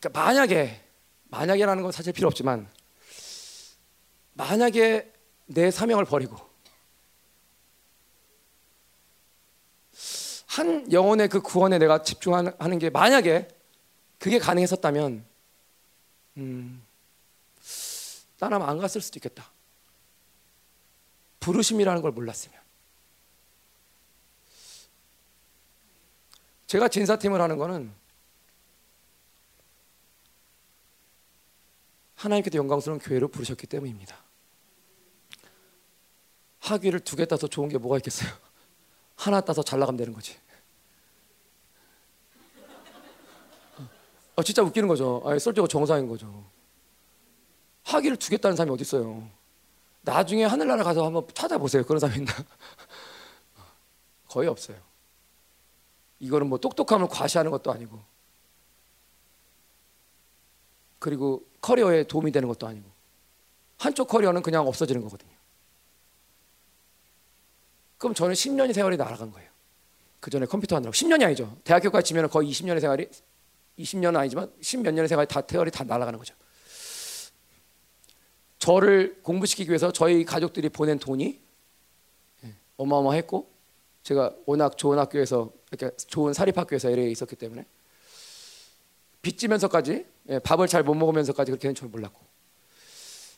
S1: 그러니까 만약에 만약에라는 건 사실 필요 없지만 만약에 내 사명을 버리고 한 영혼의 그 구원에 내가 집중하는 게 만약에 그게 가능했었다면 음, 나는 안 갔을 수도 있겠다. 부르심이라는 걸 몰랐으면. 제가 진사팀을 하는 거는 하나님께도 영광스러운 교회로 부르셨기 때문입니다. 학위를 두 개 따서 좋은 게 뭐가 있겠어요? 하나 따서 잘 나가면 되는 거지. 아, 진짜 웃기는 거죠. 아, 솔직히 정상인 거죠. 학위를 주겠다는 사람이 어디 있어요? 나중에 하늘나라 가서 한번 찾아보세요. 그런 사람이 있나? (laughs) 거의 없어요. 이거는 뭐 똑똑함을 과시하는 것도 아니고, 그리고 커리어에 도움이 되는 것도 아니고, 한쪽 커리어는 그냥 없어지는 거거든요. 그럼 저는 10년의 세월이 날아간 거예요. 그 전에 컴퓨터 하느라고 10년이 아니죠. 대학교까지 치면 거의 20년의 생활이 20년은 아니지만 10몇 년의 생활이 다 태월이 다 날아가는 거죠. 저를 공부시키기 위해서 저희 가족들이 보낸 돈이 예, 어마어마했고 제가 워낙 좋은 학교에서 이렇게 좋은 사립학교에서 LA에 있었기 때문에 빚지면서까지 예, 밥을 잘 못 먹으면서까지 그렇게는 전 몰랐고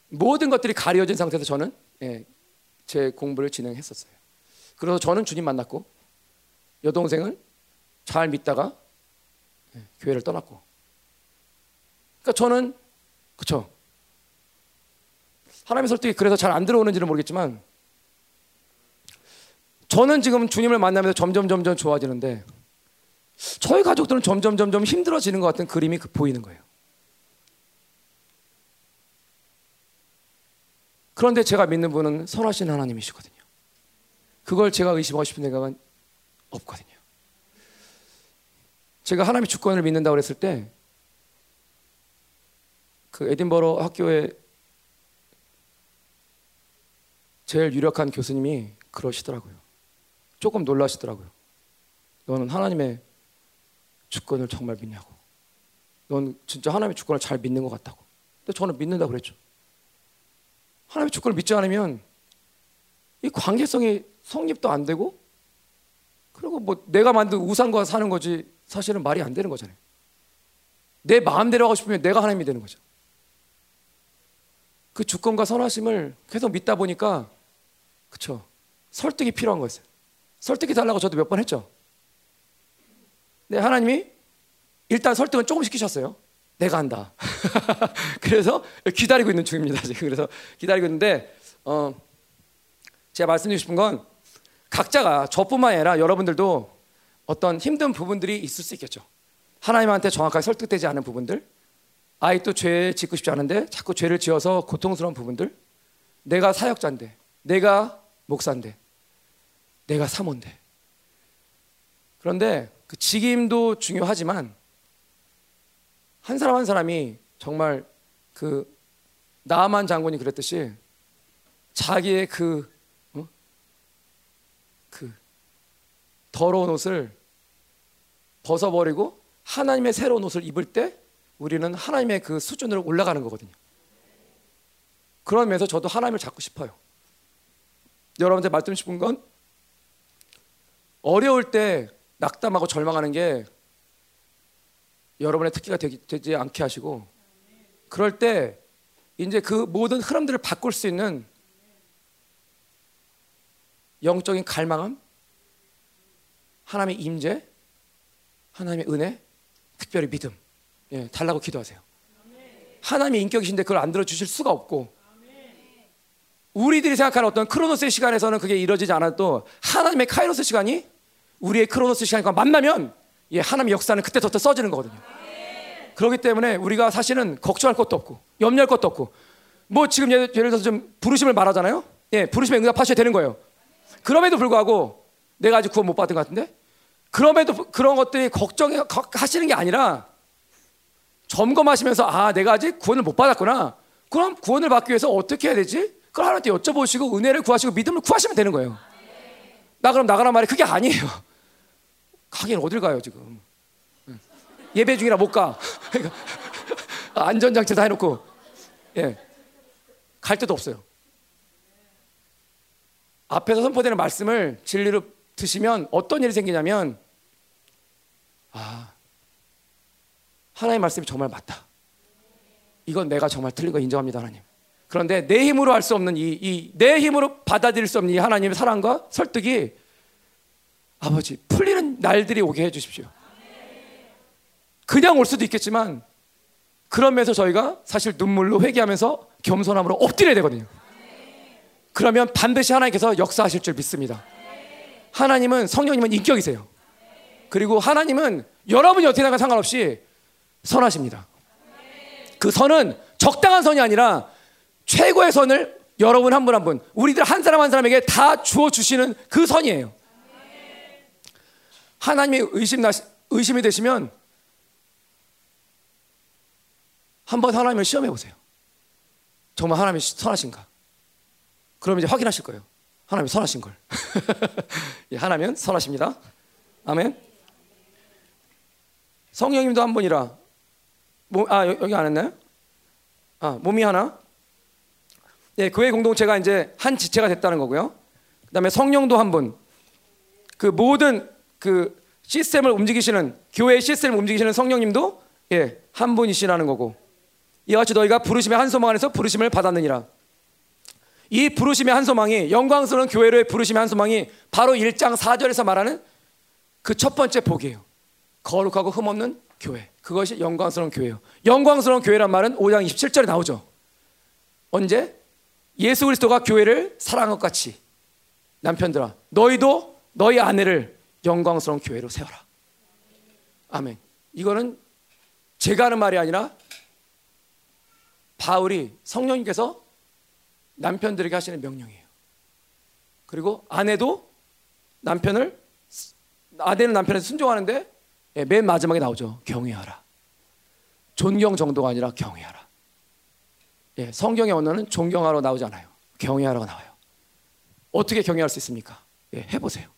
S1: 모든 것들이 가려진 상태에서 저는 예, 제 공부를 진행했었어요. 그래서 저는 주님 만났고 여동생은 잘 믿다가 예, 교회를 떠났고. 그러니까 저는 그쵸. 하나님의 설득이 그래서 잘 안 들어오는지는 모르겠지만 저는 지금 주님을 만나면서 점점 점점 좋아지는데 저희 가족들은 점점 점점 힘들어지는 것 같은 그림이 그 보이는 거예요. 그런데 제가 믿는 분은 선하신 하나님이시거든요. 그걸 제가 의심하고 싶은 생각은 없거든요. 제가 하나님의 주권을 믿는다고 그랬을 때 그 에딘버러 학교에 제일 유력한 교수님이 그러시더라고요. 조금 놀라시더라고요. 너는 하나님의 주권을 정말 믿냐고. 넌 진짜 하나님의 주권을 잘 믿는 것 같다고. 근데 저는 믿는다고 그랬죠. 하나님의 주권을 믿지 않으면 이 관계성이 성립도 안 되고 그리고 뭐 내가 만든 우상과 사는 거지 사실은 말이 안 되는 거잖아요. 내 마음대로 하고 싶으면 내가 하나님이 되는 거죠. 그 주권과 선하심을 계속 믿다 보니까 그쵸 설득이 필요한 거였어요. 설득이 달라고 저도 몇 번 했죠. 네 하나님이 일단 설득은 조금 시키셨어요. 내가 한다. (laughs) 그래서 기다리고 있는 중입니다. 지금 그래서 기다리고 있는데 어, 제가 말씀드리고 싶은 건 각자가 저뿐만 아니라 여러분들도 어떤 힘든 부분들이 있을 수 있겠죠. 하나님한테 정확하게 설득되지 않은 부분들, 아직도 죄 짓고 싶지 않은데 자꾸 죄를 지어서 고통스러운 부분들, 내가 사역자인데, 내가 목사인데, 내가 사모인데. 그런데 그 직임도 중요하지만 한 사람 한 사람이 정말 그 나만 장군이 그랬듯이 자기의 그, 어? 그 더러운 옷을 벗어버리고 하나님의 새로운 옷을 입을 때 우리는 하나님의 그 수준으로 올라가는 거거든요. 그런 면에서 저도 하나님을 잡고 싶어요. 여러분한테 말씀 싶은 건 어려울 때 낙담하고 절망하는 게 여러분의 특기가 되지, 되지 않게 하시고 그럴 때 이제 그 모든 흐름들을 바꿀 수 있는 영적인 갈망함, 하나님의 임재, 하나님의 은혜, 특별히 믿음, 예, 달라고 기도하세요. 하나님의 인격이신데 그걸 안 들어주실 수가 없고 우리들이 생각하는 어떤 크로노스의 시간에서는 그게 이루어지지 않아도 하나님의 카이로스 시간이 우리의 크로노스 시간과 만나면 예, 하나님의 역사는 그때부터 써지는 거거든요. 그렇기 때문에 우리가 사실은 걱정할 것도 없고 염려할 것도 없고 뭐 지금 예를, 예를 들어서 좀 부르심을 말하잖아요. 예, 부르심에 응답하셔야 되는 거예요. 그럼에도 불구하고 내가 아직 구원 못 받은 것 같은데 그럼에도 그런 것들이 걱정하시는 게 아니라 점검하시면서 아 내가 아직 구원을 못 받았구나. 그럼 구원을 받기 위해서 어떻게 해야 되지? 그걸 하나님께 여쭤보시고 은혜를 구하시고 믿음을 구하시면 되는 거예요. 나 그럼 나가란 말이 그게 아니에요. 가긴 어딜 가요 지금? 예배 중이라 못 가. (laughs) 안전장치 다 해놓고 예. 갈 데도 없어요. 앞에서 선포되는 말씀을 진리로 드시면 어떤 일이 생기냐면 아 하나님의 말씀이 정말 맞다. 이건 내가 정말 틀린 거 인정합니다, 하나님. 그런데 내 힘으로 할 수 없는 이, 이, 내 힘으로 받아들일 수 없는 이 하나님의 사랑과 설득이 아버지 풀리는 날들이 오게 해 주십시오. 그냥 올 수도 있겠지만 그러면서 저희가 사실 눈물로 회개하면서 겸손함으로 엎드려야 되거든요. 그러면 반드시 하나님께서 역사하실 줄 믿습니다. 하나님은 성령님은 인격이세요. 그리고 하나님은 여러분이 어떻게 나가 상관없이 선하십니다. 그 선은 적당한 선이 아니라 최고의 선을 여러분 한 분 한 분, 우리들 한 사람 한 사람에게 다 주어 주시는 그 선이에요. 하나님의 의심 나 의심이 되시면 한번 하나님을 시험해 보세요. 정말 하나님이 선하신가? 그럼 이제 확인하실 거예요. 하나님이 선하신 걸. (laughs) 예, 하나면 선하십니다. 아멘. 성령님도 한 분이라. 몸, 아 여기 안 했나요? 아 몸이 하나. 예, 교회 공동체가 이제 한 지체가 됐다는 거고요. 그다음에 성령도 한 분. 그 모든 그 시스템을 움직이시는 교회의 시스템을 움직이시는 성령님도 예, 한 분이시라는 거고. 이와 같이 너희가 부르심의 한 소망 안에서 부르심을 받았느니라. 이 부르심의 한 소망이 영광스러운 교회로의 부르심의 한 소망이 바로 1장 4절에서 말하는 그 첫 번째 복이에요. 거룩하고 흠없는 교회. 그것이 영광스러운 교회예요. 영광스러운 교회란 말은 5장 27절에 나오죠. 언제? 예수 그리스도가 교회를 사랑한 것 같이 남편들아 너희도 너희 아내를 영광스러운 교회로 세워라. 아멘. 이거는 제가 하는 말이 아니라 바울이 성령님께서 남편들에게 하시는 명령이에요. 그리고 아내도 남편을 아내는 남편한테 순종하는데 예, 맨 마지막에 나오죠. 경외하라. 존경 정도가 아니라 경외하라. 예, 성경의 언어는 존경하러 나오지 않아요. 경외하라가 나와요. 어떻게 경외할 수 있습니까? 예, 해보세요.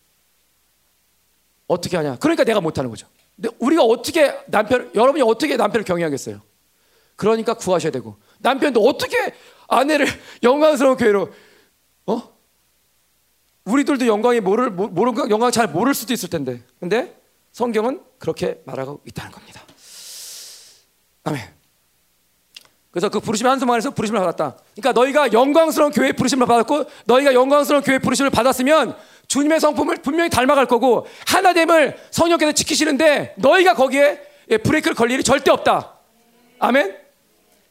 S1: 어떻게 하냐? 그러니까 내가 못하는 거죠. 근데 우리가 어떻게 남편, 여러분이 어떻게 남편을 경외하겠어요? 그러니까 구하셔야 되고 남편도 어떻게 아내를 (laughs) 영광스러운 교회로 어? 우리들도 영광이 모를 모르는 영광 잘 모를 수도 있을 텐데. 근데 성경은 그렇게 말하고 있다는 겁니다. 아멘. 그래서 그 부르심의 한소만 에서 부르심을 받았다. 그러니까 너희가 영광스러운 교회 부르심을 받았고 너희가 영광스러운 교회 부르심을 받았으면 주님의 성품을 분명히 닮아갈 거고 하나됨을 성령께서 지키시는데 너희가 거기에 브레이크를 걸 일이 절대 없다. 아멘.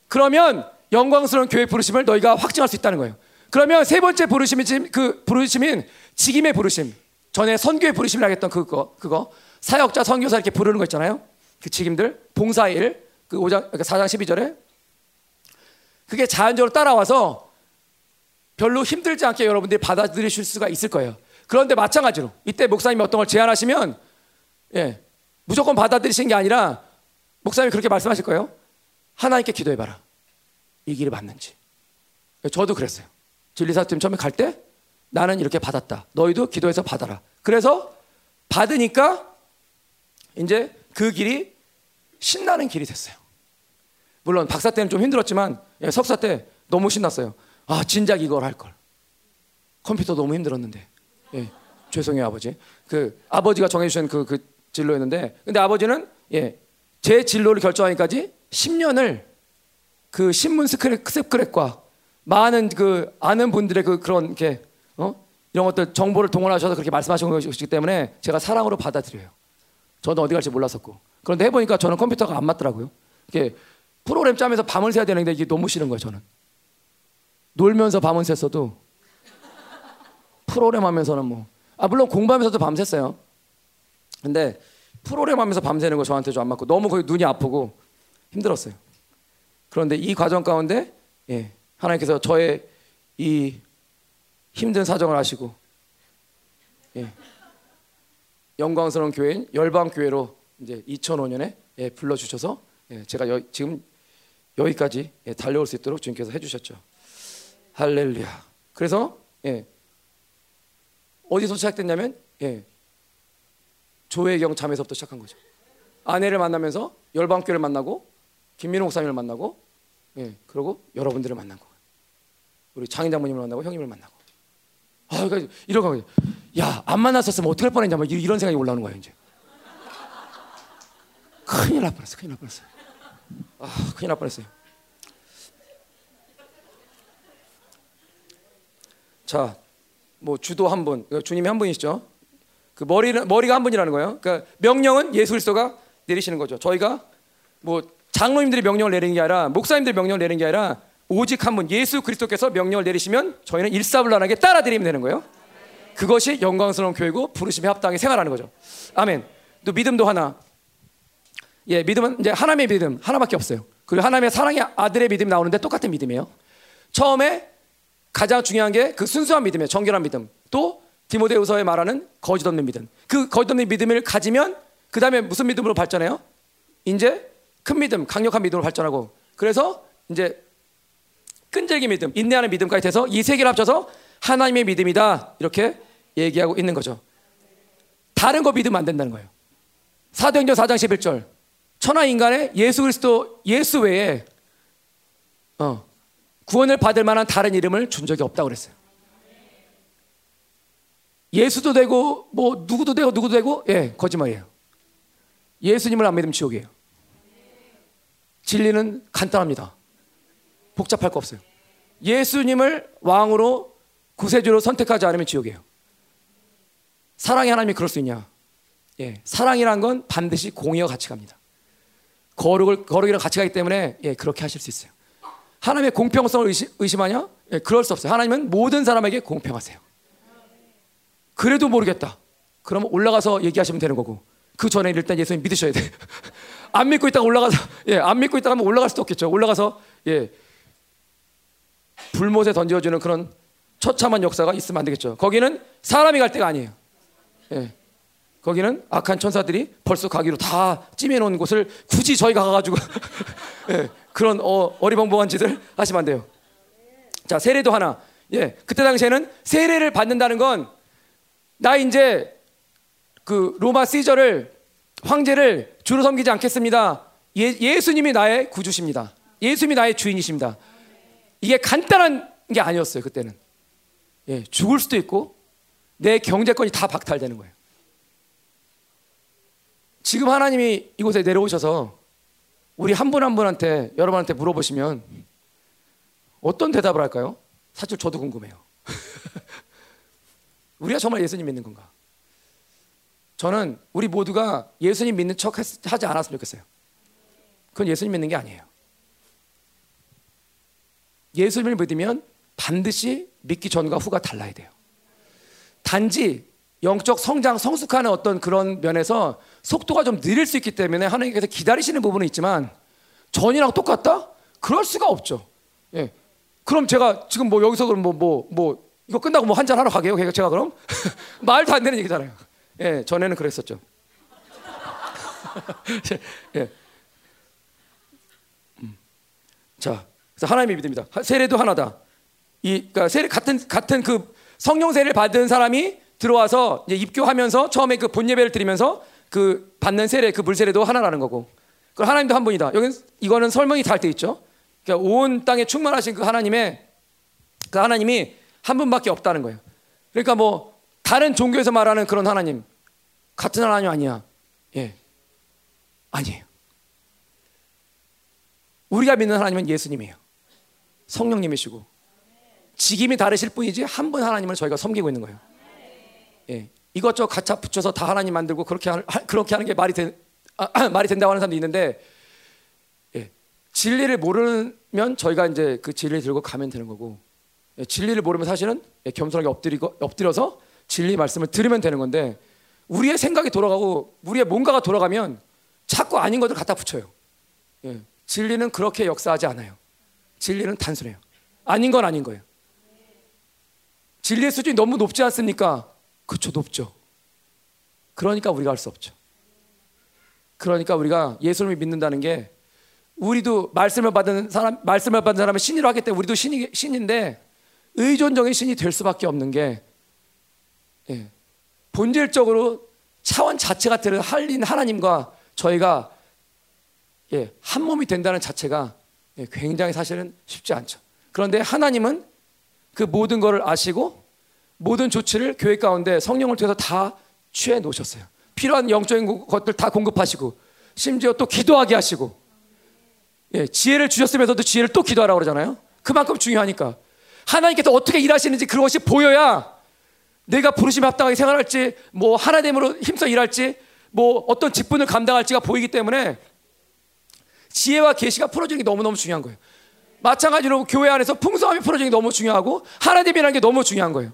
S1: 그러면 영광스러운 교회 부르심을 너희가 확증할 수 있다는 거예요. 그러면 세 번째 부르심이 그 부르심인 직임의 부르심. 전에 선교의 부르심을 하겠던 그거 그거 사역자 선교사 이렇게 부르는 거 있잖아요. 그 직임들 봉사일 그 5장 그러니까 4장 12절에 그게 자연적으로 따라와서 별로 힘들지 않게 여러분들이 받아들이실 수가 있을 거예요. 그런데 마찬가지로 이때 목사님이 어떤 걸 제안하시면 예, 무조건 받아들이시는 게 아니라 목사님이 그렇게 말씀하실 거예요. 하나님께 기도해봐라. 이 길이 맞는지. 저도 그랬어요. 진리사팀 처음에 갈 때 나는 이렇게 받았다. 너희도 기도해서 받아라. 그래서 받으니까 이제 그 길이 신나는 길이 됐어요. 물론 박사 때는 좀 힘들었지만 예, 석사 때 너무 신났어요. 아 진작 이걸 할 걸. 컴퓨터 너무 힘들었는데. 예. 죄송해요 아버지. 그 아버지가 정해주신 그, 그 진로였는데, 근데 아버지는 예, 제 진로를 결정하기까지 10년을 그 신문 스크랩, 스크랩과 많은 그 아는 분들의 그 그런 게 어? 이런 것들 정보를 동원하셔서 그렇게 말씀하신 것이기 때문에 제가 사랑으로 받아들여요. 저는 어디 갈지 몰랐었고. 그런데 해보니까 저는 컴퓨터가 안 맞더라고요. 이게 프로그램 짜면서 밤을 새야 되는데 이게 너무 싫은 거예요, 저는. 놀면서 밤은 샜어도 프로그램 하면서는 뭐. 아, 물론 공부하면서도 밤 샜어요. 근데 프로그램 하면서 밤새는 거 저한테 좀 안 맞고 너무 거기 눈이 아프고 힘들었어요. 그런데 이 과정 가운데 예, 하나님께서 저의 이 힘든 사정을 아시고 예, 영광스러운 교회인 열방 교회로 이제 2005년에 예, 불러 주셔서 예, 제가 여, 지금 여기까지 예, 달려올 수 있도록 주님께서 해주셨죠. 할렐루야. 그래서 예, 어디서 시작됐냐면 예, 조혜경 자매서부터 시작한 거죠. 아내를 만나면서 열방교를 만나고 김민호 목사님을 만나고 예, 그리고 여러분들을 만난 거예요. 우리 장인 장모님을 만나고 형님을 만나고. 아, 그러니까 이러고 야, 안 만났었으면 어떻게 할 뻔했냐 막 이런 생각이 올라오는 거예요, 이제. 큰일 날 뻔했어. 큰일 날 뻔했어. 아, 큰일 날 뻔했어요. 자, 뭐 주도 한 분, 주님이 한 분이시죠. 그 머리는 머리가 한 분이라는 거예요. 그러니까 명령은 예수 그리스도가 내리시는 거죠. 저희가 뭐 장로님들이 명령을 내리는 게 아니라 목사님들이 명령을 내리는 게 아니라 오직 한 분 예수 그리스도께서 명령을 내리시면 저희는 일사불란하게 따라드리면 되는 거예요. 그것이 영광스러운 교회고 부르심에 합당히 생활하는 거죠. 아멘. 또 믿음도 하나. 예, 믿음은 이제 하나님의 믿음 하나밖에 없어요. 그리고 하나님의 사랑의 아들의 믿음이 나오는데 똑같은 믿음이에요. 처음에 가장 중요한 게 그 순수한 믿음이에요. 정결한 믿음. 또 디모데후서에 말하는 거짓 없는 믿음. 그 거짓 없는 믿음을 가지면 그 다음에 무슨 믿음으로 발전해요? 이제 큰 믿음, 강력한 믿음으로 발전하고 그래서 이제 끈질기 믿음, 인내하는 믿음까지 돼서 이 세 개를 합쳐서 하나님의 믿음이다 이렇게 얘기하고 있는 거죠. 다른 거 믿으면 안 된다는 거예요. 사도행전 4장 11절 천하 인간의 예수 그리스도 예수 외에 어, 구원을 받을 만한 다른 이름을 준 적이 없다고 그랬어요. 예수도 되고 뭐 누구도 되고 누구도 되고 예 거짓말이에요. 예수님을 안 믿으면 지옥이에요. 진리는 간단합니다. 복잡할 거 없어요. 예수님을 왕으로 구세주로 선택하지 않으면 지옥이에요. 사랑의 하나님이 그럴 수 있냐? 예, 사랑이란 건 반드시 공의와 같이 갑니다. 거룩을 거룩이랑 같이 가기 때문에 예, 그렇게 하실 수 있어요. 하나님의 공평성을 의심, 의심 하냐? 예, 그럴 수 없어요. 하나님은 모든 사람에게 공평하세요. 그래도 모르겠다. 그러면 올라가서 얘기하시면 되는 거고. 그 전에 일단 예수님 믿으셔야 돼. (laughs) 안 믿고 있다가 올라가서 예, 안 믿고 있다가 하면 올라갈 수도 없겠죠. 올라가서 예. 불못에 던져 주는 그런 처참한 역사가 있으면 안 되겠죠. 거기는 사람이 갈 데가 아니에요. 예. 거기는 악한 천사들이 벌써 가기로 다 찜해 놓은 곳을 굳이 저희가 가가지고 (laughs) 예, 그런 어, 어리벙벙한 짓을 하시면 안 돼요. 자 세례도 하나. 예, 그때 당시에는 세례를 받는다는 건 나 이제 그 로마 시저를 황제를 주로 섬기지 않겠습니다. 예, 수님이 나의 구주십니다. 예수님이 나의 주인이십니다. 이게 간단한 게 아니었어요 그때는. 예, 죽을 수도 있고 내 경제권이 다 박탈되는 거예요. 지금 하나님이 이곳에 내려오셔서 우리 한분한 분한테 여러분한테 물어보시면 어떤 대답을 할까요? 사실 저도 궁금해요. (laughs) 우리가 정말 예수님 믿는 건가? 저는 우리 모두가 예수님 믿는 척 하지 않았으면 좋겠어요. 그건 예수님 믿는 게 아니에요. 예수님을 믿으면 반드시 믿기 전과 후가 달라야 돼요. 단지 영적 성장, 성숙하는 어떤 그런 면에서 속도가 좀 느릴 수 있기 때문에 하나님께서 기다리시는 부분은 있지만 전이랑 똑같다? 그럴 수가 없죠. 예. 그럼 제가 지금 뭐 여기서 그럼 뭐, 뭐, 뭐 이거 끝나고 뭐 한잔 하러 가게요? 제가 그럼 (laughs) 말도 안 되는 얘기잖아요. 예, 전에는 그랬었죠. (laughs) 예. 음. 자, 하나님의 믿음이다. 세례도 하나다. 이 그러니까 세례 같은 같은 그 성령 세례를 받은 사람이 들어와서 이제 입교하면서 처음에 그 본 예배를 드리면서 그 받는 세례 그 물세례도 하나라는 거고. 그 하나님도 한 분이다. 여기 이거는 설명이 다할때 있죠. 그러니까 온 땅에 충만하신 그 하나님의 그 하나님이 한 분밖에 없다는 거예요. 그러니까 뭐 다른 종교에서 말하는 그런 하나님 같은 하나님 아니야. 예. 아니에요. 우리가 믿는 하나님은 예수님이에요. 성령님이시고 직임이 다르실 뿐이지 한 분 하나님을 저희가 섬기고 있는 거예요. 예. 이것저것 갖다 붙여서 다 하나님 만들고 그렇게 하, 그렇게 하는 게 말이 된 아, 말이 된다고 하는 사람도 있는데 예. 진리를 모르면 저희가 이제 그 진리를 들고 가면 되는 거고 예. 진리를 모르면 사실은 예. 겸손하게 엎드리고 엎드려서 진리 말씀을 들으면 되는 건데 우리의 생각이 돌아가고 우리의 뭔가가 돌아가면 자꾸 아닌 것을 갖다 붙여요. 예. 진리는 그렇게 역사하지 않아요. 진리는 단순해요. 아닌 건 아닌 거예요. 진리의 수준이 너무 높지 않습니까? 그렇죠, 높죠. 그러니까 우리가 할 수 없죠. 그러니까 우리가 예수님을 믿는다는 게 우리도 말씀을 받은 사람, 말씀을 받은 사람은 신이라고 하기 때문에 우리도 신이, 신인데 의존적인 신이 될 수밖에 없는 게 예, 본질적으로 차원 자체가 되는 할린 하나님과 저희가 예, 한 몸이 된다는 자체가 예, 굉장히 사실은 쉽지 않죠. 그런데 하나님은 그 모든 것을 아시고 모든 조치를 교회 가운데 성령을 통해서 다 취해 놓으셨어요. 필요한 영적인 것들 다 공급하시고 심지어 또 기도하게 하시고 예, 지혜를 주셨으면서도 지혜를 또 기도하라고 그러잖아요. 그만큼 중요하니까 하나님께서 어떻게 일하시는지 그것이 보여야 내가 부르심에 합당하게 생활할지 뭐 하나님으로 힘써 일할지 뭐 어떤 직분을 감당할지가 보이기 때문에 지혜와 계시가 풀어지는 게 너무너무 중요한 거예요. 마찬가지로 교회 안에서 풍성함이 풀어지는 게 너무 중요하고 하나님이라는 게 너무 중요한 거예요.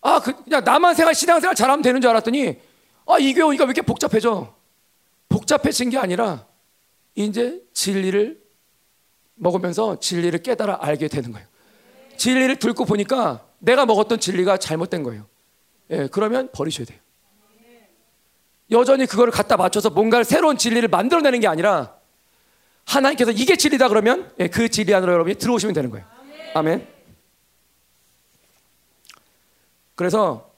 S1: 아, 그, 그냥 나만 생활, 신앙생활 잘하면 되는 줄 알았더니 아, 이 교회 오니까 왜 이렇게 복잡해져? 복잡해진 게 아니라 이제 진리를 먹으면서 진리를 깨달아 알게 되는 거예요. 진리를 듣고 보니까 내가 먹었던 진리가 잘못된 거예요. 예, 그러면 버리셔야 돼요. 여전히 그거를 갖다 맞춰서 뭔가 새로운 진리를 만들어내는 게 아니라 하나님께서 이게 진리다 그러면 예, 그 진리 안으로 여러분이 들어오시면 되는 거예요. 아멘. 그래서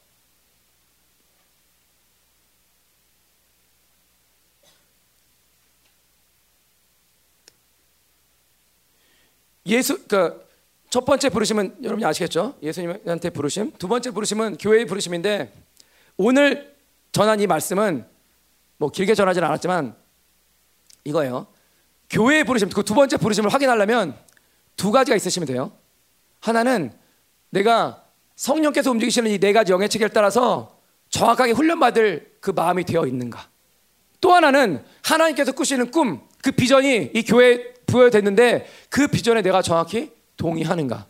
S1: 예수 그첫 번째 부르심은 여러분이 아시겠죠? 예수님한테 부르심. 두 번째 부르심은 교회의 부르심인데 오늘 전한 이 말씀은 뭐 길게 전하지는 않았지만 이거예요. 교회의 부르심, 그 두 번째 부르심을 확인하려면 두 가지가 있으시면 돼요. 하나는 내가 성령께서 움직이시는 이 네 가지 영의 체계를 따라서 정확하게 훈련받을 그 마음이 되어 있는가. 또 하나는 하나님께서 꾸시는 꿈, 그 비전이 이 교회에 부여됐는데 그 비전에 내가 정확히 동의하는가?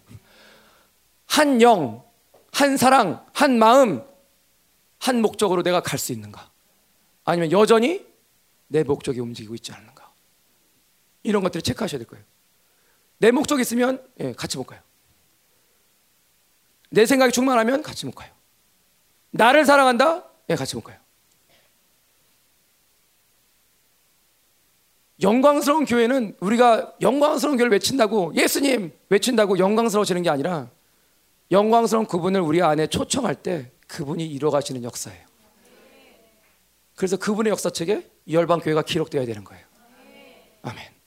S1: 한 영, 한 사랑, 한 마음, 한 목적으로 내가 갈 수 있는가? 아니면 여전히 내 목적이 움직이고 있지 않는가? 이런 것들을 체크하셔야 될 거예요. 내 목적이 있으면 예, 같이 못 가요. 내 생각이 충만하면 같이 못 가요. 나를 사랑한다? 예, 같이 못 가요. 영광스러운 교회는 우리가 영광스러운 교회를 외친다고 예수님 외친다고 영광스러워지는 게 아니라 영광스러운 그분을 우리 안에 초청할 때 그분이 이루어가시는 역사예요. 그래서 그분의 역사책에 열방 교회가 기록되어야 되는 거예요. 아멘.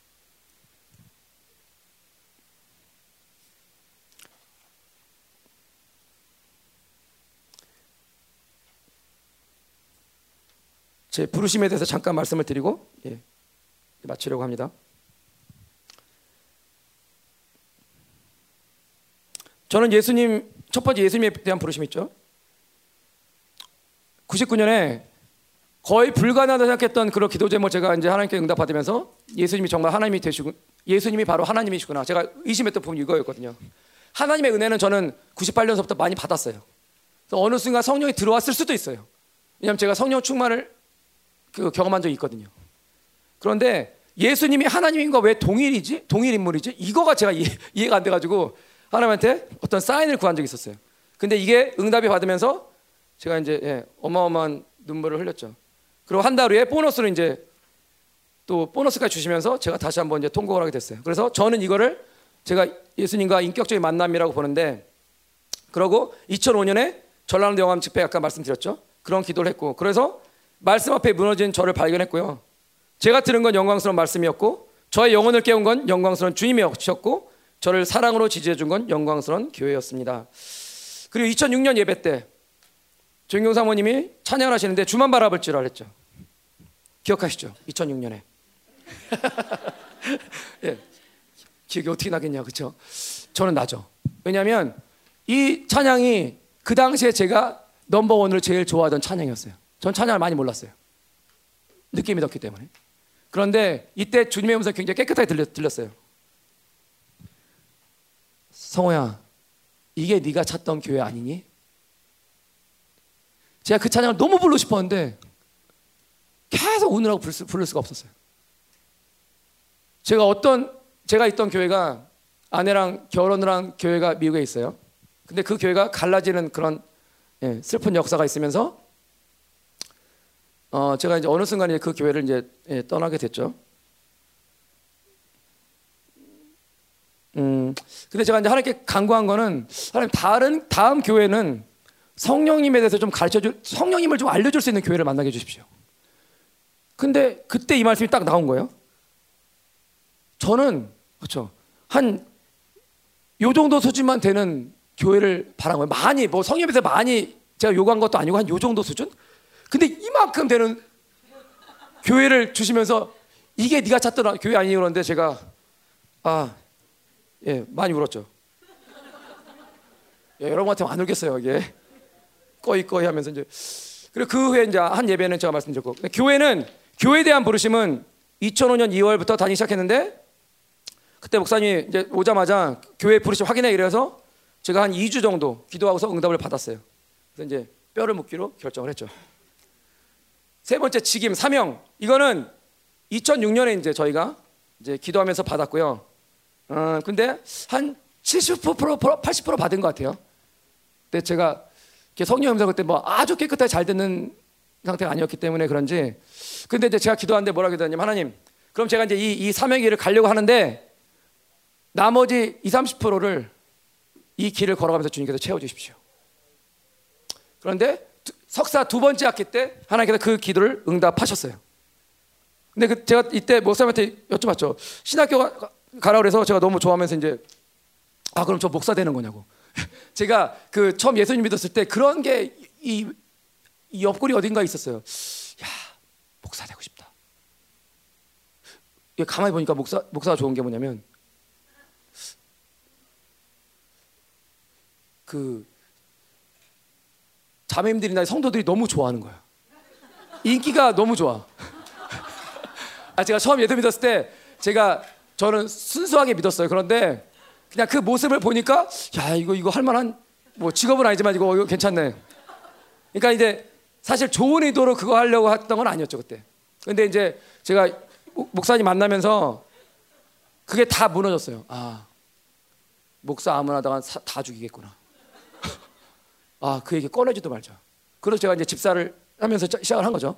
S1: 제 부르심에 대해서 잠깐 말씀을 드리고 예. 마치려고 합니다. 저는 예수님 첫 번째 예수님에 대한 부르심 있죠. 99년에 거의 불가능하다 생각했던 그런 기도 제목 제가 이제 하나님께 응답 받으면서 예수님이 정말 하나님이 되시고 예수님이 바로 하나님이시구나 제가 의심했던 부분이 이거였거든요. 하나님의 은혜는 저는 98년서부터 많이 받았어요. 어느 순간 성령이 들어왔을 수도 있어요. 왜냐하면 제가 성령 충만을 그 경험한 적이 있거든요. 그런데 예수님이 하나님인가 왜 동일이지? 동일 인물이지? 이거가 제가 이해, 이해 가 안 돼가지고 하나님한테 어떤 사인을 구한 적이 있었어요. 근데 이게 응답이 받으면서 제가 이제 예, 어마어마한 눈물을 흘렸죠. 그리고 한 달 후에 보너스를 이제 또 보너스까지 주시면서 제가 다시 한번 이제 통곡을 하게 됐어요. 그래서 저는 이거를 제가 예수님과 인격적인 만남이라고 보는데 그러고 2005년에 전라도 영암 집회 아까 말씀드렸죠. 그런 기도를 했고 그래서 말씀 앞에 무너진 저를 발견했고요. 제가 들은 건 영광스러운 말씀이었고 저의 영혼을 깨운 건 영광스러운 주님이었고 저를 사랑으로 지지해 준 건 영광스러운 교회였습니다. 그리고 2006년 예배 때 조인경 사모님이 찬양을 하시는데 주만 바라볼 줄 알았죠. 기억하시죠? 2006년에. (laughs) 예. 기억이 어떻게 나겠냐, 그렇죠? 저는 나죠. 왜냐하면 이 찬양이 그 당시에 제가 넘버 원을 제일 좋아하던 찬양이었어요. 전 찬양을 많이 몰랐어요. 느낌이 떴기 때문에. 그런데 이때 주님의 음성이 굉장히 깨끗하게 들렸, 들렸어요. 성호야, 이게 네가 찾던 교회 아니니? 제가 그 찬양을 너무 부르고 싶었는데 계속 우느라고 부를, 수, 부를 수가 없었어요. 제가 어떤 제가 있던 교회가 아내랑 결혼을 한 교회가 미국에 있어요. 근데 그 교회가 갈라지는 그런 예, 슬픈 역사가 있으면서 어, 제가 이제 어느 순간에 그 교회를 이제 예, 떠나게 됐죠. 음, 근데 제가 이제 하나님께 간구한 거는 하나님 다른 다음 교회는 성령님에 대해서 좀 가르쳐 줄 성령님을 좀 알려 줄 수 있는 교회를 만나게 해 주십시오. 근데 그때 이 말씀이 딱 나온 거예요. 저는 그렇죠 한 요 정도 수준만 되는 교회를 바란 거예요. 많이 뭐 성령에서 많이 제가 요구한 것도 아니고 한 요 정도 수준. 근데 이만큼 되는 교회를 주시면서 이게 네가 찾던 교회 아니니 그런데 제가 아 예 많이 울었죠. 예, 여러분한테 안 울겠어요 이게 꺼이 꺼이 하면서 이제 그리고 그 후에 이제 한 예배는 제가 말씀드렸고 교회는 교회에 대한 부르심은 2005년 2월부터 다니기 시작했는데 그때 목사님이 이제 오자마자 교회 부르심 확인해 이래서 제가 한 2주 정도 기도하고서 응답을 받았어요. 그래서 이제 뼈를 묻기로 결정을 했죠. 세 번째 직임 사명 이거는 2006년에 이제 저희가 이제 기도하면서 받았고요. 어, 근데 한 70% 80% 받은 것 같아요. 근데 제가 성령 음성 그때 뭐 아주 깨끗하게 잘 듣는 상태가 아니었기 때문에 그런지 근데 이제 제가 기도하는데 뭐라 기도하냐면 하나님 그럼 제가 이제 이, 이 사명의 길을 가려고 하는데 나머지 20, 30%를 이 길을 걸어가면서 주님께서 채워주십시오. 그런데 석사 두 번째 학기 때 하나님께서 그 기도를 응답하셨어요. 근데 그 제가 이때 목사님한테 여쭤봤죠. 신학교 가, 가라 그래서 제가 너무 좋아하면서 이제 아 그럼 저 목사 되는 거냐고. (laughs) 제가 그 처음 예수님 믿었을 때 그런 게이이 옆구리 어딘가에 있었어요. 야 목사 되고 싶다. 가만히 보니까 목사 목사가 좋은 게 뭐냐면 그 자매님들이나 성도들이 너무 좋아하는 거야. 인기가 너무 좋아. (laughs) 아 제가 처음 예수 믿었을 때 제가 저는 순수하게 믿었어요. 그런데 그냥 그 모습을 보니까 야 이거 이거 할 만한 뭐 직업은 아니지만 이거, 이거 괜찮네. 그러니까 이제 사실 좋은 의도로 그거 하려고 했던 건 아니었죠 그때. 근데 이제 제가 목사님 만나면서 그게 다 무너졌어요. 아 목사 아무나 다가 다 죽이겠구나. 아, 그 얘기 꺼내지도 말자. 그래서 제가 이제 집사를 하면서 시작을 한 거죠.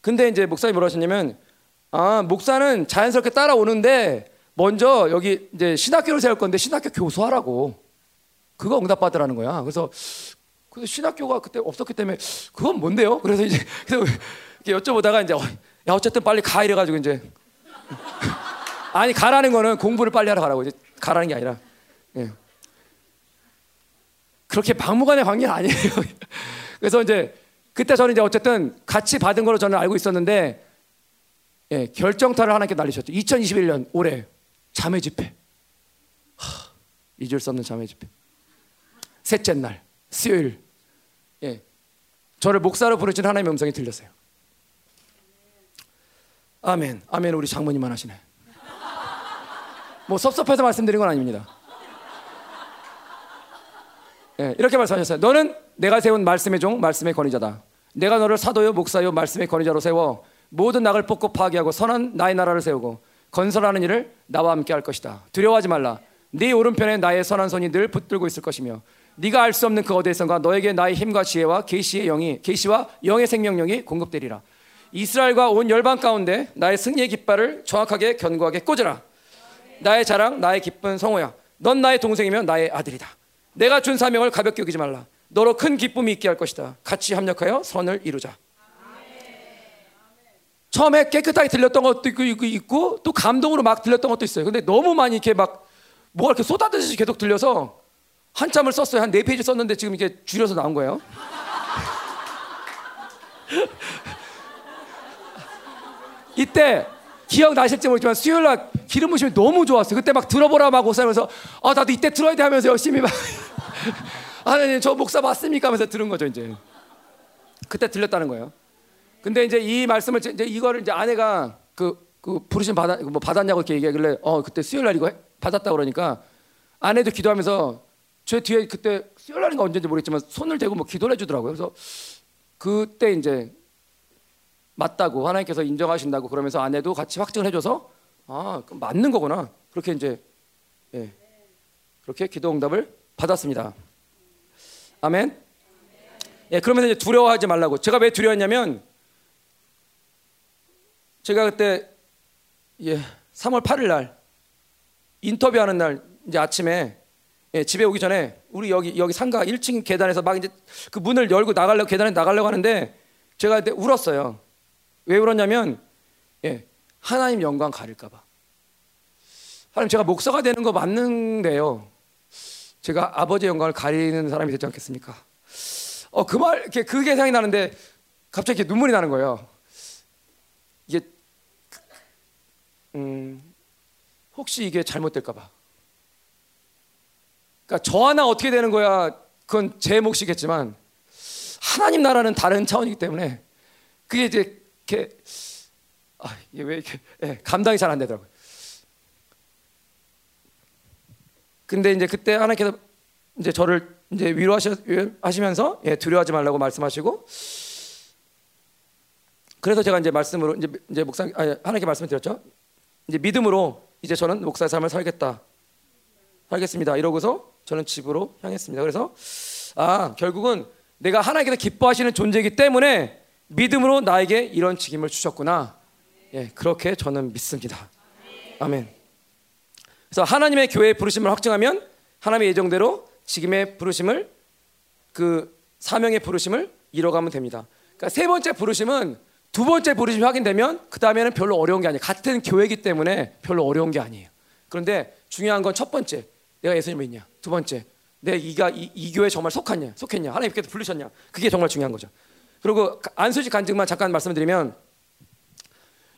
S1: 근데 이제 목사님이 뭐라 하셨냐면, 아, 목사는 자연스럽게 따라오는데, 먼저 여기 이제 신학교를 세울 건데, 신학교 교수하라고. 그거 응답받으라는 거야. 그래서, 그 신학교가 그때 없었기 때문에, 그건 뭔데요? 그래서 이제, (laughs) 그래서 여쭤보다가 이제, 야, 어쨌든 빨리 가 이래가지고 이제. (laughs) 아니, 가라는 거는 공부를 빨리 하러 가라고. 이제 가라는 게 아니라 예. 그렇게 막무가내 관계는 아니에요. (laughs) 그래서 이제 그때 저는 이제 어쨌든 같이 받은 걸로 저는 알고 있었는데 예, 결정타를 하나님께 날리셨죠. 2021년 올해 자매 집회. 하, 잊을 수 없는 자매 집회. 셋째 날 수요일 예, 저를 목사로 부르신 하나님의 음성이 들렸어요. 아멘. 아멘. 우리 장모님만 하시네. 뭐 섭섭해서 말씀드린 건 아닙니다. 예, 이렇게 말씀하셨어요. 너는 내가 세운 말씀의 종, 말씀의 권위자다. 내가 너를 사도요, 목사요, 말씀의 권위자로 세워 모든 낙을 뽑고 파괴하고 선한 나의 나라를 세우고 건설하는 일을 나와 함께 할 것이다. 두려워하지 말라. 네 오른편에 나의 선한 손이 늘 붙들고 있을 것이며 네가 알 수 없는 그 어디에선가 너에게 나의 힘과 지혜와 계시의 영이 계시와 영의 생명력이 공급되리라. 이스라엘과 온 열방 가운데 나의 승리의 깃발을 정확하게 견고하게 꽂으라. 나의 자랑, 나의 기쁜 성호야. 넌 나의 동생이면 나의 아들이다. 내가 준 사명을 가볍게 여기지 말라. 너로 큰 기쁨이 있게 할 것이다. 같이 합력하여 선을 이루자. 처음에 깨끗하게 들렸던 것도 있고, 있고, 또 감동으로 막 들렸던 것도 있어요. 근데 너무 많이 이렇게 막 뭐가 이렇게 쏟아지듯이 계속 들려서 한참을 썼어요. 한 네 페이지 썼는데 지금 이게 줄여서 나온 거예요. (laughs) 이때 기억나실지 모르지만 수요일 날 기름 부심이 너무 좋았어요. 그때 막 들어보라 막 옷사면서 아 나도 이때 들어야 돼 하면서 열심히 막 (laughs) 하나님 저 목사 맞습니까 하면서 들은 거죠 이제. 그때 들렸다는 거예요. 근데 이제 이 말씀을 이제 이거를 이제 아내가 그, 그 부르심 받았 뭐 받았냐고 이렇게 얘기하길래 어 그때 수요일 날 이거 받았다 그러니까 아내도 기도하면서 제 뒤에 그때 수요일 날인가 언제인지 모르겠지만 손을 대고 뭐 기도를 해주더라고요. 그래서 그때 이제 맞다고 하나님께서 인정하신다고 그러면서 아내도 같이 확증을 해줘서 아 맞는 거구나 그렇게 이제 예, 그렇게 기도 응답을 받았습니다. 아멘. 예, 그러면서 이제 두려워하지 말라고. 제가 왜 두려웠냐면 제가 그때 예, 3월 8일 날 인터뷰하는 날 이제 아침에 예, 집에 오기 전에 우리 여기 여기 상가 1층 계단에서 막 이제 그 문을 열고 나가려고 계단에 나가려고 하는데 제가 그때 울었어요. 왜 울었냐면 예, 하나님 영광 가릴까 봐. 하나님 제가 목사가 되는 거 맞는데요. 제가 아버지 영광을 가리는 사람이 되지 않겠습니까? 어 그말 그게 생각이 나는데 갑자기 눈물이 나는 거예요. 이게 음 혹시 이게 잘못될까봐. 그러니까 저 하나 어떻게 되는 거야? 그건 제 몫이겠지만 하나님 나라는 다른 차원이기 때문에 그게 이제 이렇게 아, 이게 왜 이렇게 예, 감당이 잘 안 되더라고요. 근데 이제 그때 하나님께서 이제 저를 이제 위로하시면서 예, 두려워하지 말라고 말씀하시고 그래서 제가 이제 말씀으로 이제 이제 목사 아니, 하나님께 말씀을 드렸죠. 이제 믿음으로 이제 저는 목사의 삶을 살겠다. 살겠습니다. 이러고서 저는 집으로 향했습니다. 그래서 아, 결국은 내가 하나님께서 기뻐하시는 존재이기 때문에 믿음으로 나에게 이런 직임을 주셨구나. 예, 그렇게 저는 믿습니다. 아멘. 그래서 하나님의 교회의 부르심을 확증하면 하나님의 예정대로 직임의 부르심을 그 사명의 부르심을 이뤄가면 됩니다. 그러니까 세 번째 부르심은 두 번째 부르심이 확인되면 그 다음에는 별로 어려운 게 아니에요. 같은 교회이기 때문에 별로 어려운 게 아니에요. 그런데 중요한 건 첫 번째, 내가 예수님을 믿냐. 두 번째, 내 이가 이, 이 교회에 정말 속하냐, 속했냐, 하나님께서 부르셨냐. 그게 정말 중요한 거죠. 그리고 안수직 간증만 잠깐 말씀드리면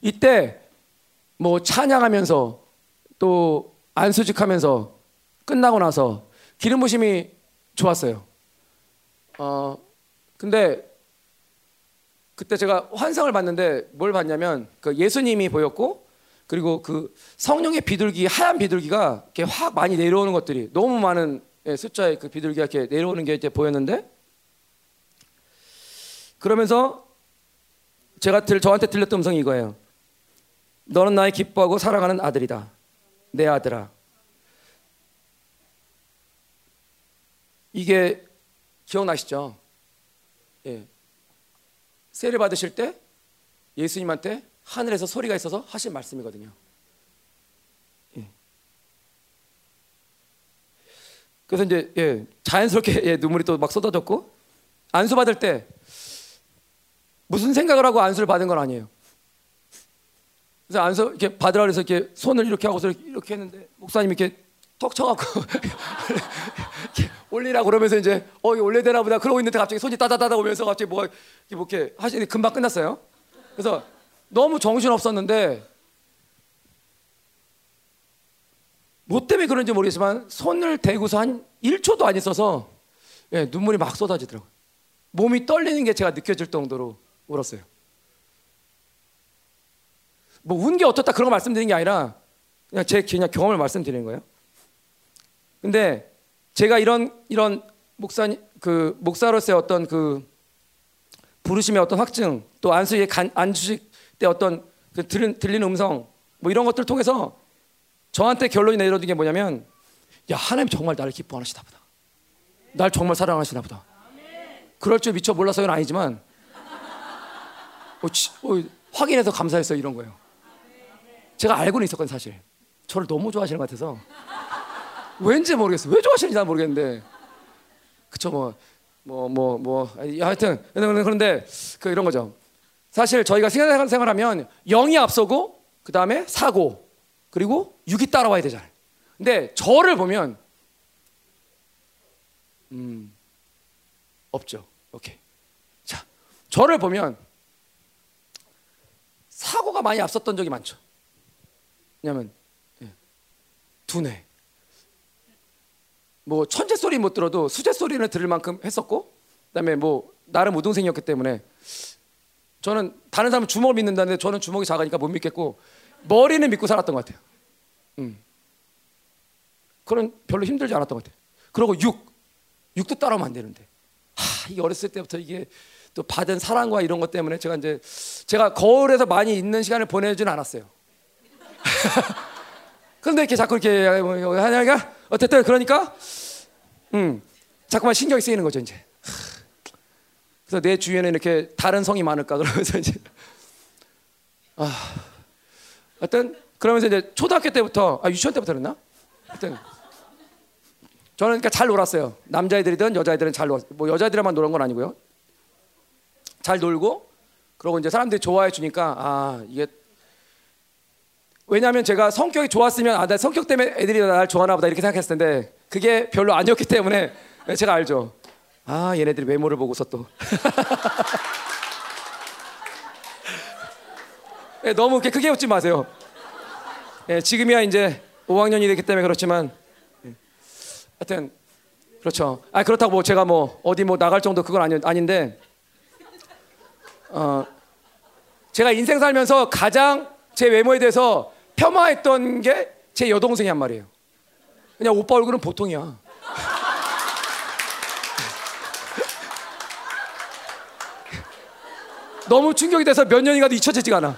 S1: 이때 뭐 찬양하면서 또 안수직하면서 끝나고 나서 기름 부심이 좋았어요. 어 근데 그때 제가 환상을 봤는데 뭘 봤냐면 그 예수님이 보였고 그리고 그 성령의 비둘기 하얀 비둘기가 이렇게 확 많이 내려오는 것들이 너무 많은 예, 숫자의 그 비둘기가 이렇게 내려오는 게 이제 보였는데 그러면서 제가 들, 저한테 들렸던 음성이 이거예요. 너는 나의 기뻐하고 사랑하는 아들이다. 내 아들아. 이게 기억나시죠? 예. 세례 받으실 때 예수님한테 하늘에서 소리가 있어서 하신 말씀이거든요. 예. 그래서 이제 예, 자연스럽게 예, 눈물이 또 막 쏟아졌고 안수 받을 때 무슨 생각을 하고 안수를 받은 건 아니에요. 그래서 안수 이렇게 받으라 그래서 이렇게 손을 이렇게 하고서 이렇게 했는데 목사님 이렇게 턱 쳐갖고 (laughs) 올리라 그러면서 이제 어 올려야 되나 보다 그러고 있는데 갑자기 손이 따다다다 오면서 갑자기 뭐가 뭐 이렇게 하시니 금방 끝났어요. 그래서 너무 정신 없었는데 뭐 때문에 그런지 모르겠지만 손을 대고서 한 1초도 안 있어서 예, 눈물이 막 쏟아지더라고요. 몸이 떨리는 게 제가 느껴질 정도로 울었어요. 뭐 운 게 어떻다 그런 거 말씀드리는 게 아니라 그냥 제 그냥 경험을 말씀드리는 거예요. 근데 제가 이런 이런 목사 그 목사로서의 어떤 그 부르심의 어떤 확증 또 안수의 간, 안주식 때 어떤 그 들은, 들리는 음성 뭐 이런 것들 을 통해서 저한테 결론이 내려진 게 뭐냐면 야 하나님 정말 나를 기뻐하시나 보다. 날 정말 사랑하시나 보다. 그럴 줄 미처 몰라서는 아니지만 어, 지, 어, 확인해서 감사했어요 이런 거예요. 제가 알고는 있었거든요 사실. 저를 너무 좋아하시는 것 같아서 왠지 모르겠어요. 왜 좋아하시는지 난 모르겠는데 그쵸 뭐뭐뭐 뭐, 뭐, 하여튼 그런데 그 이런 거죠. 사실 저희가 생활하면 영이 앞서고 그 다음에 사고 그리고 육이 따라와야 되잖아요. 근데 저를 보면 음 없죠. 오케이. 자, 저를 보면 사고가 많이 앞섰던 적이 많죠. 왜냐면 예, 두뇌. 뭐 천재 소리 못 들어도 수재 소리는 들을 만큼 했었고, 그다음에 뭐 나름 우등생이었기 때문에 저는 다른 사람은 주먹을 믿는다는데 저는 주먹이 작으니까 못 믿겠고 머리는 믿고 살았던 것 같아요. 음. 그런 별로 힘들지 않았던 것 같아요. 그리고 육, 육도 따라오면 안 되는데, 하, 이 어렸을 때부터 이게 또 받은 사랑과 이런 것 때문에 제가 이제 제가 거울에서 많이 있는 시간을 보내지는 않았어요. (laughs) 그런데 이렇게 자꾸 이렇게 뭐 하냐가 어쨌든 그러니까 음 자꾸만 신경이 쓰이는 거죠 이제. 그래서 내 주위에는 이렇게 다른 성이 많을까 그러면서 이제 아 하여튼 그러면서 이제 초등학교 때부터 아 유치원 때부터 그랬나? 하여튼 저는 그러니까 잘 놀았어요. 남자애들이든 여자애들은 잘 놀았어요. 뭐 여자애들만 노는 건 아니고요. 잘 놀고 그러고 이제 사람들이 좋아해 주니까 아 이게 왜냐하면 제가 성격이 좋았으면 아나 성격 때문에 애들이 날 좋아하나 보다 이렇게 생각했을 텐데 그게 별로 아니었기 때문에 제가 알죠. 아 얘네들이 외모를 보고서 또 네, (laughs) 너무 이렇게 크게 웃지 마세요. 네, 지금이야 이제 5학년이 됐기 때문에 그렇지만 네. 하여튼 그렇죠. 아 그렇다고 뭐 제가 뭐 어디 뭐 나갈 정도 그건 아니, 아닌데 어, 제가 인생 살면서 가장 제 외모에 대해서 폄하했던 게 제 여동생이 한 말이에요. 그냥 오빠 얼굴은 보통이야. (laughs) 너무 충격이 돼서 몇 년이 가도 잊혀지지가 않아.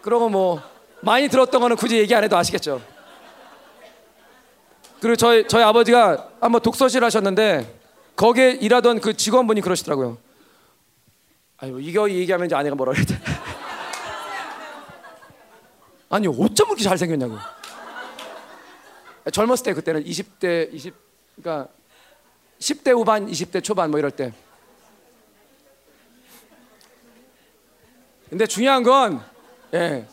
S1: 그러고 뭐 많이 들었던 거는 굳이 얘기 안 해도 아시겠죠. 그리고 저희 저희 아버지가 한번 독서실 하셨는데 거기에 일하던 그 직원분이 그러시더라고요. 아유 이거 얘기하면 이제 아내가 뭐라 그랬대. (laughs) 아니 어쩜 그렇게 잘생겼냐고. 젊었을 때 그때는 20대 20 그러니까 10대 후반 20대 초반 뭐 이럴 때. 근데 중요한 건 예.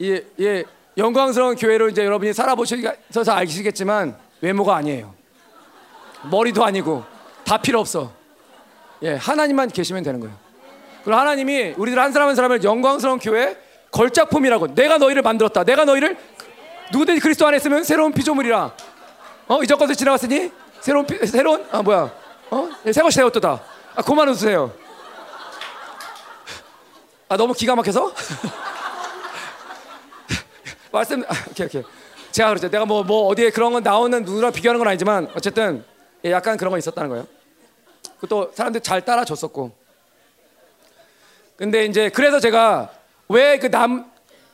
S1: 예, 예. 영광스러운 교회로 이제 여러분이 살아보셔서 알시겠지만 외모가 아니에요. 머리도 아니고 다 필요 없어. 예, 하나님만 계시면 되는 거예요. 그리고 하나님이 우리들 한 사람 한 사람을 영광스러운 교회 걸작품이라고 내가 너희를 만들었다. 내가 너희를 누구든지 그리스도 안에 있으면 새로운 피조물이라. 어 이전 것을 지나갔으니 새로운 피, 새로운 아 뭐야? 어? 예, 새 것이 되었다. 아 그만 웃으세요. 아 너무 기가 막혀서? (laughs) 말씀 아, 오케이 오케이. 제가 그렇죠. 내가 뭐 뭐 어디에 그런 건 나오는 누구랑 비교하는 건 아니지만 어쨌든 예, 약간 그런 거 있었다는 거예요. 그또 사람들 잘 따라줬었고. 근데 이제 그래서 제가 왜 그 남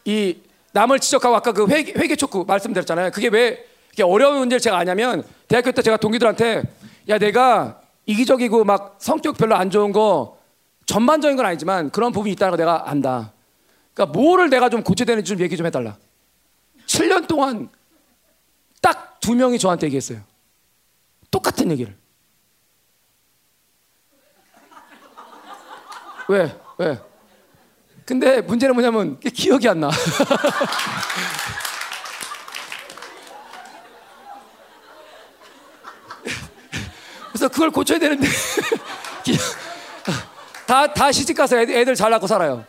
S1: 이 남을 지적하고 아까 그 회계, 회계 촉구 말씀드렸잖아요. 그게 왜 이렇게 어려운 문제를 제가 아냐면 대학교 때 제가 동기들한테 야 내가 이기적이고 막 성격 별로 안 좋은 거 전반적인 건 아니지만 그런 부분이 있다는 거 내가 안다. 그러니까 뭐를 내가 좀 고쳐야 되는지 좀 얘기 좀 해달라. 7년 동안 딱 두 명이 저한테 얘기했어요. 똑같은 얘기를. 왜? 왜? 근데 문제는 뭐냐면 기억이 안 나. (laughs) 그래서 그걸 고쳐야 되는데 (laughs) 다, 다 시집 가서 애들, 애들 잘 낳고 살아요.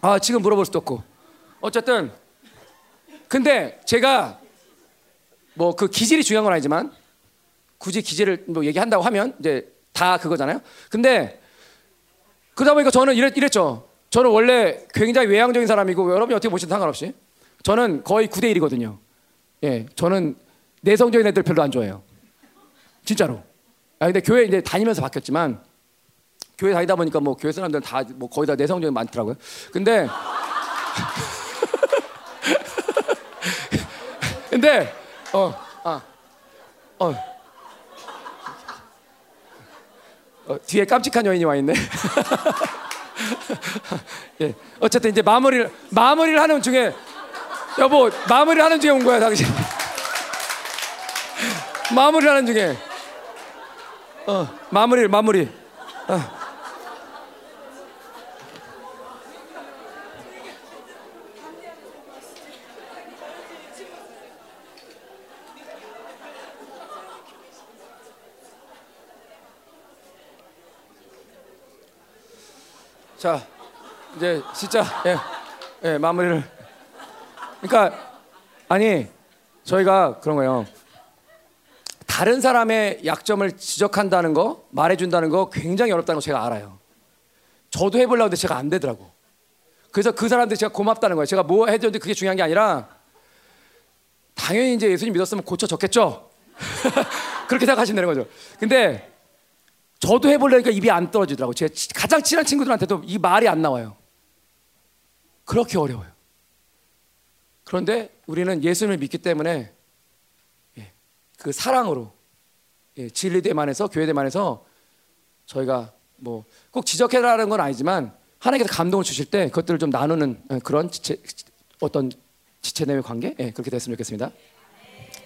S1: 아 지금 물어볼 수도 없고 어쨌든 근데 제가 뭐 그 기질이 중요한 건 아니지만 굳이 기질을 뭐 얘기한다고 하면 이제 다 그거잖아요. 근데 그러다 보니까 저는 이랬, 이랬죠. 저는 원래 굉장히 외향적인 사람이고 여러분이 어떻게 보시든 상관없이 저는 거의 9대 1이거든요. 예, 저는 내성적인 애들 별로 안 좋아해요. 진짜로. 아 근데 교회 이제 다니면서 바뀌었지만 교회 다니다 보니까 뭐 교회 사람들은 다 뭐 거의 다 내성적인 많더라고요. 근데 근데 어, 아, 어, 어, 뒤에 깜찍한 여인이 와 있네. (laughs) 예, 어쨌든 이제 마무리를 마무리를 하는 중에 여보 마무리를 하는 중에 온 거야 당신. (laughs) 마무리를 하는 중에 어, 마무리 마무리. 어. 자, 이제 진짜 예, 예, 마무리를. 그러니까 아니 저희가 그런 거예요. 다른 사람의 약점을 지적한다는 거, 말해준다는 거 굉장히 어렵다는 거 제가 알아요. 저도 해보려고 했는데 제가 안 되더라고. 그래서 그 사람들 제가 고맙다는 거예요. 제가 뭐 해줬는데 그게 중요한 게 아니라 당연히 이제 예수님 믿었으면 고쳐졌겠죠. (laughs) 그렇게 생각하시면 되는 거죠. 근데 저도 해보려니까 입이 안 떨어지더라고. 제 가장 친한 친구들한테도 이 말이 안 나와요. 그렇게 어려워요. 그런데 우리는 예수님을 믿기 때문에 예, 그 사랑으로 예, 진리대만에서 교회대만에서 저희가 뭐 꼭 지적해라는 건 아니지만 하나님께서 감동을 주실 때 그것들을 좀 나누는 예, 그런 지체, 어떤 지체 내의 관계 그렇게 됐으면 좋겠습니다.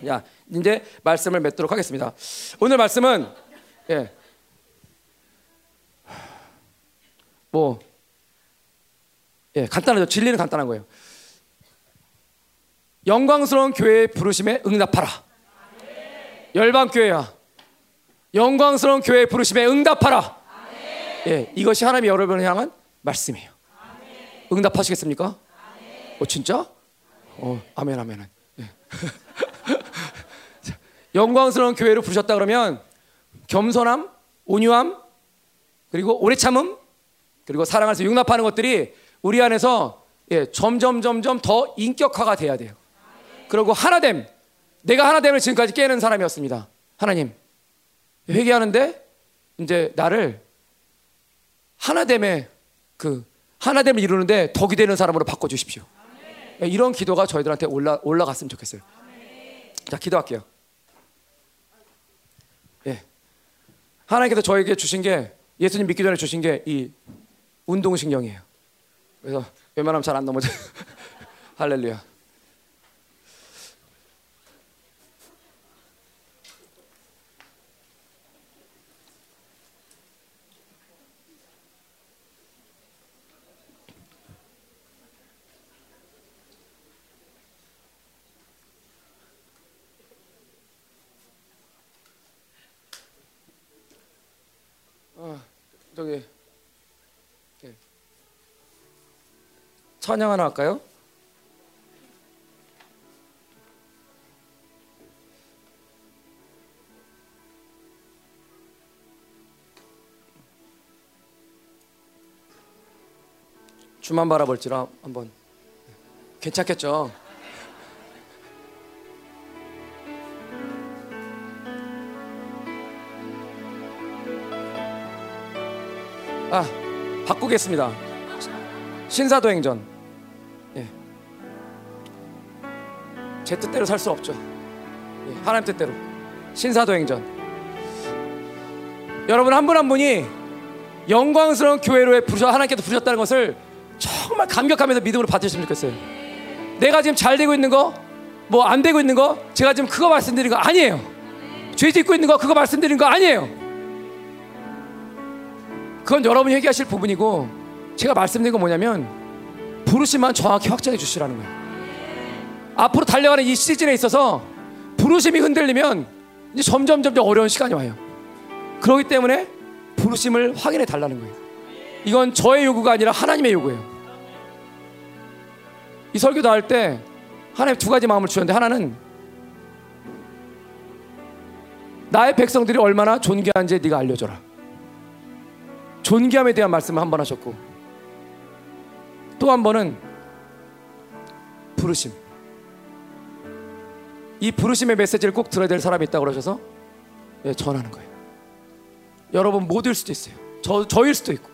S1: 자 이제 말씀을 맺도록 하겠습니다. 오늘 말씀은 예, 뭐, 예, 간단하죠. 진리는 간단한 거예요. 영광스러운 교회의 부르심에 응답하라. 열방 교회야. 영광스러운 교회의 부르심에 응답하라. 예, 이것이 하나님이 여러분을 향한 말씀이에요. 응답하시겠습니까? 어, 진짜? 어, 아멘, 아멘. 예. (laughs) 영광스러운 교회로 부르셨다 그러면 겸손함, 온유함, 그리고 오래 참음, 그리고 사랑할 수 융납하는 것들이 우리 안에서 예, 점점 점점 더 인격화가 돼야 돼요. 그리고 하나됨. 내가 하나됨을 지금까지 깨는 사람이었습니다. 하나님 회개하는데 이제 나를 하나됨의 그 하나됨을 이루는데 덕이 되는 사람으로 바꿔 주십시오. 예, 이런 기도가 저희들한테 올라 올라갔으면 좋겠어요. 자 기도할게요. 예. 하나님께서 저에게 주신 게 예수님 믿기 전에 주신 게 이 운동신경이에요. 그래서 웬만하면 잘 안 넘어져. (laughs) 할렐루야. 어, 저기 찬양 하나 할까요? 주만 바라볼지라 한번 괜찮겠죠? 아 바꾸겠습니다. 신사도행전 제 뜻대로 살 수 없죠. 예, 하나님 뜻대로. 신사도행전. 여러분 한분한 분이 영광스러운 교회로 부르셔 하나님께서 부르셨다는 것을 정말 감격하면서 믿음으로 받으시면 좋겠어요. 내가 지금 잘 되고 있는 거, 뭐 안 되고 있는 거, 제가 지금 그거 말씀드리는 거 아니에요. 죄 짓고 있는 거 그거 말씀드리는 거 아니에요. 그건 여러분이 회개하실 부분이고 제가 말씀드린 건 뭐냐면 부르심만 정확히 확정해 주시라는 거예요. 앞으로 달려가는 이 시즌에 있어서 부르심이 흔들리면 이제 점점 점점 어려운 시간이 와요. 그렇기 때문에 부르심을 확인해 달라는 거예요. 이건 저의 요구가 아니라 하나님의 요구예요. 이 설교도 할 때 하나님 두 가지 마음을 주셨는데 하나는 나의 백성들이 얼마나 존귀한지 네가 알려줘라. 존귀함에 대한 말씀을 한 번 하셨고 또 한 번은 부르심. 이 부르심의 메시지를 꼭 들어야 될 사람이 있다고 그러셔서 예, 전하는 거예요. 여러분 모두일 수도 있어요. 저, 저일 수도 있고.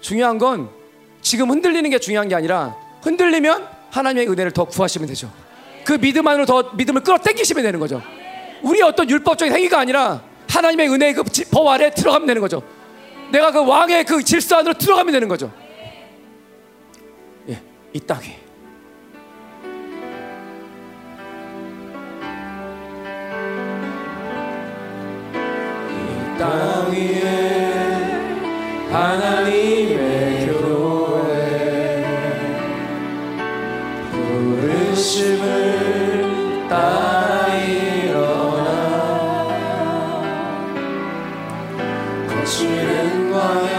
S1: 중요한 건 지금 흔들리는 게 중요한 게 아니라 흔들리면 하나님의 은혜를 더 구하시면 되죠. 그 믿음 안으로 더 믿음을 끌어당기시면 되는 거죠. 우리 어떤 율법적인 행위가 아니라 하나님의 은혜의 그법 아래 들어가면 되는 거죠. 내가 그 왕의 그 질서 안으로 들어가면 되는 거죠. 예, 이 땅에. 땅 위에 하나님의 교회 부르심을 따라 일어나 거칠은 광야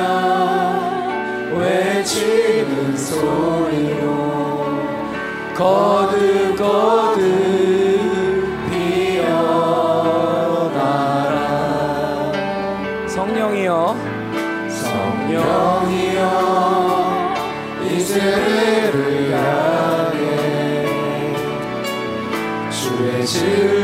S1: 외치는 소리로 거듭 거듭 주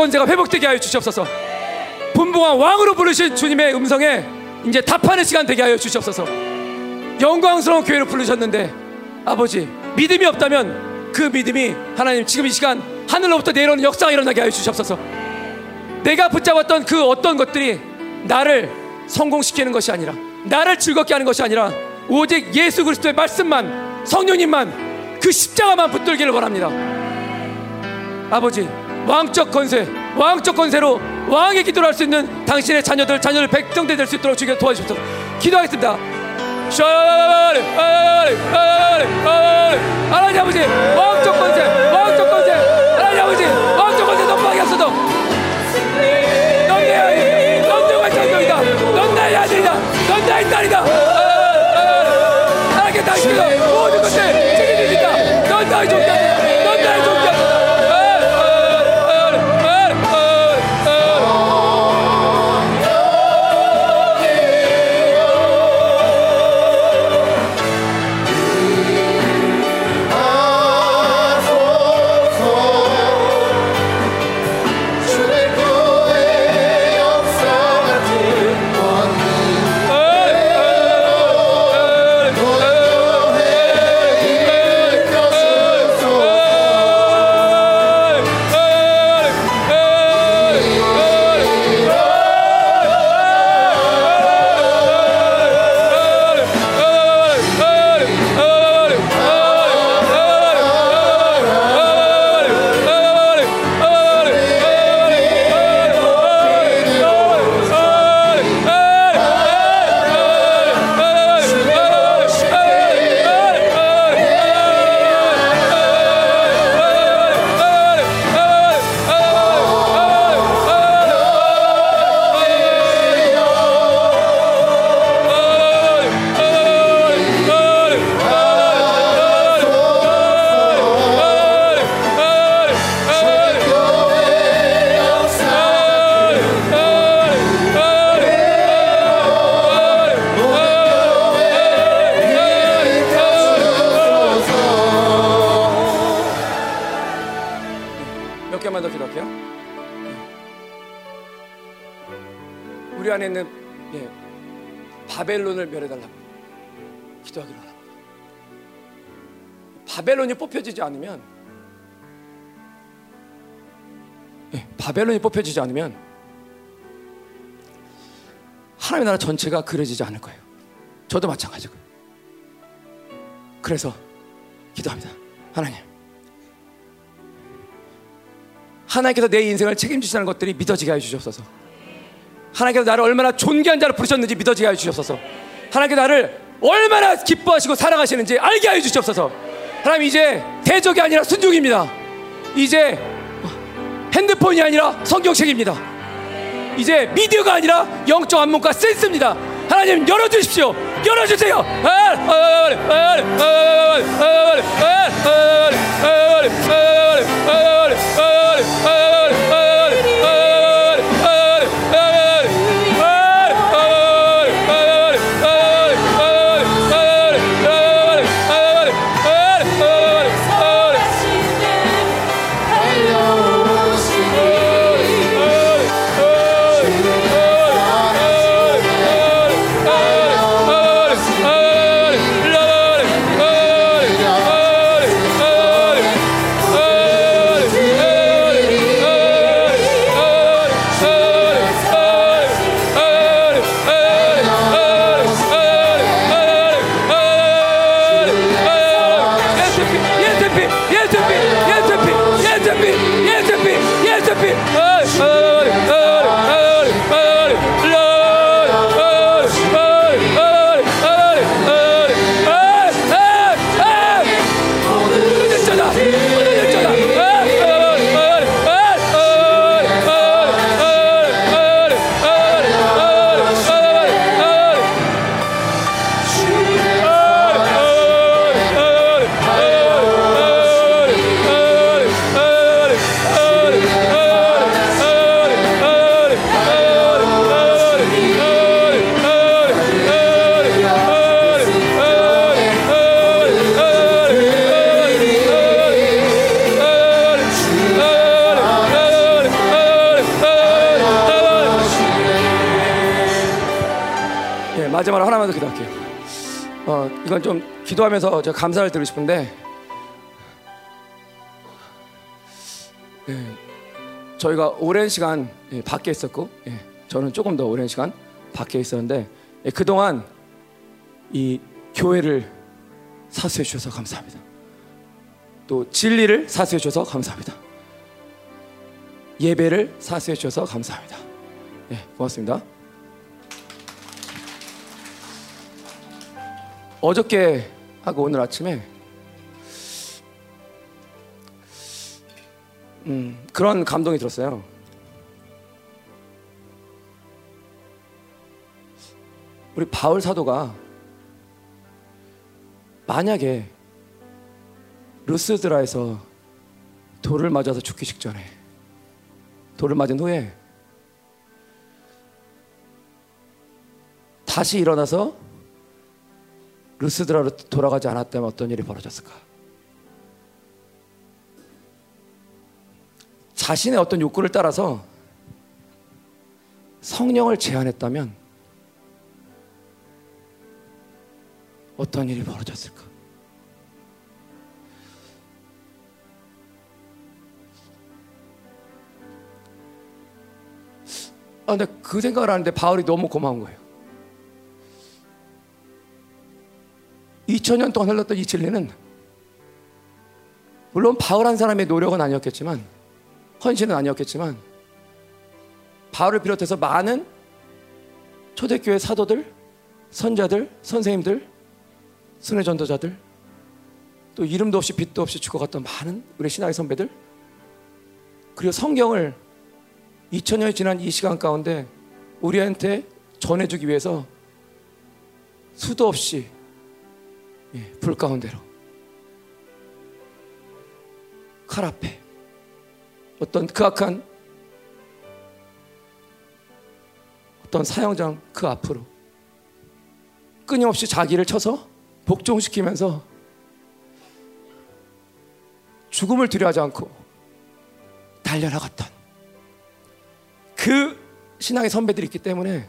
S1: 건세가 회복되게 하여 주시옵소서. 분봉한 왕으로 부르신 주님의 음성에 이제 답하는 시간 되게 하여 주시옵소서. 영광스러운 교회로 부르셨는데 아버지 믿음이 없다면 그 믿음이 하나님 지금 이 시간 하늘로부터 내려오는 역사가 일어나게 하여 주시옵소서. 내가 붙잡았던 그 어떤 것들이 나를 성공시키는 것이 아니라 나를 즐겁게 하는 것이 아니라 오직 예수 그리스도의 말씀만 성령님만 그 십자가만 붙들기를 원합니다. 아버지 왕적 건세 왕적 건세로 왕의 기도를 할 수 있는 당신의 자녀들 자녀들 백성들 될수 있도록 주께 도와주십시오. 기도하겠습니다. 하나님 아버지 왕적 건세 왕적 건세 하나님 아버지 왕적 건세 넘어가게 하소서 넌내 아이 넌 내가 장정이다 넌 나의 아들이다 넌 나의 딸이다 바벨론이 뽑혀지지 않으면 예, 바벨론이 뽑혀지지 않으면 하나님의 나라 전체가 그려지지 않을 거예요. 저도 마찬가지고요. 그래서 기도합니다. 하나님. 하나님께서 내 인생을 책임지시는 것들이 믿어지게 하여 주시옵소서. 하나님께서 나를 얼마나 존귀한 자로 부르셨는지 믿어지게 하여 주시옵소서. 하나님께서 나를 얼마나 기뻐하시고 사랑하시는지 알게 하여 주시옵소서. 하나님 이제 대적이 아니라 순종입니다. 이제 핸드폰이 아니라 성경책입니다. 이제 미디어가 아니라 영적 안목과 센스입니다. 하나님 열어주십시오. 열어주세요. 기도하면서 제가 감사를 드리고 싶은데, 예, 저희가 오랜 시간 예, 밖에 있었고, 예, 저는 조금 더 오랜 시간 밖에 있었는데, 예, 그동안 이 교회를 사수해 주셔서 감사합니다. 또 진리를 사수해 주셔서 감사합니다. 예배를 사수해 주셔서 감사합니다. 예, 고맙습니다. 어저께 하고 오늘 아침에 음, 그런 감동이 들었어요. 우리 바울 사도가 만약에 루스드라에서 돌을 맞아서 죽기 직전에 돌을 맞은 후에 다시 일어나서 루스드라로 돌아가지 않았다면 어떤 일이 벌어졌을까? 자신의 어떤 욕구를 따라서 성령을 제한했다면 어떤 일이 벌어졌을까? 아, 근데 그 생각을 하는데 바울이 너무 고마운 거예요. 2000년 동안 흘렀던 이 진리는 물론 바울 한 사람의 노력은 아니었겠지만 헌신은 아니었겠지만 바울을 비롯해서 많은 초대교회 사도들, 선자들, 선생님들, 순회 전도자들 또 이름도 없이 빛도 없이 죽어갔던 많은 우리 신학의 선배들 그리고 성경을 2000년이 지난 이 시간 가운데 우리한테 전해주기 위해서 수도 없이 예, 불 가운데로. 칼 앞에. 어떤 그 악한 어떤 사형장 그 앞으로. 끊임없이 자기를 쳐서 복종시키면서 죽음을 두려워하지 않고 달려나갔던 그 신앙의 선배들이 있기 때문에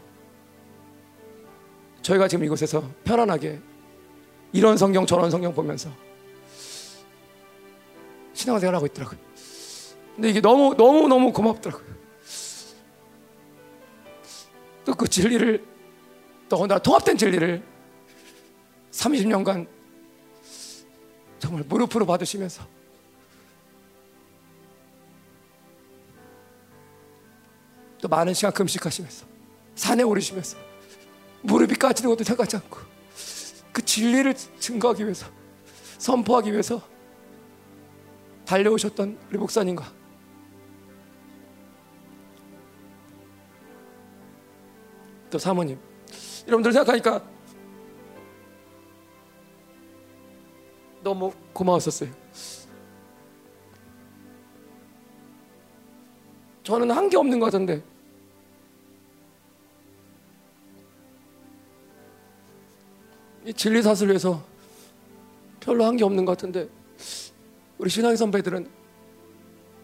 S1: 저희가 지금 이곳에서 편안하게 이런 성경 저런 성경 보면서 신앙생활 하고 있더라고요. 근데 이게 너무 너무 너무 고맙더라고요. 또 그 진리를 더군다나 통합된 진리를 30년간 정말 무릎으로 받으시면서 또 많은 시간 금식하시면서 산에 오르시면서 무릎이 까지는 것도 생각하지 않고 그 진리를 증거하기 위해서 선포하기 위해서 달려오셨던 우리 목사님과 또 사모님 여러분들 생각하니까 너무 고마웠었어요. 저는 한 게 없는 것 같은데 이 진리 사슬 위해서 별로 한 게 없는 것 같은데 우리 신앙의 선배들은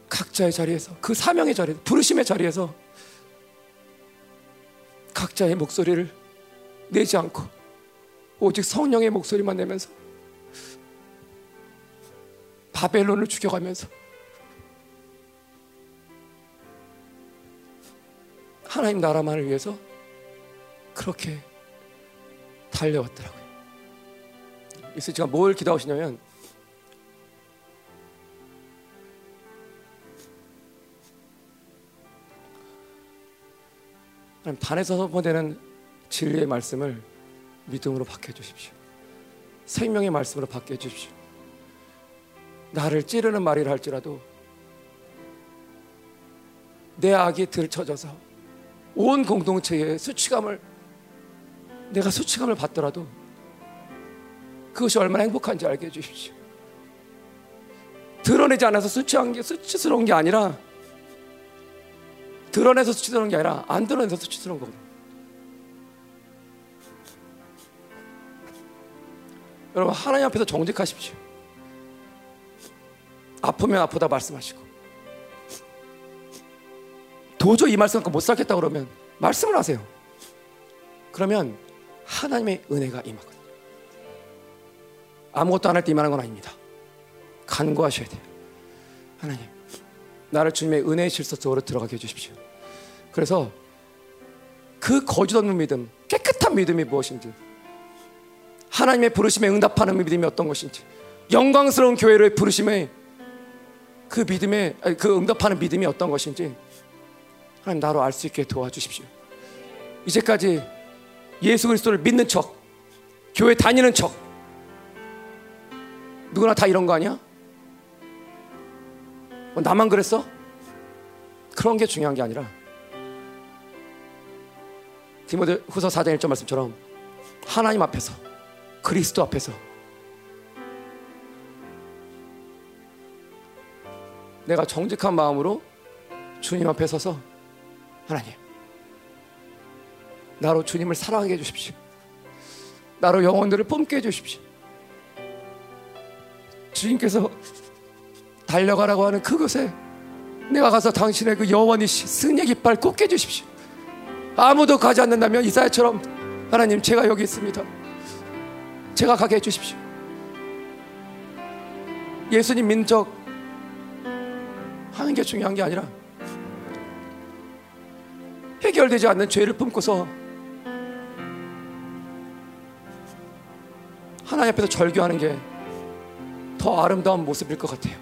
S1: 각자의 자리에서 그 사명의 자리에서 부르심의 자리에서 각자의 목소리를 내지 않고 오직 성령의 목소리만 내면서 바벨론을 죽여가면서 하나님 나라만을 위해서 그렇게 달려왔더라고요. 그래서 제가 뭘 기도하시냐면 하나님 단에서 선포되는 진리의 말씀을 믿음으로 받게 해주십시오. 생명의 말씀으로 받게 해주십시오. 나를 찌르는 말이라 할지라도 내 악이 들쳐져서 온 공동체에 수치감을 내가 수치감을 받더라도 그것이 얼마나 행복한지 알게 해주십시오. 드러내지 않아서 수치한 게 수치스러운 게 아니라 드러내서 수치스러운 게 아니라 안 드러내서 수치스러운 거거든요. 여러분 하나님 앞에서 정직하십시오. 아프면 아프다 말씀하시고 도저히 이 말씀 갖고 못 살겠다 그러면 말씀을 하세요. 그러면 하나님의 은혜가 임하거든요. 아무것도 안 할때 임하는 건 아닙니다. 간구하셔야 돼요. 하나님, 나를 주님의 은혜의 질서 속으로 들어가게 해주십시오. 그래서 그 거짓 없는 믿음, 깨끗한 믿음이 무엇인지, 하나님의 부르심에 응답하는 믿음이 어떤 것인지, 영광스러운 교회로의 부르심에 그 믿음에 그 응답하는 믿음이 어떤 것인지 하나님 나로 알 수 있게 도와주십시오. 이제까지 예수 그리스도를 믿는 척, 교회 다니는 척, 누구나 다 이런 거 아니야? 뭐 나만 그랬어? 그런 게 중요한 게 아니라 디모데 후서 4장 1절 말씀처럼 하나님 앞에서 그리스도 앞에서 내가 정직한 마음으로 주님 앞에 서서 하나님 나로 주님을 사랑하게 해주십시오. 나로 영혼들을 뿜게 해주십시오. 주님께서 달려가라고 하는 그곳에 내가 가서 당신의 그 여원이시 승리의 깃발 꽂게 해주십시오. 아무도 가지 않는다면 이사야처럼 하나님 제가 여기 있습니다. 제가 가게 해주십시오. 예수님 민족 하는 게 중요한 게 아니라 해결되지 않는 죄를 품고서 하나님 앞에서 절규하는 게 더 아름다운 모습일 것 같아요.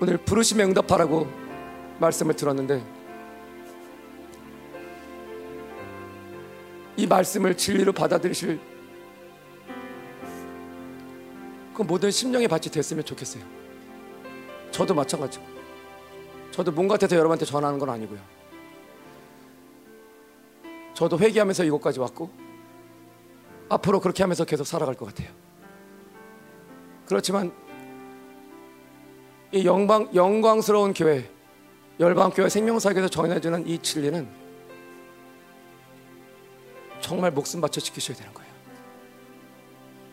S1: 오늘 부르심에 응답하라고 말씀을 들었는데 이 말씀을 진리로 받아들이실 그 모든 심령의 밭이 됐으면 좋겠어요. 저도 마찬가지고. 저도 몸 같아서 여러분한테 전하는 건 아니고요. 저도 회개하면서 이곳까지 왔고 앞으로 그렇게 하면서 계속 살아갈 것 같아요. 그렇지만 이 영광 영광스러운 교회 열방 교회 생명사역에서 전해주는 이 진리는 정말 목숨 바쳐 지키셔야 되는 거예요.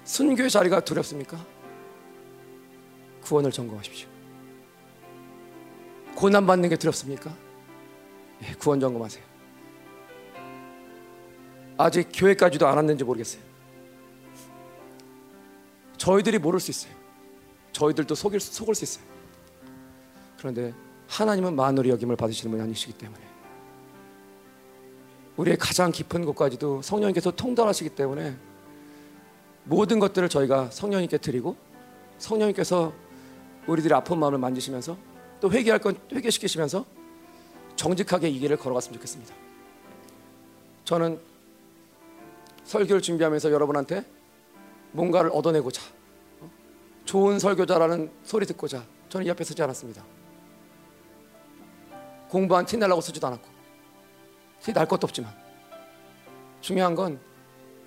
S1: 순교의 자리가 두렵습니까? 구원을 점검하십시오. 고난 받는 게 두렵습니까? 예, 구원 점검하세요. 아직 교회까지도 안 왔는지 모르겠어요. 저희들이 모를 수 있어요. 저희들도 속일, 속을 수 있어요. 그런데 하나님은 만으로 여김을 받으시는 분이 아니시기 때문에 우리의 가장 깊은 곳까지도 성령님께서 통달하시기 때문에 모든 것들을 저희가 성령님께 드리고 성령님께서 우리들의 아픈 마음을 만지시면서 또 회개할 건 회개시키시면서 정직하게 이 길을 걸어갔으면 좋겠습니다. 저는 설교를 준비하면서 여러분한테 뭔가를 얻어내고자 좋은 설교자라는 소리 듣고자 저는 이 앞에 서지 않았습니다. 공부한 티 내려고 쓰지도 않았고 티 날 것도 없지만 중요한 건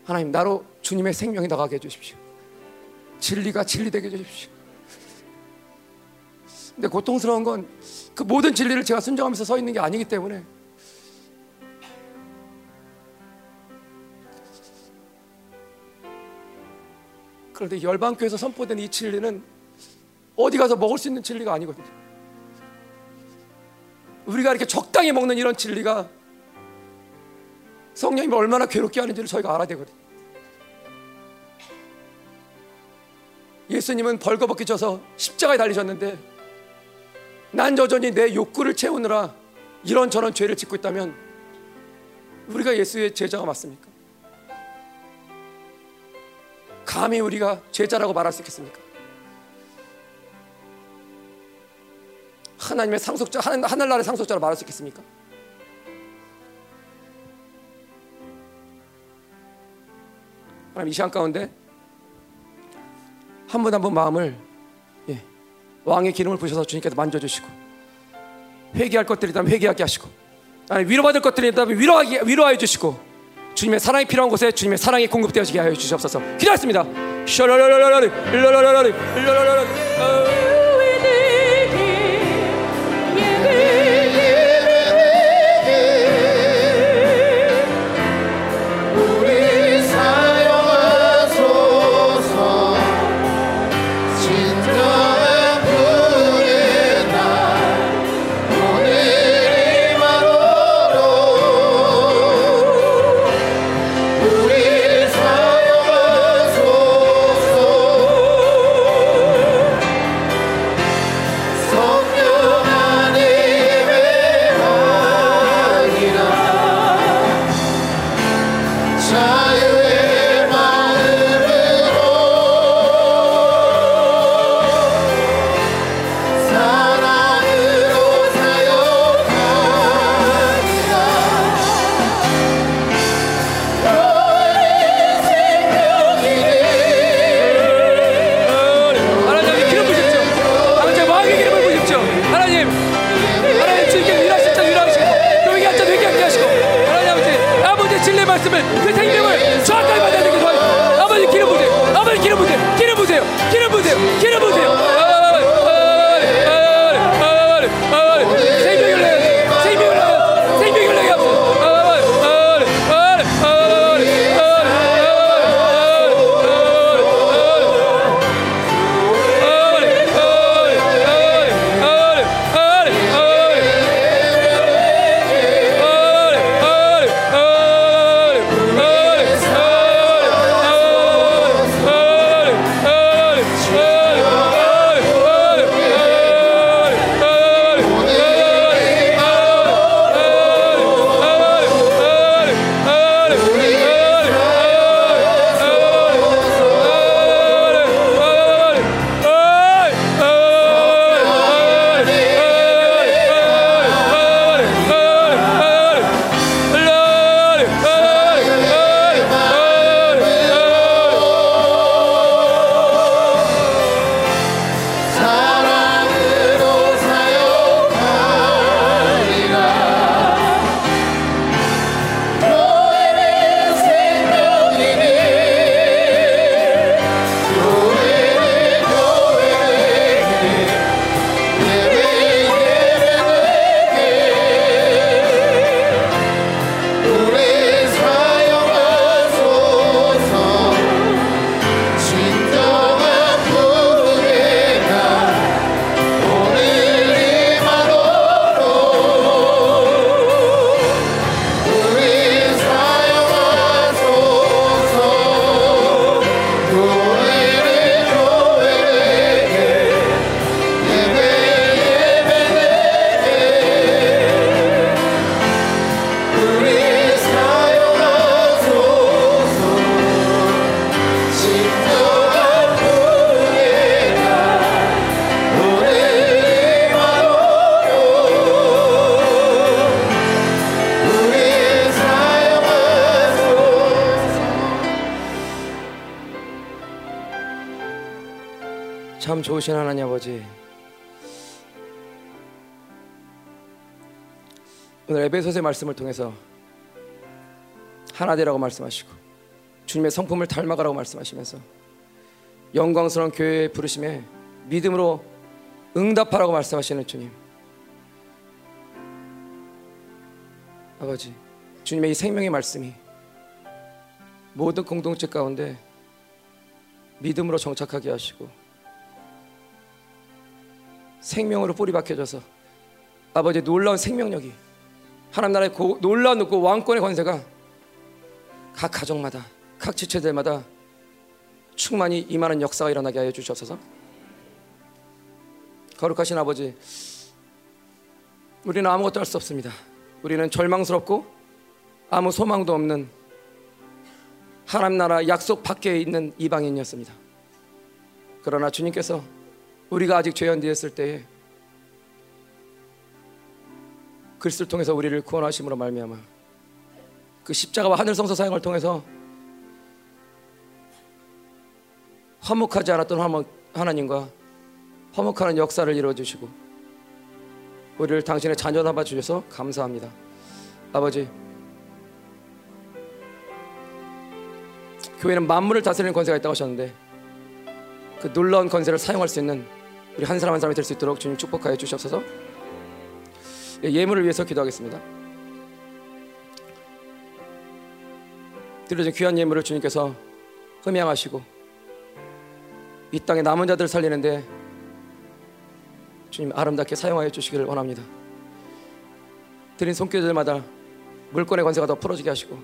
S1: 하나님 나로 주님의 생명이 나가게 해주십시오. 진리가 진리되게 해주십시오. 근데 고통스러운 건 그 모든 진리를 제가 순종하면서 서 있는 게 아니기 때문에 그런데 열방교에서 선포된 이 진리는 어디 가서 먹을 수 있는 진리가 아니거든요. 우리가 이렇게 적당히 먹는 이런 진리가 성령님이 얼마나 괴롭게 하는지를 저희가 알아야 되거든요. 예수님은 벌거벗기 져서 십자가에 달리셨는데 난 여전히 내 욕구를 채우느라 이런저런 죄를 짓고 있다면 우리가 예수의 제자가 맞습니까? 감히 우리가 제자라고 말할 수 있겠습니까? 하나님의 상속자, 하늘나라의 상속자로 말할 수 있겠습니까? 하나님 이 시간 가운데 한분한분 마음을 예, 왕의 기름을 부셔서 주님께서 만져주시고 회개할 것들이 있다면 회개하게 하시고 아니 위로받을 것들이 있다면 위로하게, 위로하여 주시고 주님의 사랑이 필요한 곳에 주님의 사랑이 공급되어지게 하여 주시옵소서. 기도했습니다 좋으신 하나님 아버지 오늘 에베소서의 말씀을 통해서 하나 되라고 말씀하시고 주님의 성품을 닮아가라고 말씀하시면서 영광스러운 교회의 부르심에 믿음으로 응답하라고 말씀하시는 주님 아버지 주님의 이 생명의 말씀이 모든 공동체 가운데 믿음으로 정착하게 하시고 생명으로 뿌리 박혀져서 아버지 놀라운 생명력이 하나님 나라의 고, 놀라운 그 왕권의 권세가 각 가정마다 각 지체들마다 충만히 임하는 역사가 일어나게 하여 주시옵소서. 거룩하신 아버지, 우리는 아무것도 할 수 없습니다. 우리는 절망스럽고 아무 소망도 없는 하나님 나라 약속 밖에 있는 이방인이었습니다. 그러나 주님께서 우리가 아직 죄연되었을 때에 그리스도를 통해서 우리를 구원하심으로 말미암아 그 십자가와 하늘 성소 사역을 통해서 화목하지 않았던 화목, 하나님과 화목하는 역사를 이루어 주시고 우리를 당신의 자녀 삼아 주셔서 감사합니다. 아버지 교회는 만물을 다스리는 권세가 있다고 하셨는데 그 놀라운 권세를 사용할 수 있는 우리 한 사람 한 사람이 될 수 있도록 주님 축복하여 주시옵소서. 예, 예물을 위해서 기도하겠습니다. 드려진 귀한 예물을 주님께서 흠양하시고 이 땅의 남은 자들을 살리는데 주님 아름답게 사용하여 주시기를 원합니다. 드린 손길들마다 물건의 관세가 더 풀어지게 하시고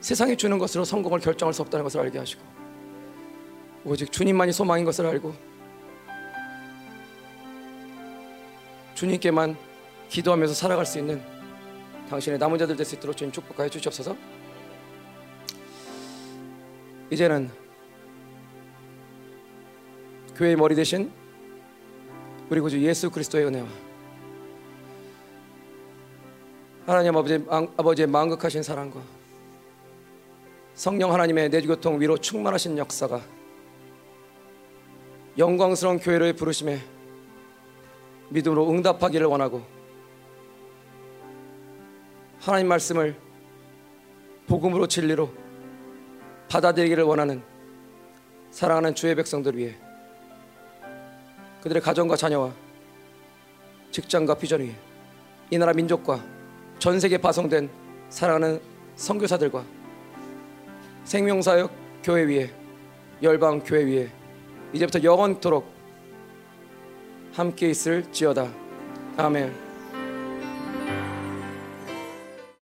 S1: 세상이 주는 것으로 성공을 결정할 수 없다는 것을 알게 하시고 오직 주님만이 소망인 것을 알고 주님께만 기도하면서 살아갈 수 있는 당신의 남은 자들 될 수 있도록 주님 축복하여 주시옵소서. 이제는 교회의 머리 대신 우리 구주 예수 그리스도의 은혜와 하나님 아버지, 아버지의 망극하신 사랑과 성령 하나님의 내주교통 위로 충만하신 역사가 영광스러운 교회를 부르심에 믿음으로 응답하기를 원하고 하나님 말씀을 복음으로 진리로 받아들이기를 원하는 사랑하는 주의 백성들 위해 그들의 가정과 자녀와 직장과 비전 위에 이 나라 민족과 전 세계 파송된 사랑하는 선교사들과 생명사역 교회 위에 열방 교회 위에 이제부터 영원토록 함께 있을지어다. 아멘.